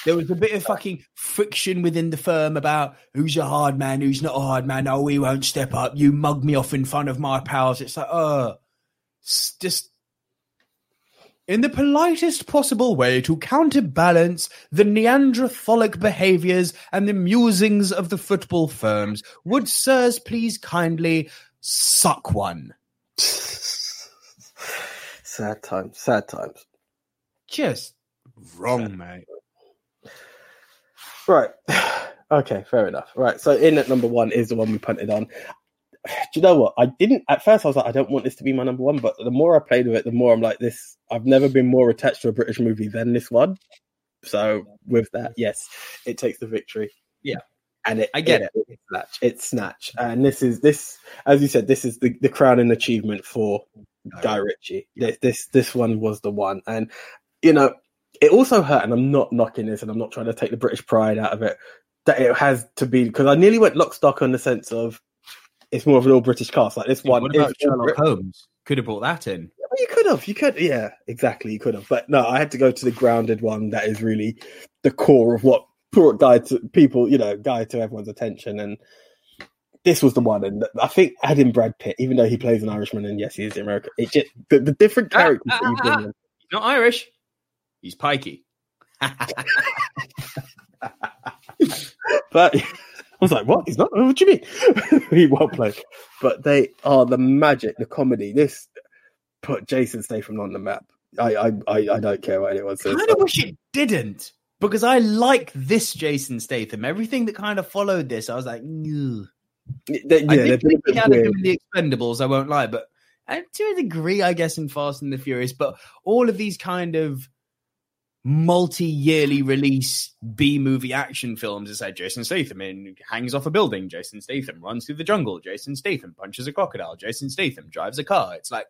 There was a bit of fucking friction within the firm about who's a hard man, who's not a hard man. Oh, we won't step up. You mug me off in front of my pals. It's like, oh, just in the politest possible way to counterbalance the Neanderthalic behaviors and the musings of the football firms. Would sirs please kindly suck one? [laughs] sad times, sad times. Just wrong, mate. Right. [sighs] Okay, fair enough. Right. So in at number one is the one we punted on. [sighs] Do you know what? I didn't at first I was like, I don't want this to be my number one, but the more I played with it, the more I'm like this I've never been more attached to a British movie than this one. So with that, yes, it takes the victory. Yeah. And it I get it. It's snatch. It's snatch. And this is this as you said, this is the, the crowning achievement for Guy Ritchie. This, this this one was the one. And you know, it also hurt, and I'm not knocking this, and I'm not trying to take the British pride out of it. That it has to be because I nearly went lock stock on the sense of it's more of an all British cast. Like this one, What about Sherlock Holmes? Could have brought that in. Well, you could have, you could, yeah, exactly, you could have. But no, I had to go to the grounded one that is really the core of what brought Guy to people, you know, Guy to everyone's attention, and this was the one. And I think adding Brad Pitt, even though he plays an Irishman, and yes, he is American, it just the, the different Ah, characters ah, that ah, ah. in. He's not Irish. He's pikey. [laughs] But was like, what? He's not? What do you mean? [laughs] he won't play. But they are the magic, the comedy. This put Jason Statham on the map. I I I, I don't care what anyone says. I kind of wish it didn't because I like this Jason Statham. Everything that kind of followed this, I was like, "Ugh." They- yeah, I did think a he had it weird. in the Expendables. I won't lie, but and to a degree, I guess, in Fast and the Furious. But all of these kind of multi-yearly release B movie action films. It's like Jason Statham in hangs off a building. Jason Statham runs through the jungle. Jason Statham punches a crocodile. Jason Statham drives a car. It's like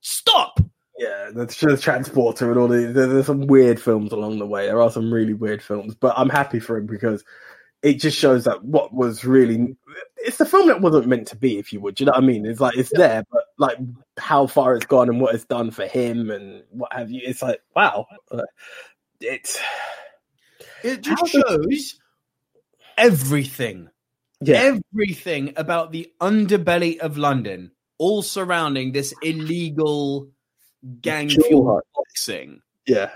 stop. Yeah, the, the transporter and all the there, there's some weird films along the way. There are some really weird films, but I'm happy for him because it just shows that what was really it's the film that wasn't meant to be, if you would. Do you know what I mean? It's like it's there, but like how far it's gone and what it's done for him and what have you. It's like wow, it's It just How shows everything. yeah, everything about the underbelly of London, all surrounding this illegal gang fuel boxing, yeah,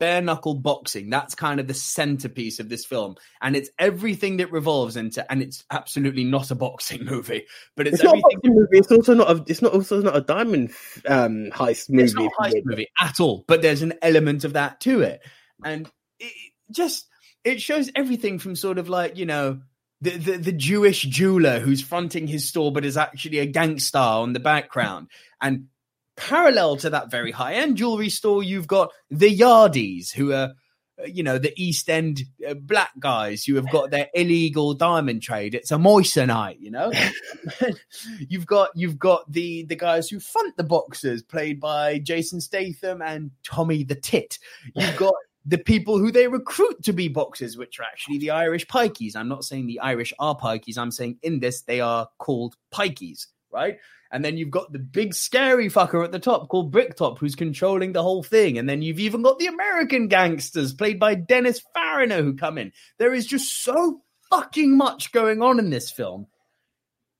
bare knuckle boxing. That's kind of the centerpiece of this film, and it's everything that revolves into. And it's absolutely not a boxing [laughs] movie, but it's, it's not a boxing movie. It's also not a. It's not also not a diamond um, heist movie. It's not a heist movie at all, but there's an element of that to it, and it just it shows everything from sort of like you know the, the the Jewish jeweler who's fronting his store, but is actually a gangster on the background, and parallel to that very high end jewelry store, you've got the Yardies who are. uh, You know the East End uh, black guys who have got their illegal diamond trade. It's a moissanite, you know. [laughs] you've got you've got the the guys who front the boxers, played by Jason Statham and Tommy the Tit. You've [laughs] got the people who they recruit to be boxers, which are actually the Irish pikeys. I'm not saying the Irish are pikeys. I'm saying in this they are called pikeys, right? And then you've got the big scary fucker at the top called Bricktop, who's controlling the whole thing. And then you've even got the American gangsters played by Dennis Farina who come in. There is just so fucking much going on in this film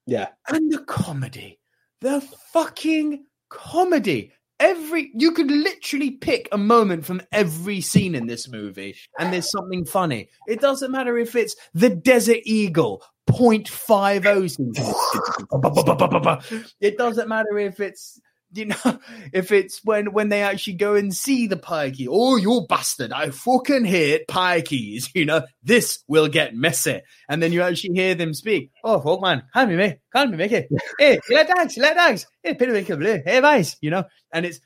Yeah, and the comedy the fucking comedy every you could literally pick a moment from every scene in this movie and there's something funny. It doesn't matter if it's the desert eagle 0.50 [laughs] it doesn't matter if it's you know [laughs] if it's when when they actually go and see the pikey. Oh you bastard. I fucking hate pikeys [laughs] you know. This will get messy. And then you actually hear them speak. Oh fuck man. Calm me. Mate calm me Mickey [laughs] hey you let dogs? You let dogs? Hey me blue hey guys you know. And it's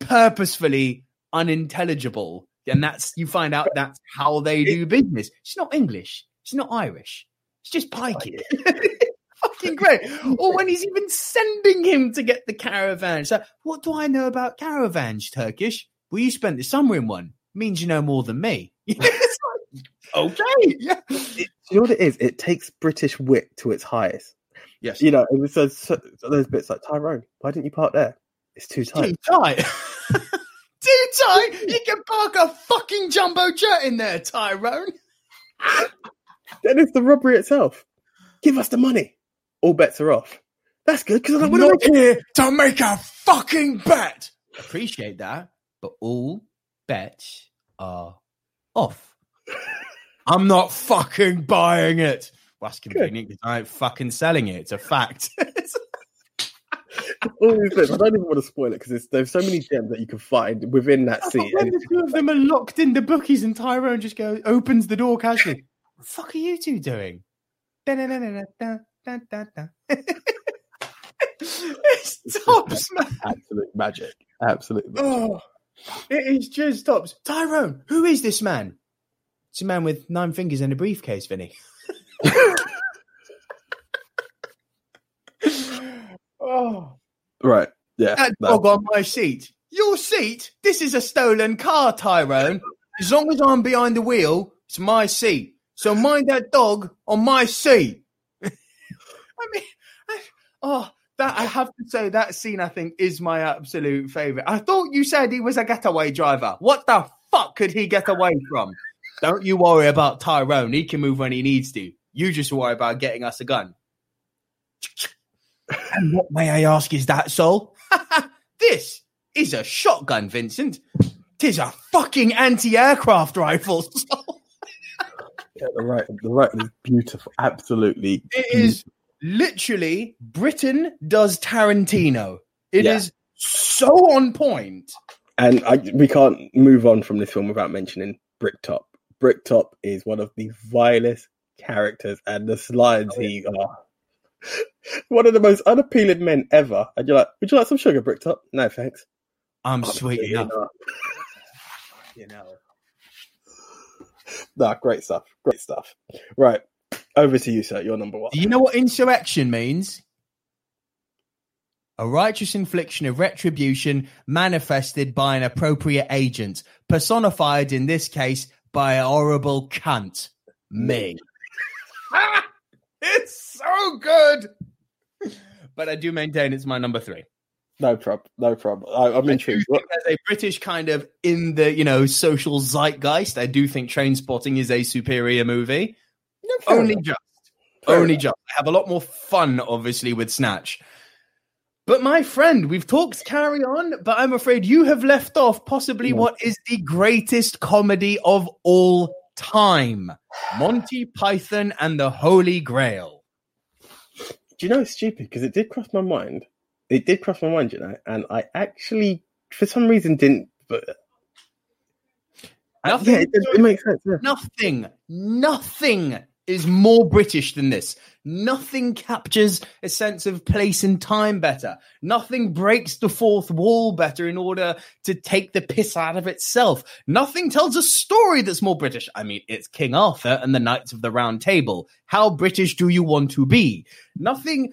purposefully unintelligible. And that's you find out that's how they do business. It's not english. It's not irish. It's just pikey fucking great. Or when he's even sending him to get the caravan. So, what do I know about caravans, Turkish? Well, you spent the summer in one. Means you know more than me. [laughs] Okay. [laughs] Yeah. it, you know what it is? It takes British wit to its highest. Yes. You know, it was so, so, those bits like Tyrone. Why didn't you park there? It's too tight. Too tight. [laughs] Too tight. You can park a fucking jumbo jet in there, Tyrone. Then it's the robbery itself. Give us the money. All bets are off. That's good because I don't I'm want to not here to make a fucking bet. Appreciate that, but all bets are off. [laughs] I'm not fucking buying it. Well, that's convenient because I ain't fucking selling it. It's a fact. [laughs] all these bits. I don't even want to spoil it because there's so many gems that you can find within that scene. when the two of them are locked in the bookies and Tyrone just goes, opens the door casually. what the fuck are you two doing? It's tops, [laughs] man. absolute magic. Absolute magic. Oh, it is just tops. Tyrone, who is this man? It's a man with nine fingers and a briefcase, Vinny. [laughs] oh, Right. Yeah. that no. dog on my seat. Your seat? This is a stolen car, Tyrone. As long as I'm behind the wheel, it's my seat. So mind that dog on my seat. I mean, [laughs] I, oh, that I have to say that scene I think is my absolute favorite. I thought you said he was a getaway driver. What the fuck could he get away from? Don't you worry about Tyrone. He can move when he needs to. You just worry about getting us a gun. [laughs] And what may I ask is that, Sol? [laughs] this is a shotgun, Vincent. Tis a fucking anti-aircraft rifle, Sol. Yeah, the right, the right is beautiful. Absolutely, It is literally Britain does Tarantino. It is Yeah. so on point. And I, we can't move on from this film without mentioning Bricktop. Bricktop is one of the vilest characters, and the slides Oh, he are [laughs] one of the most unappealing men ever. And you're like, "Would you like some sugar, Bricktop?" No, thanks. I'm sweet you enough. [laughs] You know. Nah, great stuff. Great stuff. Right, over to you, sir. You're number one. Do you know what insurrection means? A righteous infliction of retribution manifested by an appropriate agent, personified in this case by a horrible cunt. Me. [laughs] it's so good. But I do maintain it's my number three. No problem. No problem. I, I'm I do intrigued. What, think as a British kind of in the you know social zeitgeist, I do think Trainspotting is a superior movie. Fair Only enough. just. Fair Only enough. just. I have a lot more fun, obviously, with Snatch. But my friend, we've talked carry on, but I'm afraid you have left off possibly Yeah. what is the greatest comedy of all time Monty Python and the Holy Grail. Do you know it's stupid because it did cross my mind. It did cross my mind, you know, and I actually, for some reason, didn't. But Uh, Nothing, yeah, it, it makes sense. Yeah. nothing, nothing is more British than this. Nothing captures a sense of place and time better. Nothing breaks the fourth wall better in order to take the piss out of itself. Nothing tells a story that's more British. I mean, it's King Arthur and the Knights of the Round Table. How British do you want to be? Nothing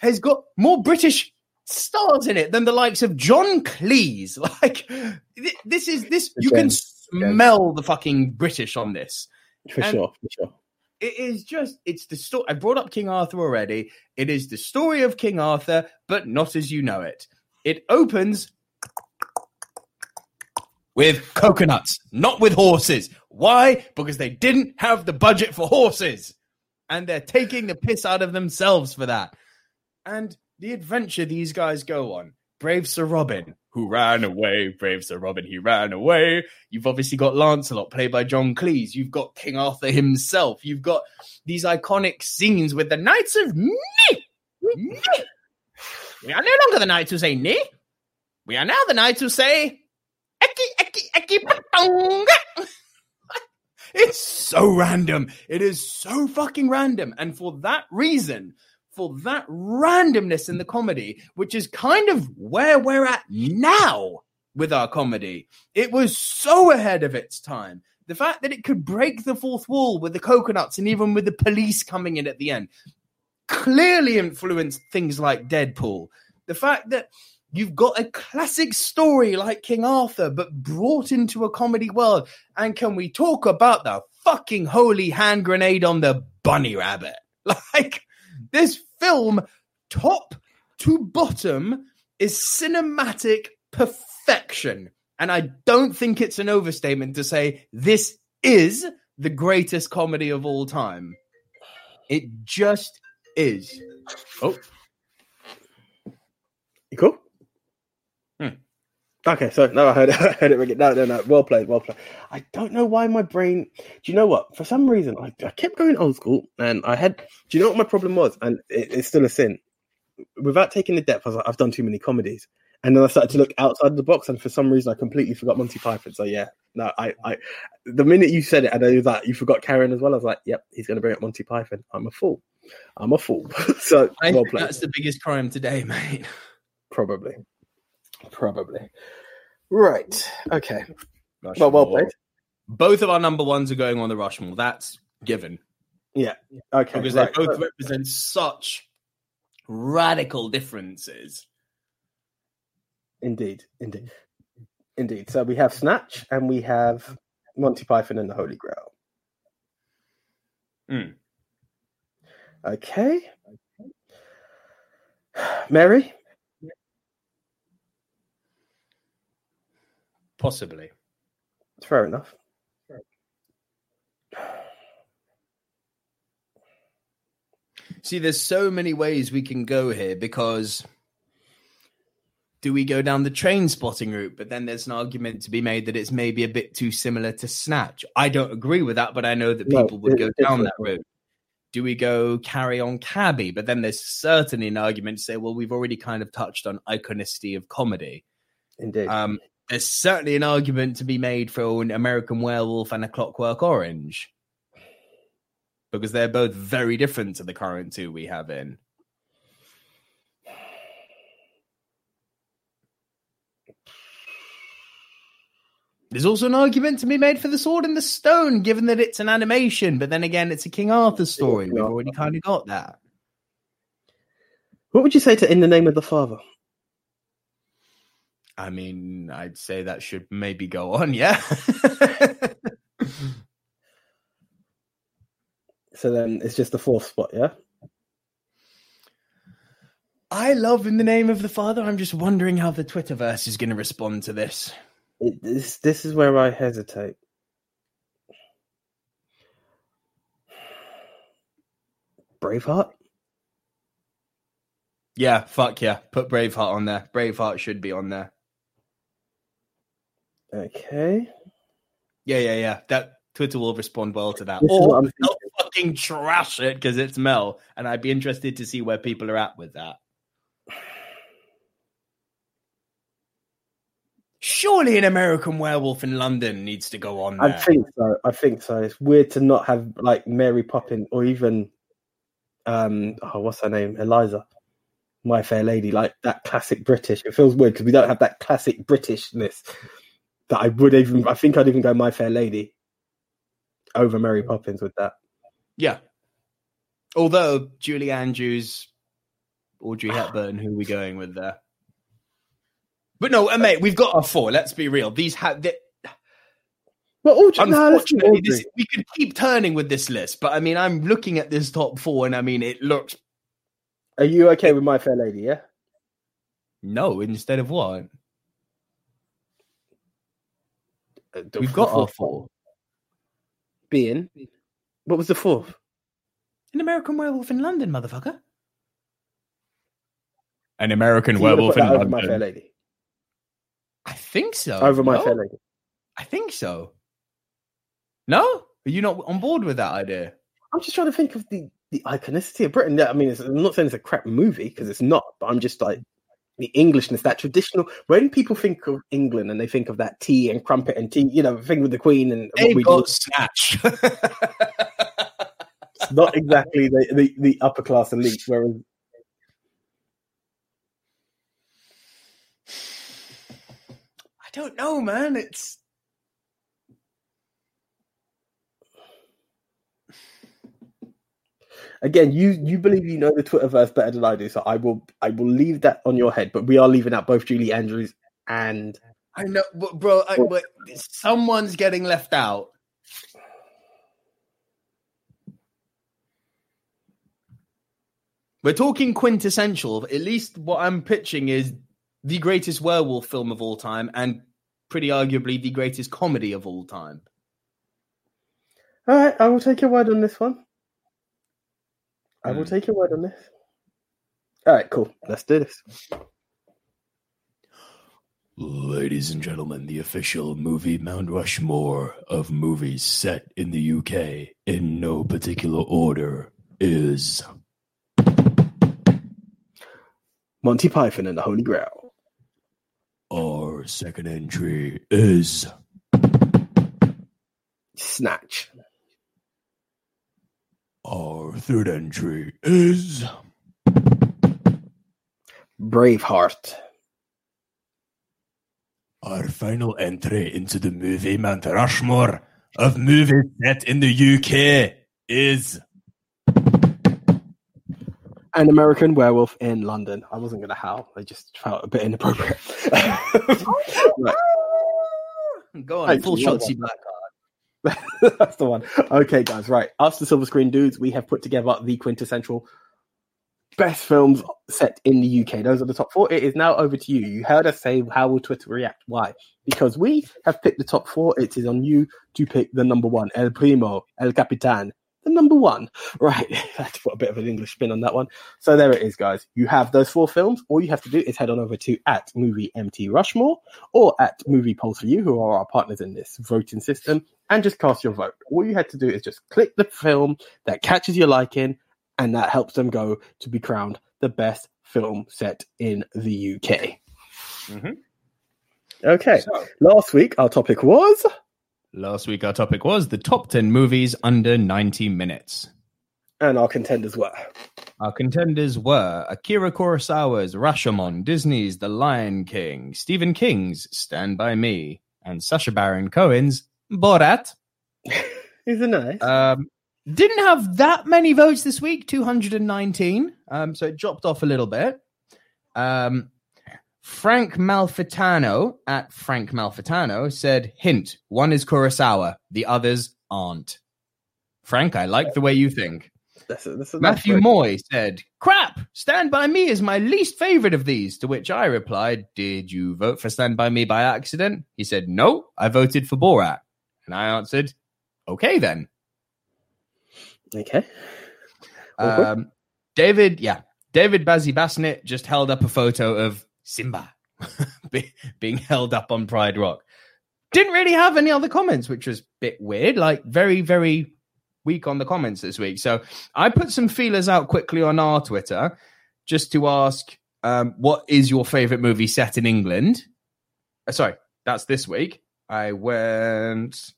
has got more British stars in it than the likes of John Cleese. [laughs] Like th- this is this you can smell the fucking British on this. For And- sure, for sure. It is just it's the story. I brought up King Arthur already. It is the story of King Arthur, but not as you know it. It opens with coconuts, not with horses. Why? Because they didn't have the budget for horses. And they're taking the piss out of themselves for that. And the adventure these guys go on. Brave Sir Robin, who ran away. Brave Sir Robin, he ran away. You've obviously got Lancelot, played by John Cleese. You've got King Arthur himself. You've got these iconic scenes with the Knights of Ni. We are no longer the Knights who say Ni. We are now the Knights who say Eki, Eki, Eki, Patonga. [laughs] It's so random. It is so fucking random. And for that reason, for that randomness in the comedy, which is kind of where we're at now with our comedy, it was so ahead of its time. The fact that it could break the fourth wall with the coconuts and even with the police coming in at the end clearly influenced things like Deadpool. The fact that you've got a classic story like King Arthur, but brought into a comedy world. And can we talk about the fucking holy hand grenade on the bunny rabbit? [laughs] Like, this film, top to bottom, is cinematic perfection. And I don't think it's an overstatement to say this is the greatest comedy of all time. It just is. Oh, You cool? Okay, so no, I heard, it. [laughs] I heard it. No, no, no. Well played, well played. I don't know why my brain. Do you know what? For some reason, I, I kept going old school, and I had. Do you know what my problem was? And it, it's still a sin. Without taking the depth, I was like, I've done too many comedies, and then I started to look outside the box, and for some reason, I completely forgot Monty Python. So yeah, no, I, I, the minute you said it, and I was like, you forgot Karen as well. I was like, yep, he's going to bring up Monty Python. I'm a fool. I'm a fool. [laughs] so I well think played. that's the biggest crime today, [laughs] mate. Probably. Probably. Right. Okay. Well, well played. Both of our number ones are going on the Rushmore. That's given Yeah. Okay. because right. they both represent such radical differences. Indeed. Indeed. Indeed. So we have Snatch and we have Monty Python and the Holy Grail. Mm. Okay. Mary? Possibly. Fair enough. See, there's so many ways we can go here because do we go down the Trainspotting route? But then there's an argument to be made that it's maybe a bit too similar to Snatch. I don't agree with that, but I know that No, people would go down that route. Do we go carry on cabby? But then there's certainly an argument to say, well, we've already kind of touched on iconicity of comedy. Indeed. Um, there's certainly an argument to be made for an American Werewolf and a Clockwork Orange because they're both very different to the current two we have in. There's also an argument to be made for the Sword and the Stone, given that it's an animation, but then again, it's a King Arthur story. We've already kind of got that. what would you say to In the Name of the Father? I mean, I'd say that should maybe go on, yeah. [laughs] So then it's just the fourth spot, yeah? I love in the name of the Father. I'm just wondering how the Twitterverse is going to respond to this. It, this, this is where I hesitate. Braveheart? Yeah, fuck yeah. Put Braveheart on there. Braveheart should be on there. Okay. Yeah, yeah, yeah. That Twitter will respond well to that. This Or I'm they'll fucking trash it because it's Mel, and I'd be interested to see where people are at with that. Surely an American Werewolf in London needs to go on I think so. I think so. It's weird to not have like Mary Poppins or even um oh what's her name? Eliza. My Fair Lady, like that classic British. It feels weird because we don't have that classic Britishness that I would even I think I'd even go My Fair Lady over Mary mm. Poppins with that. Yeah. Although Julie Andrews, Audrey ah. Hepburn, who are we going with there? But no, mate, we've got our four. Let's be real. These have. Well, Audrey, no, let's do Unfortunately, this, we could keep turning with this list, but I mean, I'm looking at this top four, and I mean, it looks Are you okay with My Fair Lady? Yeah. no instead of what Uh, we've got our four. being. What was the fourth? An American Werewolf in London, motherfucker. An American So you wanna Werewolf put in that over My Fair London. Lady. I think so. Over My no? Fair Lady. I think so. No, are you not on board with that idea? I'm just trying to think of the the iconicity of Britain. Yeah, I mean, it's, I'm not saying it's a crap movie because it's not, but I'm just like the Englishness, that traditional. When people think of England and they think of that tea and crumpet and tea, you know, the thing with the Queen and what we do, got snatch. [laughs] it's not exactly the, the, the upper class elite. Whereas I don't know, man. It's again, you you believe you know the Twitterverse better than I do, so I will I will leave that on your head. But we are leaving out both Julie Andrews and I know, but bro, I, but someone's getting left out. We're talking quintessential. At least what I'm pitching is the greatest werewolf film of all time, and pretty arguably the greatest comedy of all time. all right. I will take your word on this one. I will Hmm. take your word on this. All right, cool. Let's do this. Ladies and gentlemen, the official movie Mount Rushmore of movies set in the UK in no particular order is Monty Python and the Holy Grail. our second entry is Snatch. Our third entry is Braveheart. our final entry into the movie Mount Rushmore of movies set in the UK is An American Werewolf in London. I wasn't going to howl. I just felt a bit inappropriate. [laughs] [laughs] right. go on Thank full you, shot see done. black [laughs] That's the one. Okay, guys, right. Us, the Silver Screen Dudes, we have put together the quintessential best films set in the UK. Those are the top four. It is now over to you. You heard us say, how will Twitter react? Why? Because we have picked the top four. It is on you to pick the number one, El Primo, El Capitan, the number one. [laughs] Right, I [laughs] had to put a bit of an English spin on that one. So there it is, guys. You have those four films. All you have to do is head on over to at Movie MT Rushmore or at Movie Polls for You, who are our partners in this voting system, and just cast your vote. All you had to do is just click the film that catches your liking, and that helps them go to be crowned the best film set in the UK. Mhm. Okay. So- Last week our topic was Last week, our topic was the top 10 movies under 90 minutes. and our contenders were. Our contenders were Akira Kurosawa's Rashomon, Disney's The Lion King, Stephen King's Stand By Me, and Sacha Baron Cohen's Borat. [laughs] Is it nice? Um, didn't have that many votes this week, 219. Um, so it dropped off a little bit. Um, Frank Malfitano at Frank Malfitano said, hint, one is Kurosawa, the others aren't. Frank, I like the way you think. That's a, that's a Matthew that's Moy said, Crap! Stand By Me is my least favorite of these. To which I replied, Did you vote for Stand By Me by accident? He said, No, I voted for Borat. And I answered, Okay then. Okay. Um, David, yeah, David Bazzy Bassnett just held up a photo of Simba [laughs] being held up on Pride Rock. Didn't really have any other comments, which was a bit weird. Like very, very weak on the comments this week. So I put some feelers out quickly on our Twitter just to ask, um, what is your favorite movie set in England? Uh, sorry, that's this week. I went.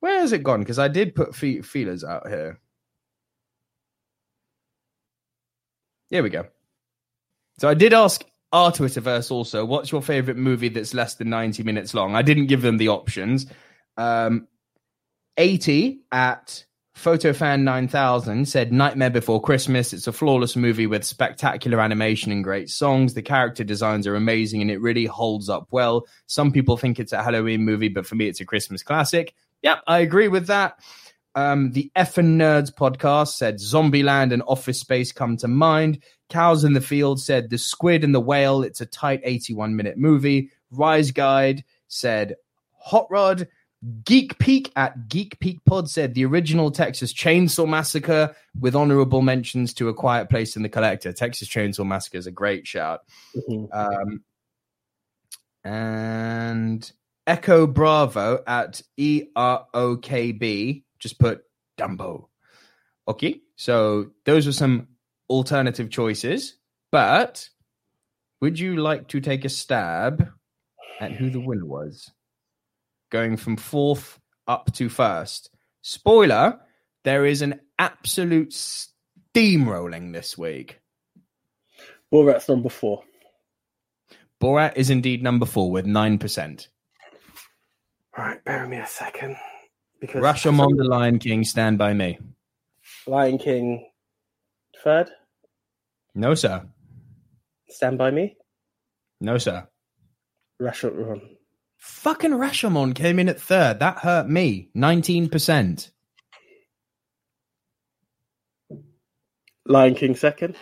Where has it gone? Because I did put fe- feelers out here. Here we go. So I did ask our Twitterverse also, what's your favorite movie that's less than 90 minutes long? I didn't give them the options. Um, 80 at PhotoFan9000 said Nightmare Before Christmas. It's a flawless movie with spectacular animation and great songs. The character designs are amazing and it really holds up well. Some people think it's a Halloween movie, but for me, it's a Christmas classic. Yep, I agree with that. Um, the Effin Nerds podcast said Zombieland and Office Space come to mind. Cows in the Field said The Squid and the Whale. It's a tight 81 minute movie. Rise Guide said Hot Rod. Geek Peak at Geek Peak Pod said the original Texas Chainsaw Massacre with honorable mentions to A Quiet Place in the Collector. Texas Chainsaw Massacre is a great shout. Mhm. Um, and Echo Bravo at E R O K B just put Dumbo. Okay, so those are some alternative choices, but would you like to take a stab at who the winner was? Going from fourth up to first. Spoiler, there is an absolute steamrolling this week. Borat's number four. Borat is indeed number four with 9%. All right, bear me a second. Because Rashomon, The Lion King, Stand By Me. Lion King, third. No, sir. Stand by me. No, sir. Rashomon. Fucking Rashomon came in at third. That hurt me. 19%. Lion King second.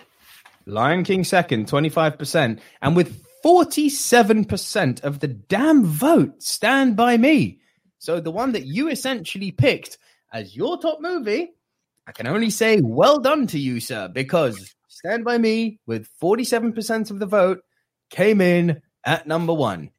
Lion King second, 25%. And with 47% of the damn vote, Stand By Me. So the one that you essentially picked as your top movie, I can only say well done to you, sir, because Stand By Me, with 47% of the vote, came in at number one.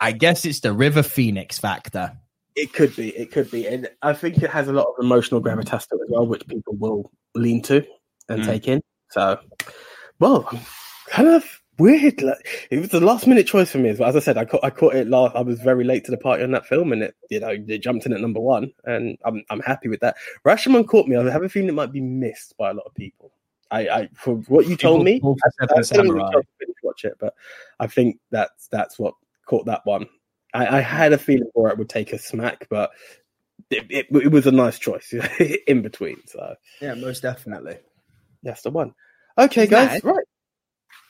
I guess it's the River Phoenix factor. It could be. It could be. And I think it has a lot of emotional gravitas to it as well, which people will lean to and Mm. take in. So, well, kind of weird. Like, it was a last minute choice for me. But as I said, I caught, I caught it last. I was very late to the party on that film, and it, you know, it jumped in at number one, and I'm, I'm happy with that. Rashomon caught me. I have a feeling it might be missed by a lot of people. I, I for what you told me, I, Seven I still haven't Samurai. got to finish watch it, but I think that's that's what caught that one. I, I had a feeling for it would take a smack, but it, it, it was a nice choice [laughs] in between. So Yeah, most definitely. that's the one. Okay, guys, right.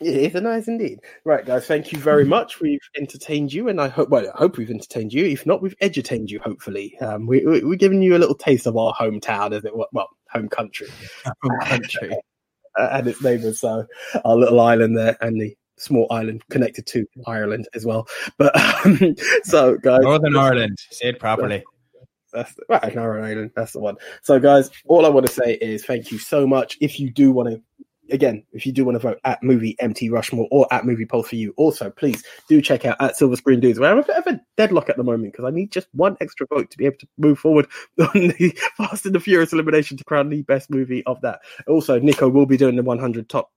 It is a nice indeed. Right, guys, thank you very much. We've entertained you, and I hope, well, I hope we've entertained you. If not, we've edutained you, hopefully. Um, we, we, we're giving you a little taste of our hometown, as it were, well, home country [laughs] From country. [laughs] uh, and its neighbours. So our little island there, and the small island connected to Ireland as well. [laughs] But um, so, guys, Northern Ireland. Say it properly. That's the, right, Iron Island. That's the one. So, guys, all I want to say is thank you so much. If you do want to, again, if you do want to vote at Movie MT Rushmore or at Movie Poll for you, also please do check out at Silver Screen Dudes. We're a bit of a deadlock at the moment because I need just one extra vote to be able to move forward [laughs] on the Fast and the Furious elimination to crown the best movie of that. Also, Nico will be doing the 100 top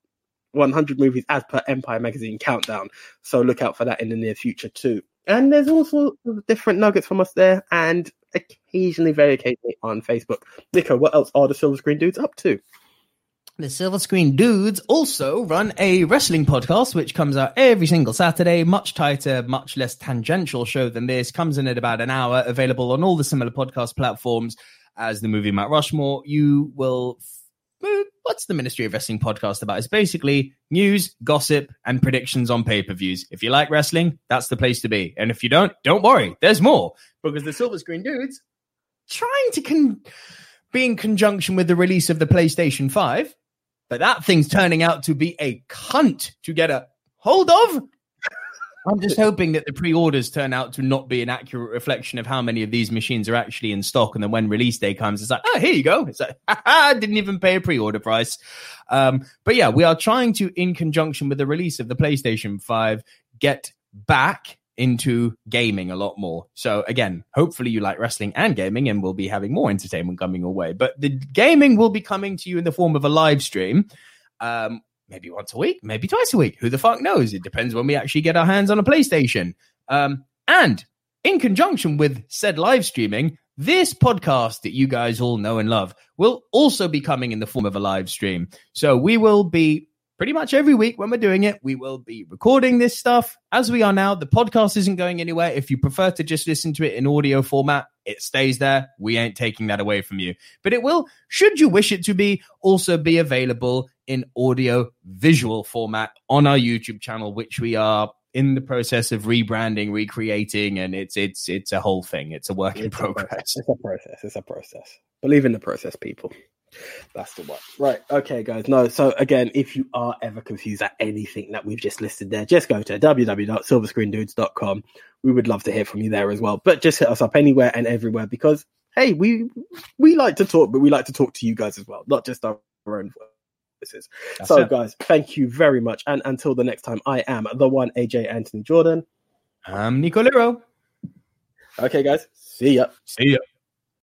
100 movies as per Empire Magazine countdown. So look out for that in the near future too. And there's also different nuggets from us there, and occasionally, very occasionally on Facebook. Nico, what else are the Silver Screen Dudes up to? The Silver Screen Dudes also run a wrestling podcast, which comes out every single Saturday. Much tighter, much less tangential show than this. Comes in at about an hour. Available on all the similar podcast platforms as the movie Mount Rushmore. You will. Eh, what's the Ministry of Wrestling podcast about? It's basically news, gossip, and predictions on pay per views. If you like wrestling, that's the place to be. And if you don't, don't worry. There's more because the Silver Screen Dudes trying to con- be in conjunction with the release of the PlayStation 5 but that thing's turning out to be a cunt to get a hold of. [laughs] I'm just hoping that the pre-orders turn out to not be an accurate reflection of how many of these machines are actually in stock, and then when release day comes, it's like, oh, here you go. It's like, [laughs] I didn't even pay a pre-order price. Um, but yeah, we are trying to, in conjunction with the release of the PlayStation Five, get back into gaming a lot more. So again, hopefully you like wrestling and gaming and we'll be having more entertainment coming your way. But the gaming will be coming to you in the form of a live stream. Um, maybe once a week, maybe twice a week. Who the fuck knows? It depends when we actually get our hands on a PlayStation. Um, and in conjunction with said live streaming, this podcast that you guys all know and love will also be coming in the form of a live stream. So we will be pretty much every week when we're doing it, we will be recording this stuff as we are now. The podcast isn't going anywhere. If you prefer to just listen to it in audio format, it stays there. We ain't taking that away from you. But it will, should you wish it to be, also be available in audio visual format on our YouTube channel, which we are in the process of rebranding, recreating, and it's it's it's a whole thing. It's a work in It's a progress. process. It's a process. It's a process. Believe in the process, people. That's the one. Right. Okay, guys. No. So again, if you are ever confused at anything that we've just listed there, just go to www.silverscreendudes.com. We would love to hear from you there as well. But just hit us up anywhere and everywhere because hey, we we like to talk, but we like to talk to you guys as well, not just our own voices. That's so, it. guys, thank you very much. And until the next time, I am the one AJ Anthony Jordan. I'm Nico Lero. Okay, guys. See ya. See ya.